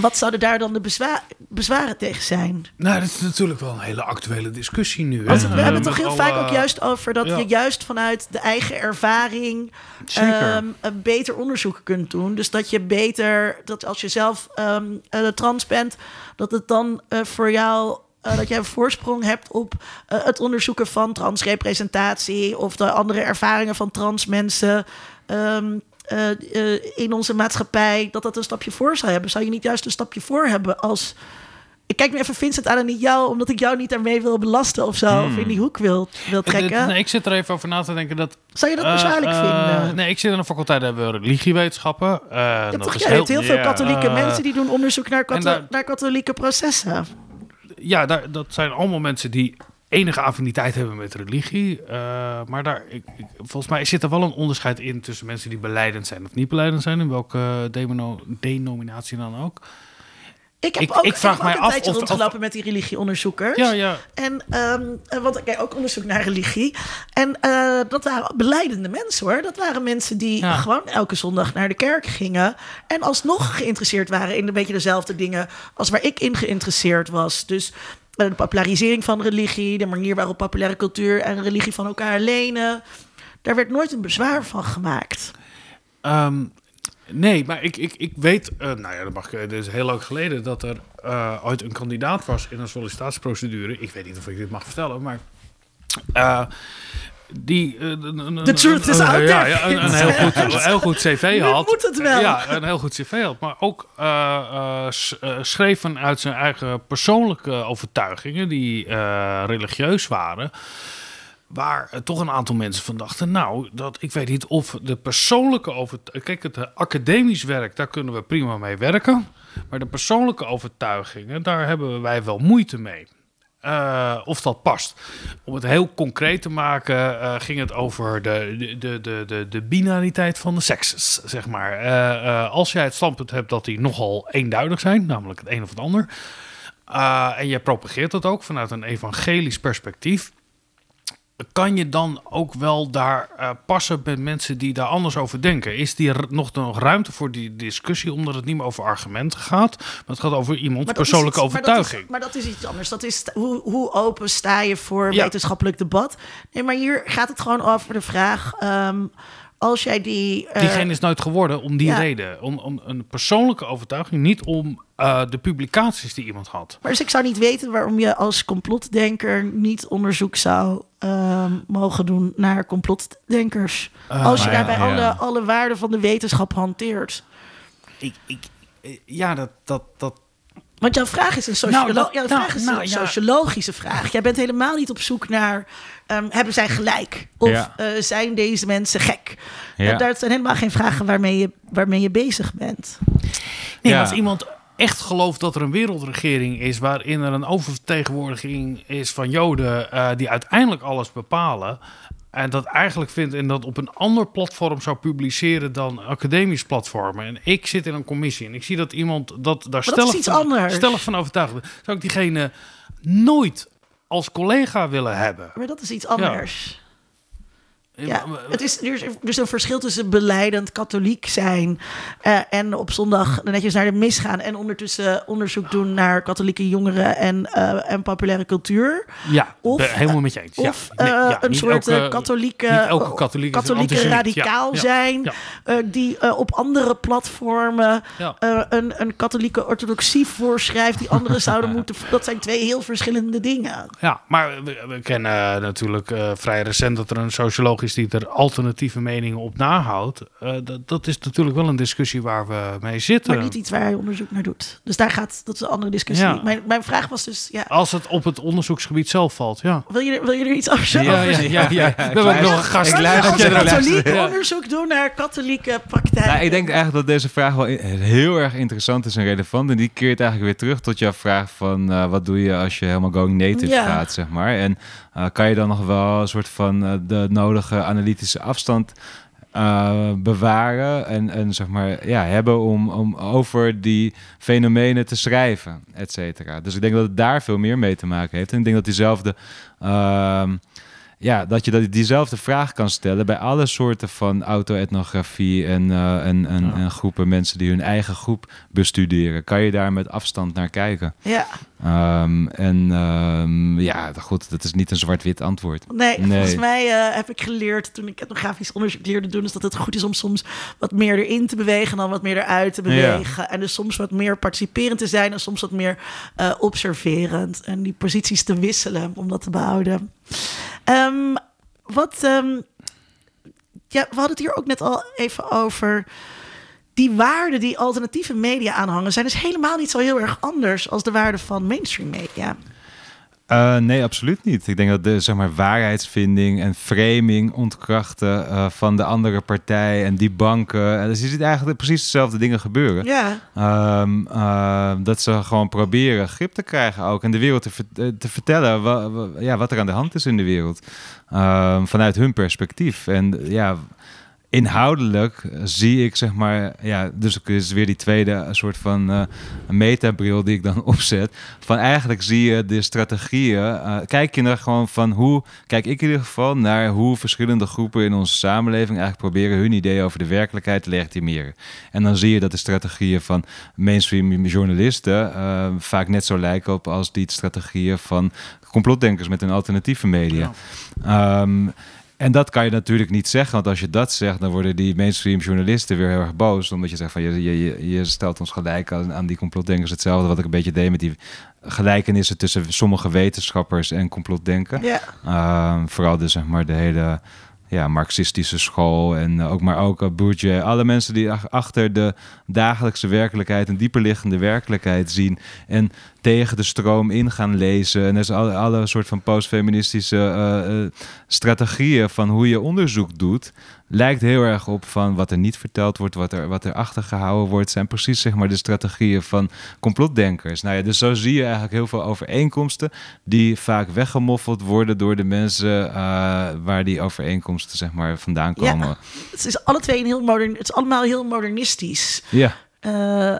Wat zouden daar dan de bezwa- bezwaren tegen zijn? Nou, dat is natuurlijk wel een hele actuele discussie nu. hè. Want we Eh, hebben het toch heel alle- vaak ook juist over dat ja. je juist vanuit de eigen ervaring ehm, een beter onderzoek kunt doen. Dus dat je beter, dat als je zelf ehm, eh, trans bent, dat het dan eh, voor jou. eh, dat jij een voorsprong hebt op eh, het onderzoeken van transrepresentatie of de andere ervaringen van trans mensen ehm, eh, eh, in onze maatschappij, dat dat een stapje voor zou hebben. Zou je niet juist een stapje voor hebben als. Ik kijk nu even Vincent aan en niet jou, omdat ik jou niet daarmee wil belasten of zo, of in die hoek wil, wil trekken. Nee, ik zit er even over na te denken dat... Zou je dat bezwaarlijk eh, vinden? Nee, ik zit aan de faculteit, daar hebben we religiewetenschappen. Je hebt dat toch is hebt heel veel katholieke mensen die doen onderzoek naar, daar- naar katholieke processen. Ja, daar, dat zijn allemaal mensen die enige affiniteit hebben met religie. Eh, maar daar, ik, ik- volgens mij zit er wel een onderscheid in tussen mensen die beleidend zijn of niet beleidend zijn, in welke demino- denominatie dan ook. Ik heb Ik- ook, ik vraag ook mij een af tijdje of- rondgelopen met die religieonderzoekers. Ja, ja. En, eh, want ik deed ook onderzoek naar religie. En eh, dat waren beleidende mensen hoor. Dat waren mensen die Ja. gewoon elke zondag naar de kerk gingen. En alsnog geïnteresseerd waren in een beetje dezelfde dingen als waar ik in geïnteresseerd was. Dus de popularisering van religie, de manier waarop populaire cultuur en religie van elkaar lenen. Daar werd nooit een bezwaar van gemaakt. Ehm, nee, maar ik, ik, ik weet, eh, nou ja, dat mag ik, dit is heel lang geleden, dat er eh ooit een kandidaat was in een sollicitatieprocedure. Ik weet niet of ik dit mag vertellen, maar Eh, die uh, een, The truth is out ja, there. ja, een, een heel goed, een heel goed cv had. moet het wel. Ja, een heel goed cv had. Maar ook uh, uh, schreef vanuit zijn eigen persoonlijke overtuigingen, die religieus waren. Waar toch een aantal mensen van dachten, nou, dat, ik weet niet of de persoonlijke overtuiging... Kijk, het academisch werk, daar kunnen we prima mee werken. Maar de persoonlijke overtuigingen, daar hebben wij wel moeite mee. Uh, of dat past. Om het heel concreet te maken, uh, ging het over de, de, de, de, de binariteit van de sekses, zeg maar. Uh, als jij het standpunt hebt dat die nogal eenduidig zijn, namelijk het een of het ander, en je propageert dat ook vanuit een evangelisch perspectief, kan je dan ook wel daar uh, passen met mensen die daar anders over denken? Is die er nog, nog ruimte voor die discussie, omdat het niet meer over argumenten gaat, maar het gaat over iemands persoonlijke iets, overtuiging? Maar dat, is, maar dat, is, iets anders. Dat is hoe, hoe open sta je voor ja. wetenschappelijk debat? Nee, maar hier gaat het gewoon over de vraag. Um, als jij die. Uh, Diegene is nooit geworden om die ja. reden. Om, om een persoonlijke overtuiging, niet om uh, de publicaties die iemand had. Maar dus ik zou niet weten waarom je als complotdenker niet onderzoek zou uh, mogen doen naar complotdenkers. Uh, als je daarbij ja, alle, alle waarden van de wetenschap hanteert. Ik, ik, ja, dat, dat, dat, want jouw vraag is een, sociolo nou, dat, jouw nou, vraag is nou, een ja. sociologische vraag. Jij bent helemaal niet op zoek naar... Um, hebben zij gelijk? Of ja. uh, zijn deze mensen gek? Ja. Uh, dat zijn helemaal geen vragen waarmee je, waarmee je bezig bent. Nee, als iemand echt gelooft dat er een wereldregering is... waarin er een oververtegenwoordiging is van Joden... Uh, die uiteindelijk alles bepalen... En dat eigenlijk vindt en dat op een ander platform zou publiceren dan academisch platformen. En ik zit in een commissie en ik zie dat iemand dat daar stellig, van, stellig van overtuigd is. Zou ik diegene nooit als collega willen hebben? Maar dat is iets anders. Ja. Ja, het is, er is dus een verschil tussen beleidend katholiek zijn uh, en op zondag netjes naar de mis gaan en ondertussen onderzoek doen naar katholieke jongeren en, uh, en populaire cultuur. Ja, of, helemaal met je eens. Of ja, nee, ja, een soort elke, katholieke, elke katholiek katholieke radicaal ja, zijn, uh, die op andere platformen een, een katholieke orthodoxie voorschrijft die anderen zouden moeten. Dat zijn twee heel verschillende dingen. Ja, maar we, we kennen natuurlijk vrij recent dat er een socioloog is die er alternatieve meningen op nahoudt. Uh, dat, dat is natuurlijk wel een discussie waar we mee zitten. Maar niet iets waar hij onderzoek naar doet. Dus daar gaat, dat is een andere discussie. Ja. Mijn, mijn vraag was dus... Ja. Als het op het onderzoeksgebied zelf valt, ja. Wil je, wil je er iets over zeggen? Ja, ja, ja, ja, We hebben ook nog een gast. Ik luister, als katholiek onderzoek doen naar katholieke praktijk. Nou, ik denk eigenlijk dat deze vraag wel heel erg interessant is en relevant. En die keert eigenlijk weer terug tot jouw vraag van... Uh, wat doe je als je helemaal going native ja. gaat, zeg maar. En kan je dan nog wel een soort van uh, de nodige analytische afstand uh, bewaren en, en zeg maar ja, hebben om, om over die fenomenen te schrijven, et cetera. Dus ik denk dat het daar veel meer mee te maken heeft. En ik denk dat diezelfde uh, ja, dat je dat diezelfde vraag kan stellen bij alle soorten van auto-etnografie en, uh, en, en, ja. en, groepen mensen die hun eigen groep bestuderen. Kan je daar met afstand naar kijken? Ja. Um, en um, ja, goed, dat is niet een zwart-wit antwoord. Nee, nee, volgens mij uh, heb ik geleerd toen ik etnografisch onderzoek leerde doen, is dat het goed is om soms wat meer erin te bewegen dan wat meer eruit te bewegen. Ja. En dus soms wat meer participerend te zijn en soms wat meer uh, observerend. En die posities te wisselen om dat te behouden. Um, wat, um, ja, we hadden het hier ook net al even over. Die waarden die alternatieve media aanhangen, zijn dus helemaal niet zo heel erg anders als de waarden van mainstream media. Uh, nee, absoluut niet. Ik denk dat de zeg maar, waarheidsvinding en framing ontkrachten uh, van de andere partij en die banken. Uh, dus je ziet eigenlijk precies dezelfde dingen gebeuren. Ja. Um, dat ze gewoon proberen grip te krijgen ook en de wereld te, te vertellen wa wa ja, wat er aan de hand is in de wereld. Ehm, vanuit hun perspectief. En ja inhoudelijk zie ik zeg maar, ja, dus het is weer die tweede soort van uh, metabril die ik dan opzet. Van eigenlijk zie je de strategieën, uh, kijk je naar gewoon van hoe, kijk ik in ieder geval naar hoe verschillende groepen in onze samenleving eigenlijk proberen hun ideeën over de werkelijkheid te legitimeren. En dan zie je dat de strategieën van mainstream journalisten uh, vaak net zo lijken op als die strategieën van complotdenkers met een alternatieve media. Ja. Um, En dat kan je natuurlijk niet zeggen, want als je dat zegt, dan worden die mainstream journalisten weer heel erg boos. Omdat je zegt van je, je, je, stelt ons gelijk aan, aan die complotdenkers. Hetzelfde wat ik een beetje deed met die gelijkenissen tussen sommige wetenschappers en complotdenken. Ja. Ehm, vooral de, zeg maar, de hele ja, marxistische school en eh, ook maar ook uh, Bourdieu. Alle mensen die ach- achter de dagelijkse werkelijkheid, een dieperliggende werkelijkheid zien en tegen de stroom in gaan lezen. En dus alle, alle soort van postfeministische eh, eh, strategieën van hoe je onderzoek doet, lijkt heel erg op van wat er niet verteld wordt, wat er, wat er achtergehouden wordt, zijn precies zeg maar de strategieën van complotdenkers. Nou ja, dus zo zie je eigenlijk heel veel overeenkomsten die vaak weggemoffeld worden door de mensen eh, waar die overeenkomsten zeg maar vandaan Ja. komen. Het is alle twee een heel modern. Het is allemaal heel modernistisch. Ja. Eh, eh,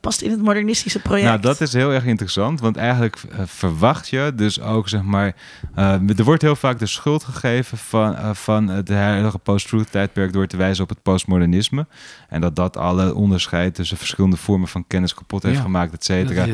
past in het modernistische project. Nou, dat is heel erg interessant, want eigenlijk eh, verwacht je dus ook, zeg maar, eh, er wordt heel vaak de schuld gegeven van, van het heilige post-truth tijdperk door te wijzen op het postmodernisme. En dat dat alle onderscheid tussen verschillende vormen van kennis kapot heeft Ja. gemaakt, et cetera.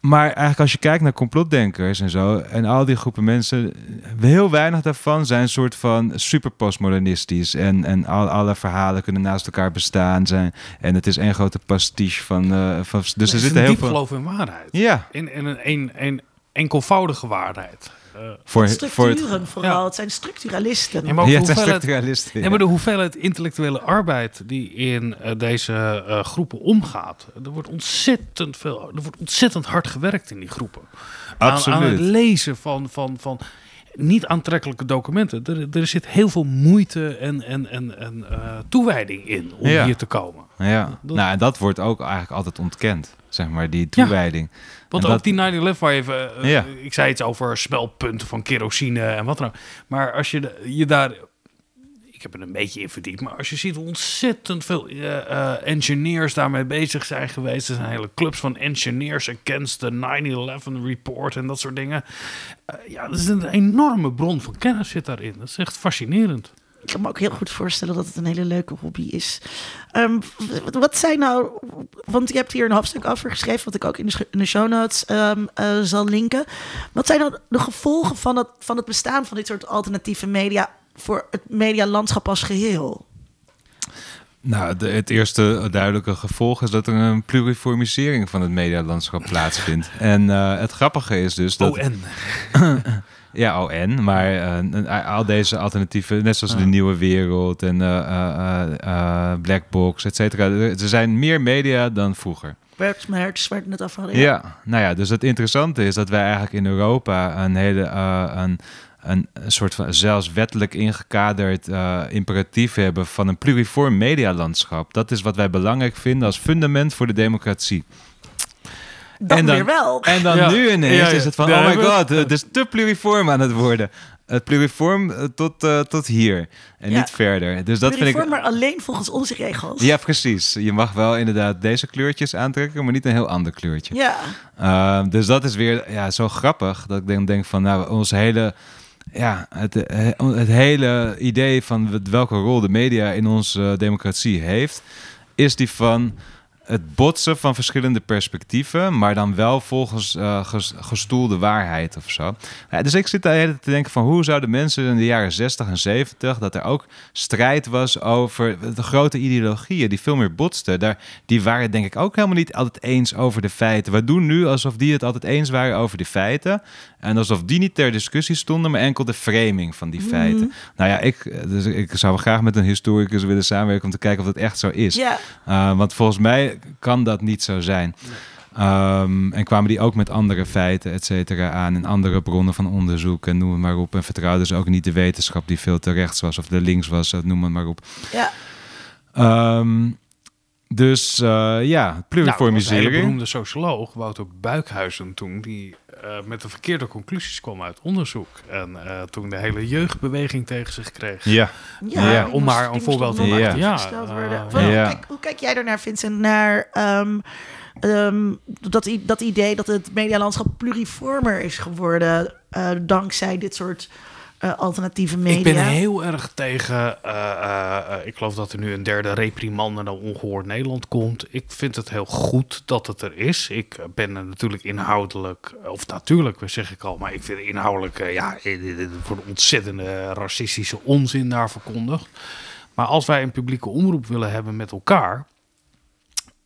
Maar eigenlijk als je kijkt naar complotdenkers en zo, en al die groepen mensen, heel weinig daarvan zijn een soort van super postmodernistisch. En, en al, alle verhalen kunnen naast elkaar bestaan zijn. En het is één grote pastiche van. eh, van dus nee. er zitten een heel diep veel. geloof in waarheid. Ja, In, in een, een, een enkelvoudige waarheid. Voor, voor het. Structuren vooral. Ja. Het zijn structuralisten. Ja, maar ook Ja, de het structuralisten. ja, maar de hoeveelheid intellectuele arbeid die in eh, deze eh, groepen omgaat. Er wordt ontzettend veel, er wordt ontzettend hard gewerkt in die groepen. Aan, Absoluut. aan het lezen van, van, van niet aantrekkelijke documenten. Er, er zit heel veel moeite en, en, en, en eh, toewijding in om Ja. hier te komen. Ja, Dat- nou en dat wordt ook eigenlijk altijd ontkend, zeg maar, die toewijding. Want En ook dat- die 9-11 waar je even... eh, Ja. Ik zei iets over smeltpunten van kerosine en wat dan ook. Maar als je de- je daar... Ik heb er een beetje in verdiept. Maar als je ziet hoe ontzettend veel eh, engineers daarmee bezig zijn geweest. Er zijn hele clubs van engineers against the 9-11 report en dat soort dingen. Ja, dat is een enorme bron van kennis zit daarin. Dat is echt fascinerend. Ik kan me ook heel goed voorstellen dat het een hele leuke hobby is. Ehm, wat zijn nou... Want je hebt hier een hoofdstuk over geschreven... wat ik ook in de, sch- in de show notes ehm, eh, zal linken. Wat zijn nou de gevolgen van het, van het bestaan van dit soort alternatieve media... voor het medialandschap als geheel? Nou, de, het eerste duidelijke gevolg is dat er een pluriformisering van het medialandschap plaatsvindt. En eh, het grappige is dus dat... ON. Ja, ON, maar eh, een- al deze alternatieven, net zoals de Nieuwe Wereld en eh, eh, eh, eh, Blackbox, et cetera. Er zijn meer media dan vroeger. Bert Merts, waar het net over hadden. Ja. nou ja, dus het interessante is dat wij eigenlijk in Europa een hele eh, een, een soort van zelfs wettelijk ingekaderd eh, imperatief hebben van een pluriform medialandschap. Dat is wat wij belangrijk vinden als fundament voor de democratie. Dan, En dan- weer wel. En dan Ja. nu ineens Ja, ja. is het van, Daar oh my god, het is te pluriform aan het worden. Het pluriform eh, tot, eh, tot hier en Ja. niet verder. Dus dat vind ik... maar alleen volgens onze regels. Ja, precies. Je mag wel inderdaad deze kleurtjes aantrekken, maar niet een heel ander kleurtje. Ja. Ehm, dus dat is weer ja, zo grappig dat ik denk, denk van, nou, ons hele, ja, het, eh, het hele idee van wat- welke rol de media in onze democratie heeft, is die van het botsen van verschillende perspectieven, maar dan wel volgens eh, ges- gestoelde waarheid of zo. Ja, dus ik zit daar hele te denken van hoe zouden mensen in de jaren 60 en 70 dat er ook strijd was over de grote ideologieën die veel meer botsten. Daar, die waren denk ik ook helemaal niet altijd eens over de feiten. We doen nu alsof die het altijd eens waren over de feiten en alsof die niet ter discussie stonden, maar enkel de framing van die feiten. Nou ja, ik, dus ik zou graag met een historicus willen samenwerken om te kijken of dat echt zo is. Uh, want volgens mij kan dat niet zo zijn. Um, en kwamen die ook met andere feiten, et cetera, aan. En andere bronnen van onderzoek en noem het maar op. En vertrouwden ze ook niet de wetenschap die veel te rechts was of de links was, noem het maar op. Ja. Um, dus uh, ja, Nou, pluriformisering. een hele beroemde socioloog, Wouter Buikhuizen toen, die uh, met de verkeerde conclusies kwam uit onderzoek. En uh, toen de hele jeugdbeweging tegen zich kreeg. Ja. Ja, Om maar een voorbeeld te Ja. gesteld Ja, worden. uh, ja. Hoe, kijk, hoe kijk jij daarnaar, Vincent, naar ehm, ehm, dat, dat idee dat het medialandschap pluriformer is geworden eh, dankzij dit soort eh, alternatieve media. Ik ben heel erg tegen. eh, eh, ik geloof dat er nu een derde reprimande naar Ongehoord Nederland komt. Ik vind het heel goed dat het er is. Ik ben er natuurlijk inhoudelijk, of natuurlijk zeg ik al, maar ik vind inhoudelijk, ja, voor een ontzettende racistische onzin daar verkondigd. Maar als wij een publieke omroep willen hebben met elkaar,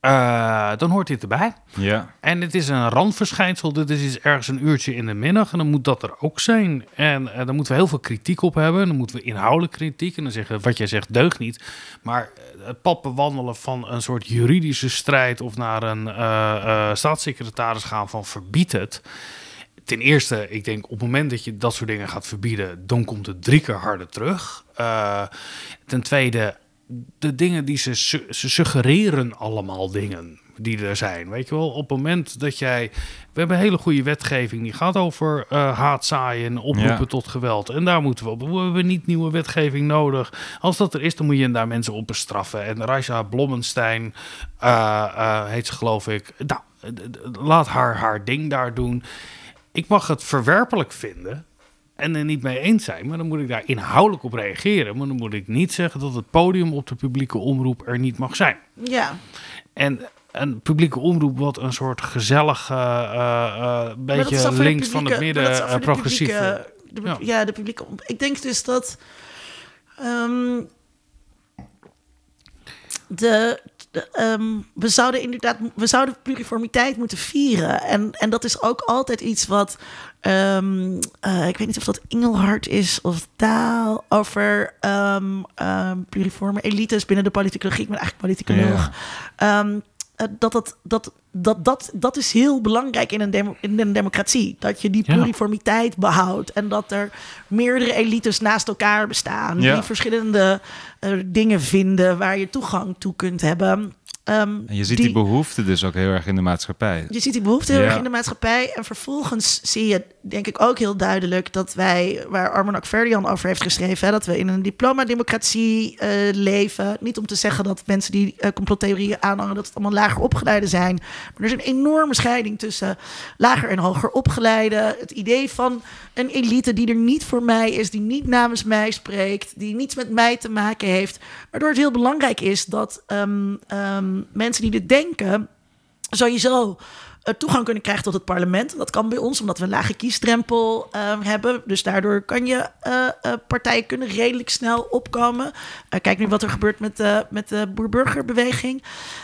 eh, dan hoort dit erbij. Ja. En het is een randverschijnsel. Dit is iets ergens een uurtje in de middag. En dan moet dat er ook zijn. En eh, daar moeten we heel veel kritiek op hebben. Dan moeten we inhoudelijk kritiek. En dan zeggen wat jij zegt deugt niet. Maar eh, het pad bewandelen van een soort juridische strijd. of naar een staatssecretaris gaan van verbied het. Ten eerste, ik denk op het moment dat je dat soort dingen gaat verbieden. dan komt het drie keer harder terug. Ten tweede, de dingen die ze, su- ze suggereren allemaal dingen die er zijn. Weet je wel, op het moment dat jij... We hebben een hele goede wetgeving die gaat over eh haatzaaien en oproepen Ja. tot geweld. En daar moeten we op. We hebben niet nieuwe wetgeving nodig. Als dat er is, dan moet je daar mensen op bestraffen. En Raja Blommenstein eh, eh, heet ze geloof ik. Nou, laat haar haar ding daar doen. Ik mag het verwerpelijk vinden en er niet mee eens zijn, maar dan moet ik daar inhoudelijk op reageren. Maar dan moet ik niet zeggen dat het podium op de publieke omroep er niet mag zijn. Ja, En een publieke omroep wat een soort gezellig, Maar dat beetje links van het midden, eh, de de- Ja. ja. de publieke. Ik denk dus dat ehm, de, de, ehm, we zouden inderdaad we zouden pluriformiteit moeten vieren en en dat is ook altijd iets wat ehm, eh, ik weet niet of dat Engelhard is of taal over ehm, pluriforme elites binnen de politicologie. Ik ben eigenlijk politicoloog. Ehm, eh, dat, dat, dat, dat, dat, dat is heel belangrijk in een, demo- in een democratie. Dat je die pluriformiteit behoudt. En dat er meerdere elites naast elkaar bestaan. Ja. Die verschillende eh, dingen vinden waar je toegang toe kunt hebben. Ehm, En je ziet die, behoefte dus ook heel erg in de maatschappij. je ziet die behoefte heel Ja. erg in de maatschappij. En vervolgens zie je, denk ik, ook heel duidelijk dat wij, waar Armin Akverdian over heeft geschreven, hè, dat we in een diploma-democratie eh, leven. Niet om te zeggen dat mensen die eh, complottheorieën aanhangen, dat het allemaal lager opgeleide zijn. Maar er is een enorme scheiding tussen lager en hoger opgeleide. Het idee van een elite die er niet voor mij is, die niet namens mij spreekt, die niets met mij te maken heeft. Waardoor het heel belangrijk is dat ehm, ehm, mensen die dit denken sowieso eh, toegang kunnen krijgen tot het parlement. Dat kan bij ons, omdat we een lage kiesdrempel eh, hebben. Dus daardoor kan je eh, eh, partijen kunnen redelijk snel opkomen. Kijk nu wat er gebeurt met, met de boer-burgerbeweging.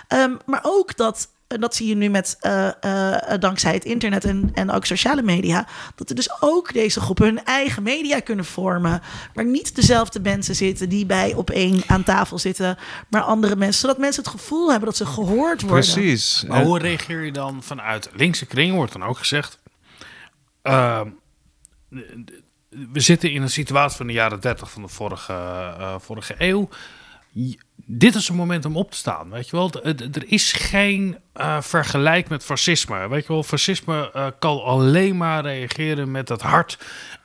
Ehm, maar ook dat, en dat zie je nu met eh, eh, dankzij het internet en, en ook sociale media, dat er dus ook deze groepen hun eigen media kunnen vormen. Waar niet dezelfde mensen zitten die bij op één aan tafel zitten, maar andere mensen. Zodat mensen het gevoel hebben dat ze gehoord worden. Precies. Maar hoe reageer je dan vanuit linkse kring, wordt dan ook gezegd. ehm, we zitten in een situatie van de jaren 30 van de vorige, eh, vorige eeuw. Dit is een moment om op te staan, weet je wel. Er is geen eh, vergelijk met fascisme. Weet je wel, fascisme eh, kan alleen maar reageren met het hart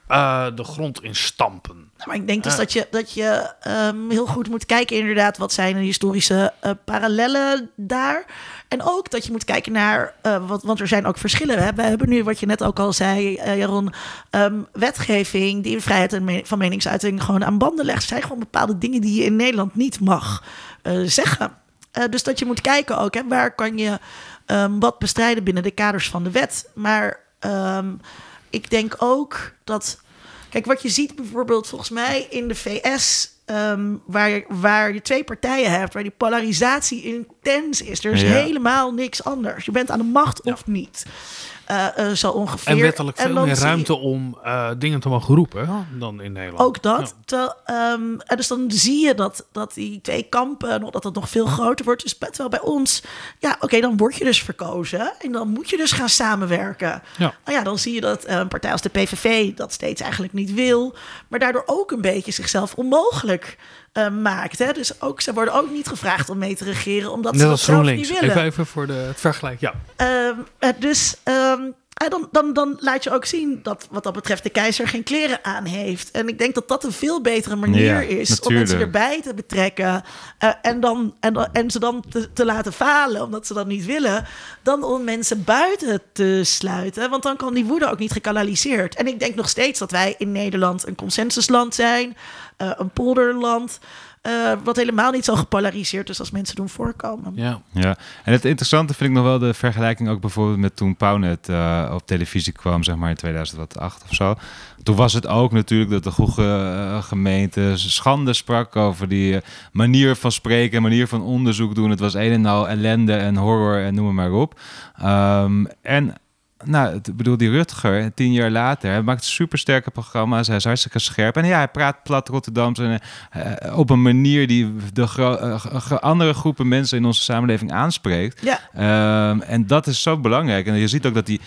eh, de grond in stampen. Maar ik denk dus dat je, dat je ehm, heel goed moet kijken, inderdaad, wat zijn de historische parallellen daar. En ook dat je moet kijken naar, eh, wat, want er zijn ook verschillen. We hebben nu, wat je net ook al zei, eh, Jaron, ehm, wetgeving die vrijheid en van meningsuiting gewoon aan banden legt. Er zijn gewoon bepaalde dingen die je in Nederland niet mag eh, zeggen. Dus dat je moet kijken ook, hè, waar kan je ehm, wat bestrijden binnen de kaders van de wet. Maar ehm, ik denk ook dat Kijk, wat je ziet bijvoorbeeld volgens mij in de VS, ehm, waar, je, waar je twee partijen hebt, waar die polarisatie intens is. Er is Ja. helemaal niks anders. Je bent aan de macht of niet. Eh, eh, zo ongeveer. En wettelijk veel meer je ruimte om eh, dingen te mogen roepen hè, dan in Nederland. Ook dat. Ja. Ehm, en dus dan zie je dat, dat die twee kampen, nog- dat het nog veel groter wordt. Dus bij- terwijl bij ons, ja, oké, dan word je dus verkozen. En dan moet je dus gaan samenwerken. Ja. Nou ja, dan zie je dat een partij als de PVV dat steeds eigenlijk niet wil. Maar daardoor ook een beetje zichzelf onmogelijk eh, maakt. Hè? Dus ook, ze worden ook niet gevraagd om mee te regeren, omdat ze dat zelf niet willen. Even, even voor de, het vergelijk. Ja. Ehm, eh, dus, ehm, dan, dan, dan laat je ook zien dat wat dat betreft de keizer geen kleren aan heeft. En ik denk dat dat een veel betere manier Ja, is om mensen erbij te betrekken. eh, en, dan, en, en ze dan te, te laten falen, omdat ze dat niet willen. Dan om mensen buiten te sluiten. Want dan kan die woede ook niet gekanaliseerd. En ik denk nog steeds dat wij in Nederland een consensusland zijn. eh, een polderland. Eh, wat helemaal niet zo gepolariseerd is als mensen doen voorkomen. Ja. Ja, en het interessante vind ik nog wel de vergelijking ook bijvoorbeeld met toen Pownet eh, op televisie kwam, zeg maar in 2008 of zo. Toen was het ook natuurlijk dat de goede eh, gemeente schande sprak over die manier van spreken, manier van onderzoek doen. Het was een en al ellende en horror en noem maar op. Ehm, en nou, ik bedoel, die Rutger, tien jaar later, hij maakt supersterke programma's. Hij is hartstikke scherp. En ja, hij praat plat Rotterdams en, eh, op een manier die de gro- eh, ge- andere groepen mensen in onze samenleving aanspreekt. Ja, Ehm, en dat is zo belangrijk. En je ziet ook dat hij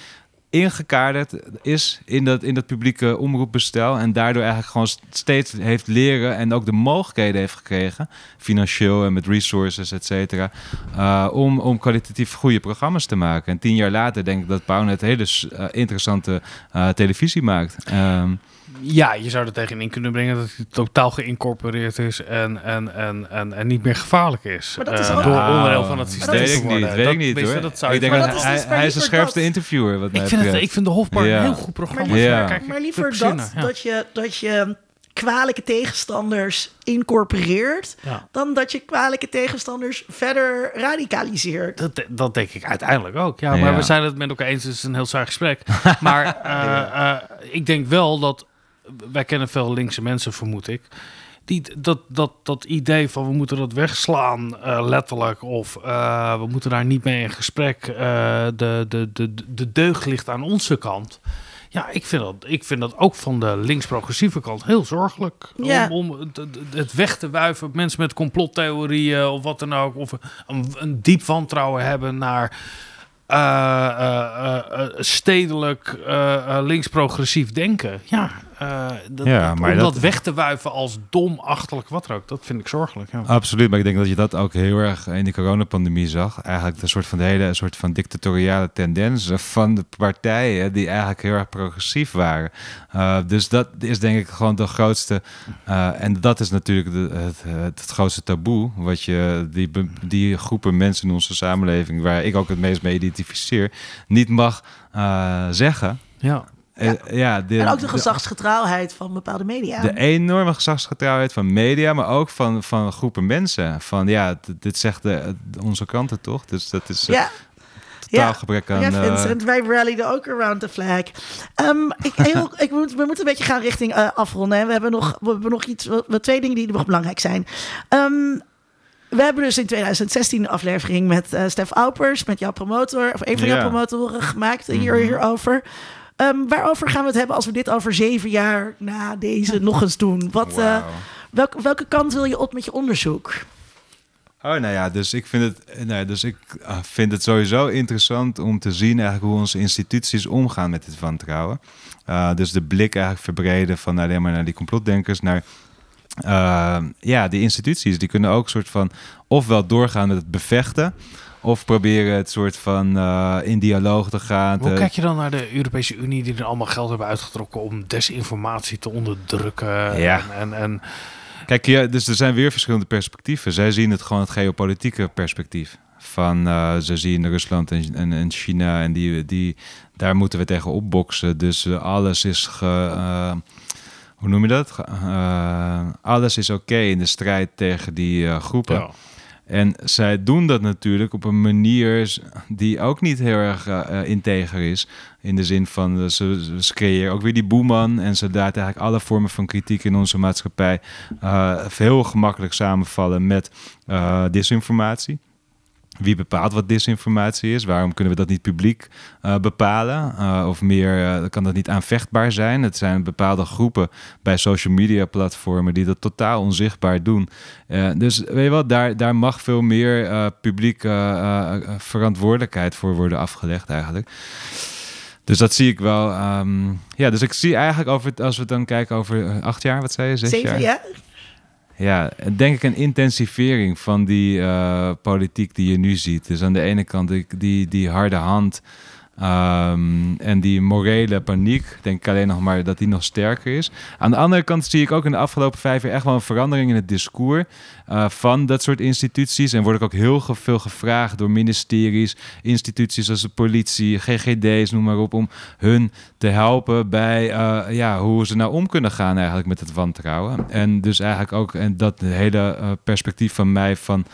ingekaderd is in dat, in dat publieke omroepbestel. En daardoor eigenlijk gewoon steeds heeft leren en ook de mogelijkheden heeft gekregen, financieel en met resources, et cetera, eh, om, om kwalitatief goede programma's te maken. En tien jaar later denk ik dat Pownet hele eh, interessante eh, televisie maakt. Ehm, Ja, je zou er tegenin kunnen brengen dat hij totaal geïncorporeerd is en, en, en, en, en niet meer gevaarlijk is. Maar dat is eh, ook- door Nou, onderdeel van het dat systeem. weet ik niet, weet ik niet hoor. Dat zou ik denk dat dat hij, is dus hij is de scherpste dat. interviewer wat mij Ik vind, het, ik vind de Hofbar Ja. een heel goed programma. Maar liever- dat, dat, je, dat je kwalijke tegenstanders incorporeert... Ja. dan dat je kwalijke tegenstanders verder radicaliseert. Dat, dat denk ik uiteindelijk ook. Ja, maar Ja. we zijn het met elkaar eens. Het is een heel saai gesprek. maar eh, eh, ik denk wel dat... Wij kennen veel linkse mensen, vermoed ik. Die, dat, dat, dat idee van we moeten dat wegslaan, eh, letterlijk. Of eh, we moeten daar niet mee in gesprek. eh, de, de, de, de deugd ligt aan onze kant. Ja, ik vind dat, ik vind dat ook van de links-progressieve kant heel zorgelijk. Ja. Om, om het, weg te wuiven. Mensen met complottheorieën of wat dan ook. Of een, een diep wantrouwen hebben naar stedelijk links-progressief denken. Ja, eh, dat, Ja, maar om dat- dat... weg te wuiven als dom, achterlijk, wat dan ook. Dat vind ik zorgelijk. Ja. Absoluut, maar ik denk dat je dat ook heel erg in die coronapandemie zag. Eigenlijk een soort van de hele een soort van dictatoriale tendensen van de partijen die eigenlijk heel erg progressief waren. Uh, dus dat is denk ik gewoon de grootste. Uh, en dat is natuurlijk de, het, het, het, grootste taboe. Wat je die, die groepen mensen in onze samenleving, waar ik ook het meest mee identificeer, niet mag zeggen. Ja. Ja. Uh, ja, de, en ook de gezagsgetrouwheid van bepaalde media. De enorme gezagsgetrouwheid van media, maar ook van, van groepen mensen. Van ja, dit zegt de, onze kranten toch? Dus dat is uh, ja. totaal ja. gebrek aan... Ja, Vincent, uh, wij rallyden ook around the flag. Um, ik, heel, ik moet, we moeten een beetje gaan richting uh, afronden. Hè. We, hebben nog, we hebben nog iets, we, twee dingen die nog belangrijk zijn. Um, we hebben dus in 2016 een aflevering met uh, Stef Aupers, met jouw promotor, of een van jouw promotoren gemaakt hier, Mhm. hierover. Um, waarover gaan we het hebben als we dit over zeven jaar na deze nog eens doen? Wat, wow. uh, welke, welke kant wil je op met je onderzoek? Oh, nou ja, dus ik vind het, nou ja, dus ik uh, vind het sowieso interessant om te zien eigenlijk hoe onze instituties omgaan met dit wantrouwen. Uh, dus de blik eigenlijk verbreden van alleen maar naar die complotdenkers naar uh, ja, die instituties. Die kunnen ook soort van ofwel doorgaan met het bevechten. Of proberen het soort van uh, in dialoog te gaan. Hoe te... kijk je dan naar de Europese Unie die er allemaal geld hebben uitgetrokken om desinformatie te onderdrukken? Ja. En, en, en... Kijk, ja, dus er zijn weer verschillende perspectieven. Zij zien het gewoon het geopolitieke perspectief. Van uh, ze zien Rusland en, en, en, China en die, die, daar moeten we tegen opboksen. Dus uh, alles is ge, hoe noem je dat? Alles is oké okay in de strijd tegen die groepen. Ja. En zij doen dat natuurlijk op een manier die ook niet heel erg uh, integer is. In de zin van, uh, ze, creëren ook weer die boeman. En ze laten eigenlijk alle vormen van kritiek in onze maatschappij uh, heel gemakkelijk samenvallen met disinformatie. Wie bepaalt wat disinformatie is? Waarom kunnen we dat niet publiek uh, bepalen? Uh, of meer, uh, kan dat niet aanvechtbaar zijn? Het zijn bepaalde groepen bij social media platformen die dat totaal onzichtbaar doen. Dus weet je wel, daar, daar mag veel meer publiek uh, verantwoordelijkheid voor worden afgelegd eigenlijk. Dus dat zie ik wel. Um, ja, dus ik zie eigenlijk over, als we dan kijken over acht jaar, wat zei je? Zes Zeven jaar? jaar? Ja, denk ik een intensivering van die uh, politiek die je nu ziet. Dus aan de ene kant die, die harde hand Ehm, en die morele paniek, denk ik alleen nog maar dat die nog sterker is. Aan de andere kant zie ik ook in de afgelopen vijf jaar echt wel een verandering in het discours uh, van dat soort instituties. En word ik ook heel veel gevraagd door ministeries, instituties als de politie, GGD's, noem maar op, om hun te helpen bij uh, ja, hoe ze nou om kunnen gaan eigenlijk met het wantrouwen. En dus eigenlijk ook en dat hele uh, perspectief van mij van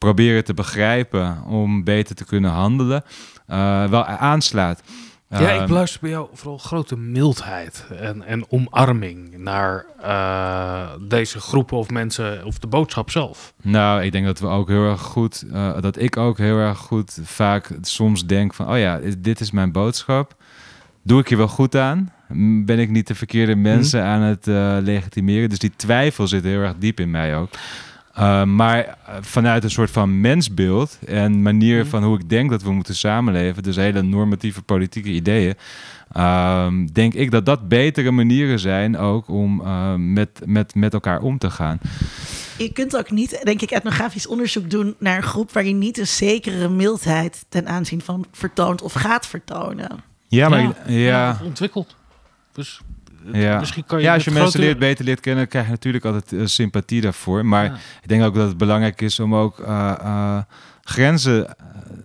proberen te begrijpen om beter te kunnen handelen, uh, wel aanslaat. Ja, ik Ehm, beluister bij jou vooral grote mildheid en, en omarming naar eh, deze groepen of mensen of de boodschap zelf. Nou, ik denk dat we ook heel erg goed, uh, dat ik ook heel erg goed vaak soms denk van, oh ja, dit is mijn boodschap. Doe ik je wel goed aan? Ben ik niet de verkeerde mensen aan het uh, legitimeren? Dus die twijfel zit heel erg diep in mij ook. Uh, maar vanuit een soort van mensbeeld en manier van hoe ik denk dat we moeten samenleven, dus hele normatieve politieke ideeën, uh, denk ik dat dat betere manieren zijn ook om uh, met, met, met elkaar om te gaan. Je kunt ook niet, denk ik, etnografisch onderzoek doen naar een groep waar je niet een zekere mildheid ten aanzien van vertoont of gaat vertonen. Ja, maar ja, ja. ja ontwikkeld. Dus ja. Misschien kan je ja, als je mensen grotere... leert, beter leert kennen, krijg je natuurlijk altijd uh, sympathie daarvoor. Maar ja. ik denk ook dat het belangrijk is om ook uh, uh, grenzen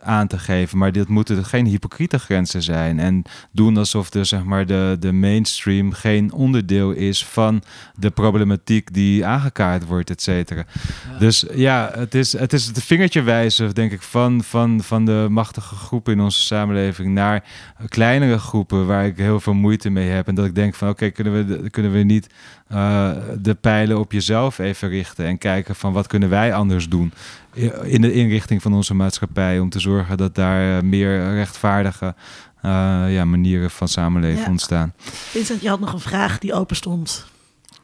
aan te geven. Maar dit moeten geen hypocriete grenzen zijn. En doen alsof de, zeg maar, de, de mainstream geen onderdeel is van de problematiek die aangekaart wordt, et cetera. Ja. Dus ja, het is, het is het vingertje wijzen, denk ik, van, van, van de machtige groepen in onze samenleving naar kleinere groepen waar ik heel veel moeite mee heb. En dat ik denk van oké, okay, kunnen, we, kunnen we niet uh, de pijlen op jezelf even richten en kijken van wat kunnen wij anders doen in de inrichting van onze maatschappij om te zorgen dat daar uh, meer rechtvaardige uh, ja, manieren van samenleven ja. ontstaan. Vincent, je had nog een vraag die open stond.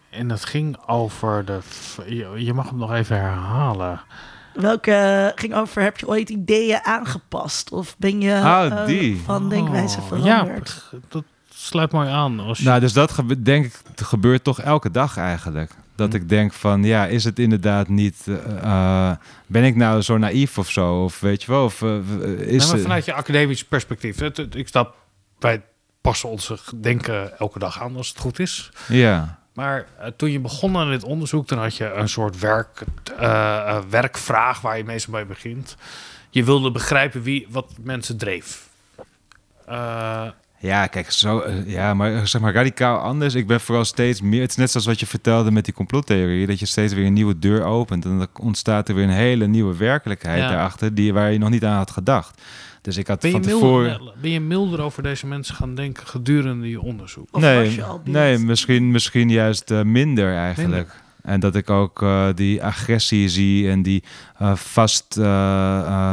En dat ging over de. Je mag hem nog even herhalen. Welke ging over, heb je ooit ideeën aangepast? Of ben je oh, die. Uh, van denkwijze oh, veranderd? Ja, dat sluit mooi aan. Als je... Nou, dus dat gebe denk ik gebeurt toch elke dag eigenlijk. Dat ik denk van, ja, is het inderdaad niet... Uh, ben ik nou zo naïef of zo? Of weet je wel, of uh, is nee, vanuit je academisch perspectief. Het, het, ik snap, wij passen onze denken elke dag aan als het goed is. Ja. Maar uh, toen je begon aan dit onderzoek, dan had je een soort werk, werkvraag waar je meestal mee begint. Je wilde begrijpen wie, wat mensen dreef. Ja, kijk, zo, ja, maar zeg maar radicaal anders. Ik ben vooral steeds meer. Het is net zoals wat je vertelde met die complottheorie, dat je steeds weer een nieuwe deur opent en dan ontstaat er weer een hele nieuwe werkelijkheid ja. daarachter die waar je nog niet aan had gedacht. Dus ik had ben van je tevoren. Milder, ben je milder over deze mensen gaan denken gedurende je onderzoek? Of nee, je al nee, misschien, misschien juist uh, minder eigenlijk. Minder. En dat ik ook uh, die agressie zie en die uh, vast, uh,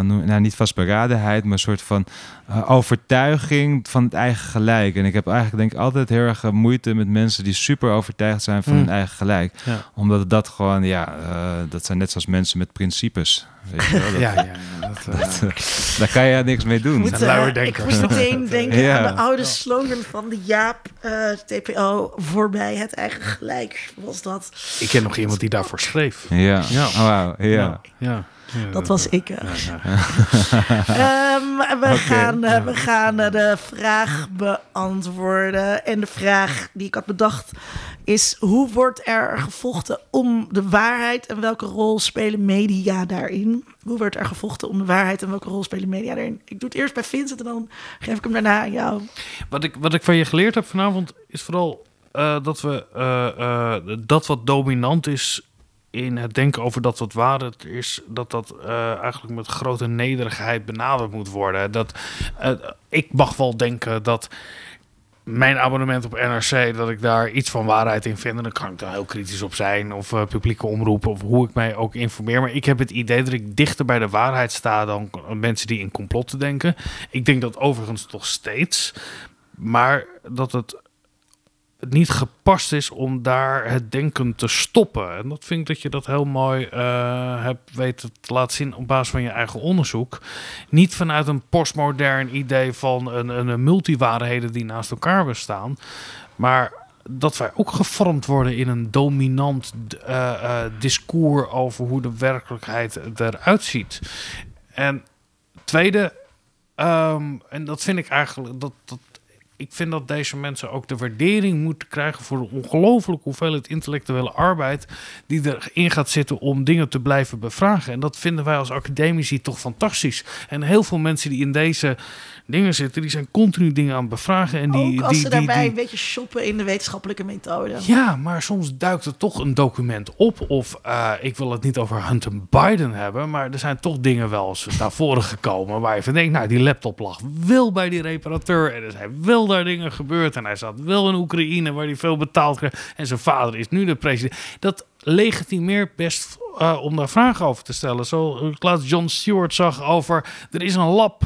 nou niet vastberadenheid, maar een soort van overtuiging van het eigen gelijk. En ik heb eigenlijk denk ik altijd heel erg moeite met mensen die super overtuigd zijn van mm. hun eigen gelijk. Ja. Omdat dat gewoon, ja, dat zijn net zoals mensen met principes. Weet je wel? Dat, ja, ja, dat, dat, daar kan je niks mee doen. Moet, uh, ik moest meteen denken ja. aan de oude slogan van de Jaap uh, TPO voorbij het eigen gelijk. Was dat? Ik ken nog iemand die daarvoor schreef. Ja, ja. Oh, wow. ja. ja. Dat was ik. Ja, um, we, okay. gaan, uh, we gaan uh, de vraag beantwoorden. En de vraag die ik had bedacht is: hoe wordt er gevochten om de waarheid en welke rol spelen media daarin? Hoe wordt er gevochten om de waarheid en welke rol spelen media daarin? Ik doe het eerst bij Vincent en dan geef ik hem daarna aan jou. Wat ik, wat ik van je geleerd heb vanavond is vooral dat we dat wat dominant is in het denken over dat wat waarde is, dat dat uh, eigenlijk met grote nederigheid benaderd moet worden. Dat, uh, ik mag wel denken dat mijn abonnement op NRC, dat ik daar iets van waarheid in vind. En dan kan ik daar heel kritisch op zijn. Of publieke omroepen, of hoe ik mij ook informeer. Maar ik heb het idee dat ik dichter bij de waarheid sta dan mensen die in complotten denken. Ik denk dat overigens toch steeds. Maar dat het het niet gepast is om daar het denken te stoppen. En dat vind ik dat je dat heel mooi uh, hebt weten te laten zien op basis van je eigen onderzoek. Niet vanuit een postmodern idee van een, een multiwaarheden die naast elkaar bestaan, maar dat wij ook gevormd worden in een dominant uh, uh, discours over hoe de werkelijkheid eruit ziet. En tweede, Ehm, en dat vind ik eigenlijk. Dat, dat, ik vind dat deze mensen ook de waardering moeten krijgen voor de ongelooflijke hoeveelheid intellectuele arbeid die erin gaat zitten om dingen te blijven bevragen. En dat vinden wij als academici toch fantastisch. En heel veel mensen die in deze dingen zitten, die zijn continu dingen aan het bevragen. En die, Ook als die, ze die, daarbij die- een beetje shoppen in de wetenschappelijke methode. ja, maar soms duikt er toch een document op. Of eh, ik wil het niet over Hunter Biden hebben. Maar er zijn toch dingen wel eens naar voren gekomen. Waar je van denkt, nou, die laptop lag wel bij die reparateur. En er zijn wel daar dingen gebeurd. En hij zat wel in Oekraïne waar hij veel betaald kreeg. En zijn vader is nu de president. Dat legitimeert best eh, om daar vragen over te stellen. Zo ik John Stewart zag over... Er is een lab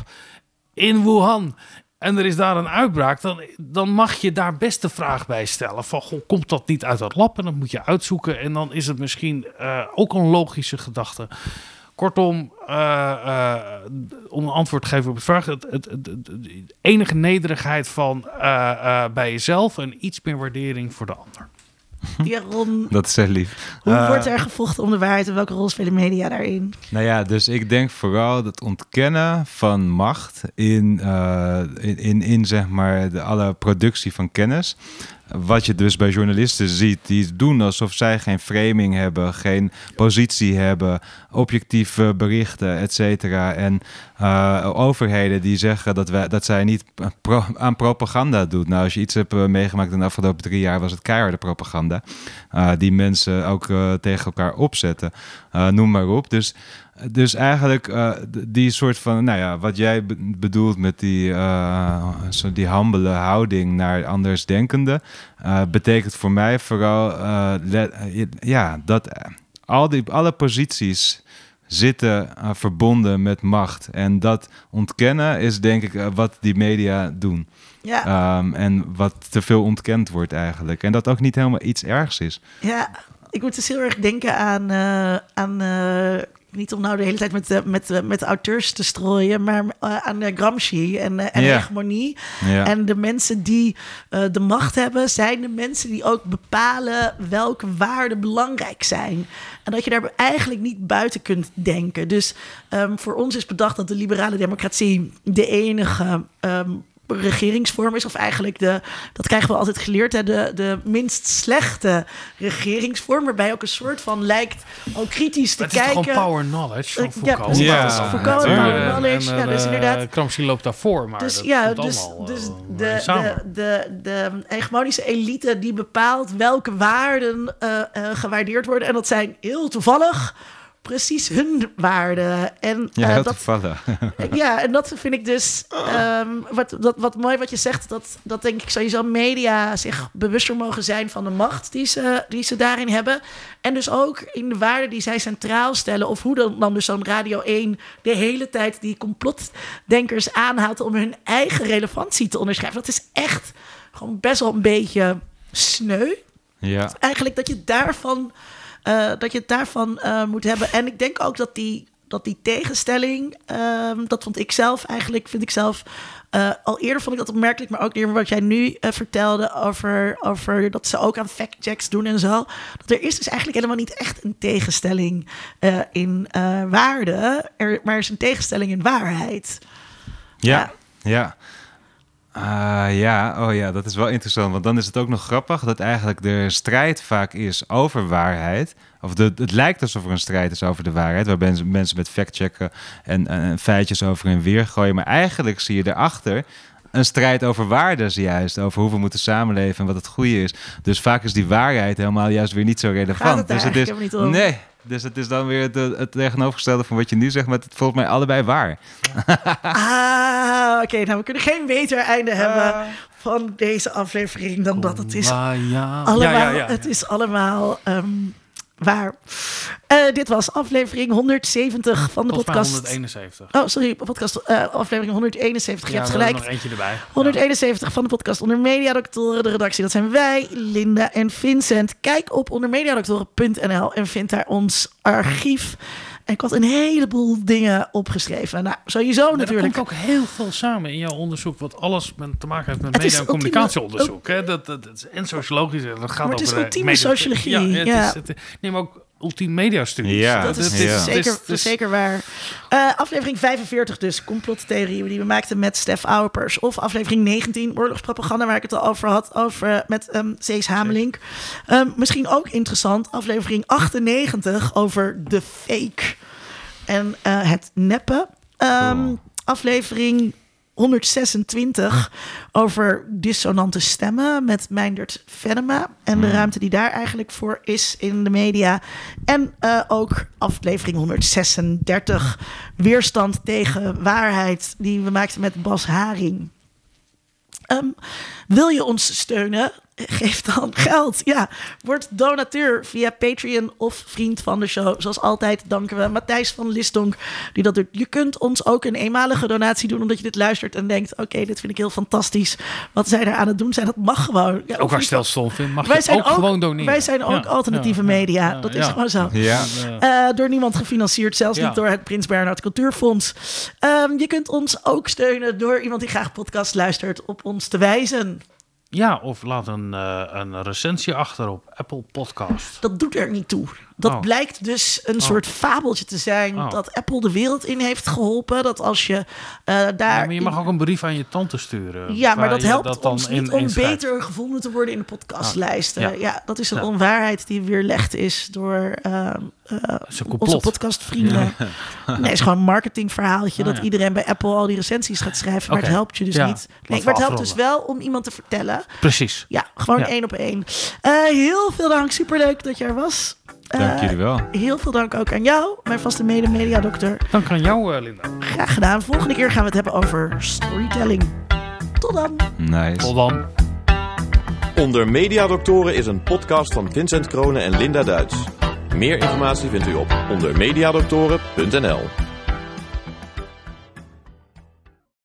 in Wuhan en er is daar een uitbraak, dan, dan mag je daar best de vraag bij stellen: van goh, komt dat niet uit dat lab? En dat moet je uitzoeken. En dan is het misschien eh, ook een logische gedachte. Kortom, eh, eh, om een antwoord te geven op de vraag: het, het, het- het- de enige nederigheid van eh, eh, bij jezelf en iets meer waardering voor de ander. Ja, Ron, Dat is heel lief. hoe wordt er gevochten om de waarheid en welke rol spelen media daarin? Nou ja, dus ik denk vooral het ontkennen van macht in, eh, in, in, in zeg maar de alle productie van kennis. Wat je dus bij journalisten ziet, die doen alsof zij geen framing hebben, geen positie hebben, objectieve berichten, et cetera. En eh, overheden die zeggen dat, wij, dat zij niet aan propaganda doet. Nou, als je iets hebt eh, meegemaakt in de afgelopen drie jaar, was het keiharde propaganda. eh, die mensen ook tegen elkaar opzetten. Noem maar op. Dus, dus eigenlijk eh, die soort van, nou ja, wat jij be- bedoelt met die, eh, zo die hambele houding naar andersdenkenden, eh betekent voor mij vooral, ja, dat al die, alle posities zitten verbonden met macht. En dat ontkennen is denk ik wat die media doen. Ja, Ehm, en wat te veel ontkend wordt eigenlijk. En dat ook niet helemaal iets ergs is. ja, ik moet dus heel erg denken aan, aan niet om nou de hele tijd met, de- met, de- met auteurs te strooien, maar eh, aan eh, Gramsci en, eh, en hegemonie. En de mensen die eh, de macht hebben, zijn de mensen die ook bepalen welke waarden belangrijk zijn. En dat je daar eigenlijk niet buiten kunt denken. Dus ehm, voor ons is bedacht dat de liberale democratie de enige. ehm, regeringsvorm is, of eigenlijk de, dat krijgen we altijd geleerd, hè, de, de minst slechte regeringsvorm, waarbij ook een soort van lijkt ook kritisch te het is kijken. gewoon power knowledge van ja. Ja, Dat is Foucault, natuurlijk. power knowledge. en, ja, dus eh, inderdaad. Loopt daarvoor, maar Dus dat ja, komt dus, allemaal, dus eh, de, de, de, de hegemonische elite die bepaalt welke waarden eh, eh, gewaardeerd worden. En dat zijn heel toevallig precies hun waarden. En, Ja, heel dat, ja, en dat vind ik dus ehm, wat, dat, wat mooi wat je zegt. Dat, dat denk ik sowieso media zich bewuster mogen zijn van de macht die ze, die ze daarin hebben. En dus ook in de waarden die zij centraal stellen. Of hoe dan, dan dus zo'n Radio 1 de hele tijd die complotdenkers aanhaalt om hun eigen relevantie te onderschrijven. Dat is echt gewoon best wel een beetje sneu ja. eigenlijk dat je daarvan, eh, dat je het daarvan eh, moet hebben. En ik denk ook dat die, dat die tegenstelling, ehm, dat vond ik zelf eigenlijk, vind ik zelf. eh, al eerder vond ik dat opmerkelijk, maar ook eerder wat jij nu vertelde over, over dat ze ook aan factchecks doen en zo. Dat er is dus eigenlijk helemaal niet echt een tegenstelling in waarde, er, maar er is een tegenstelling in waarheid. Ja, ja. Ah, ja, oh ja, dat is wel interessant. Want dan is het ook nog grappig dat eigenlijk de strijd vaak is over waarheid. Of de, het lijkt alsof er een strijd is over de waarheid. Waar mensen, met factchecken en, en feitjes over en weer gooien. Maar eigenlijk zie je erachter een strijd over waarden juist. Over hoe we moeten samenleven en wat het goede is. Dus vaak is die waarheid helemaal juist weer niet zo relevant. Gaat het daar dus het is? Nee, dus het is dan weer het, het tegenovergestelde van wat je nu zegt. Maar het is volgens mij allebei waar. Ah, oké. nou, we kunnen geen beter einde Ah. hebben van deze aflevering dan dat het is Ah, ja. allemaal, Ja, ja, ja. Het is allemaal ehm, waar. Eh, dit was aflevering 170 van de Volgens podcast. 171. Oh, sorry, podcast, eh, aflevering 171. Je hebt gelijk. nog eentje erbij. 171 van de podcast Onder Mediadoktoren. De redactie, dat zijn wij, Linda en Vincent. Kijk op ondermediadoktoren.nl en vind daar ons archief. En ik had een heleboel dingen opgeschreven. Nou, sowieso natuurlijk. Er komt ook heel veel samen in jouw onderzoek, wat alles met, te maken heeft met is media- en ultieme- communicatieonderzoek. hè? Dat, dat, dat is en sociologisch, dat gaat Maar het is over de ultieme media- sociologie, Ja, het ja. Is, het, nee, maar ook ultiem media studies. Ja, Dat is, Ja. zeker, Dus- dat is dus- zeker waar. Eh, aflevering 45 dus, complottheorieën die we maakten met Stef Auwepers. Of aflevering 19, oorlogspropaganda, waar ik het al over had, over, eh, met ehm Cees Hamelink. Ehm, misschien ook interessant, aflevering 98 over de fake en eh, het neppen. Ehm, Cool. Aflevering 126 over dissonante stemmen met Meindert Venema. En de ruimte die daar eigenlijk voor is in de media. En eh, ook aflevering 136 weerstand tegen waarheid die we maakten met Bas Haring. Ehm, wil je ons steunen? Geef dan geld. Ja, word donateur via Patreon of vriend van de show. Zoals altijd danken we Matthijs van Lisdonk die dat doet. Je kunt ons ook een eenmalige donatie doen omdat je dit luistert en denkt: oké, dit vind ik heel fantastisch. Wat zij er aan het doen zijn, dat mag gewoon. Ja, Ook als het stom vindt, mag wij je zijn ook, gewoon doneren. Wij zijn ook Ja, alternatieve ja, media. ja, dat is ja. gewoon zo. Ja. Eh, door niemand gefinancierd, zelfs Ja. niet door het Prins Bernhard Cultuurfonds. Ehm, je kunt ons ook steunen door iemand die graag podcast luistert op ons te wijzen. Ja, of laat een, eh, een recensie achter op Apple Podcast. Dat doet er niet toe. Dat Oh. blijkt dus een soort fabeltje te zijn Oh. dat Apple de wereld in heeft geholpen. Dat als je eh, daar. Ja, maar je mag ook een brief aan je tante sturen. Ja, maar dat helpt ons in- niet om beter gevonden te worden in de podcastlijsten. Ah, ja. ja. dat is een Ja. onwaarheid die weerlegd is door eh, eh, is onze podcastvrienden. Nee, het is gewoon een marketingverhaaltje Ah, dat iedereen bij Apple al die recensies gaat schrijven. Maar het helpt je dus niet. Nee, maar het helpt dus wel om iemand te vertellen. Precies. Ja, gewoon één op één. Heel veel dank, superleuk dat je er was. Dank Eh, jullie wel. Heel veel dank ook aan jou, mijn vaste mede-mediadokter. Dank aan jou, eh, Linda. Graag gedaan. Volgende keer gaan we het hebben over storytelling. Tot dan. Nice. Tot dan. Onder Mediadoktoren is een podcast van Vincent Kronen en Linda Duits. Meer informatie vindt u op ondermediadoktoren.nl.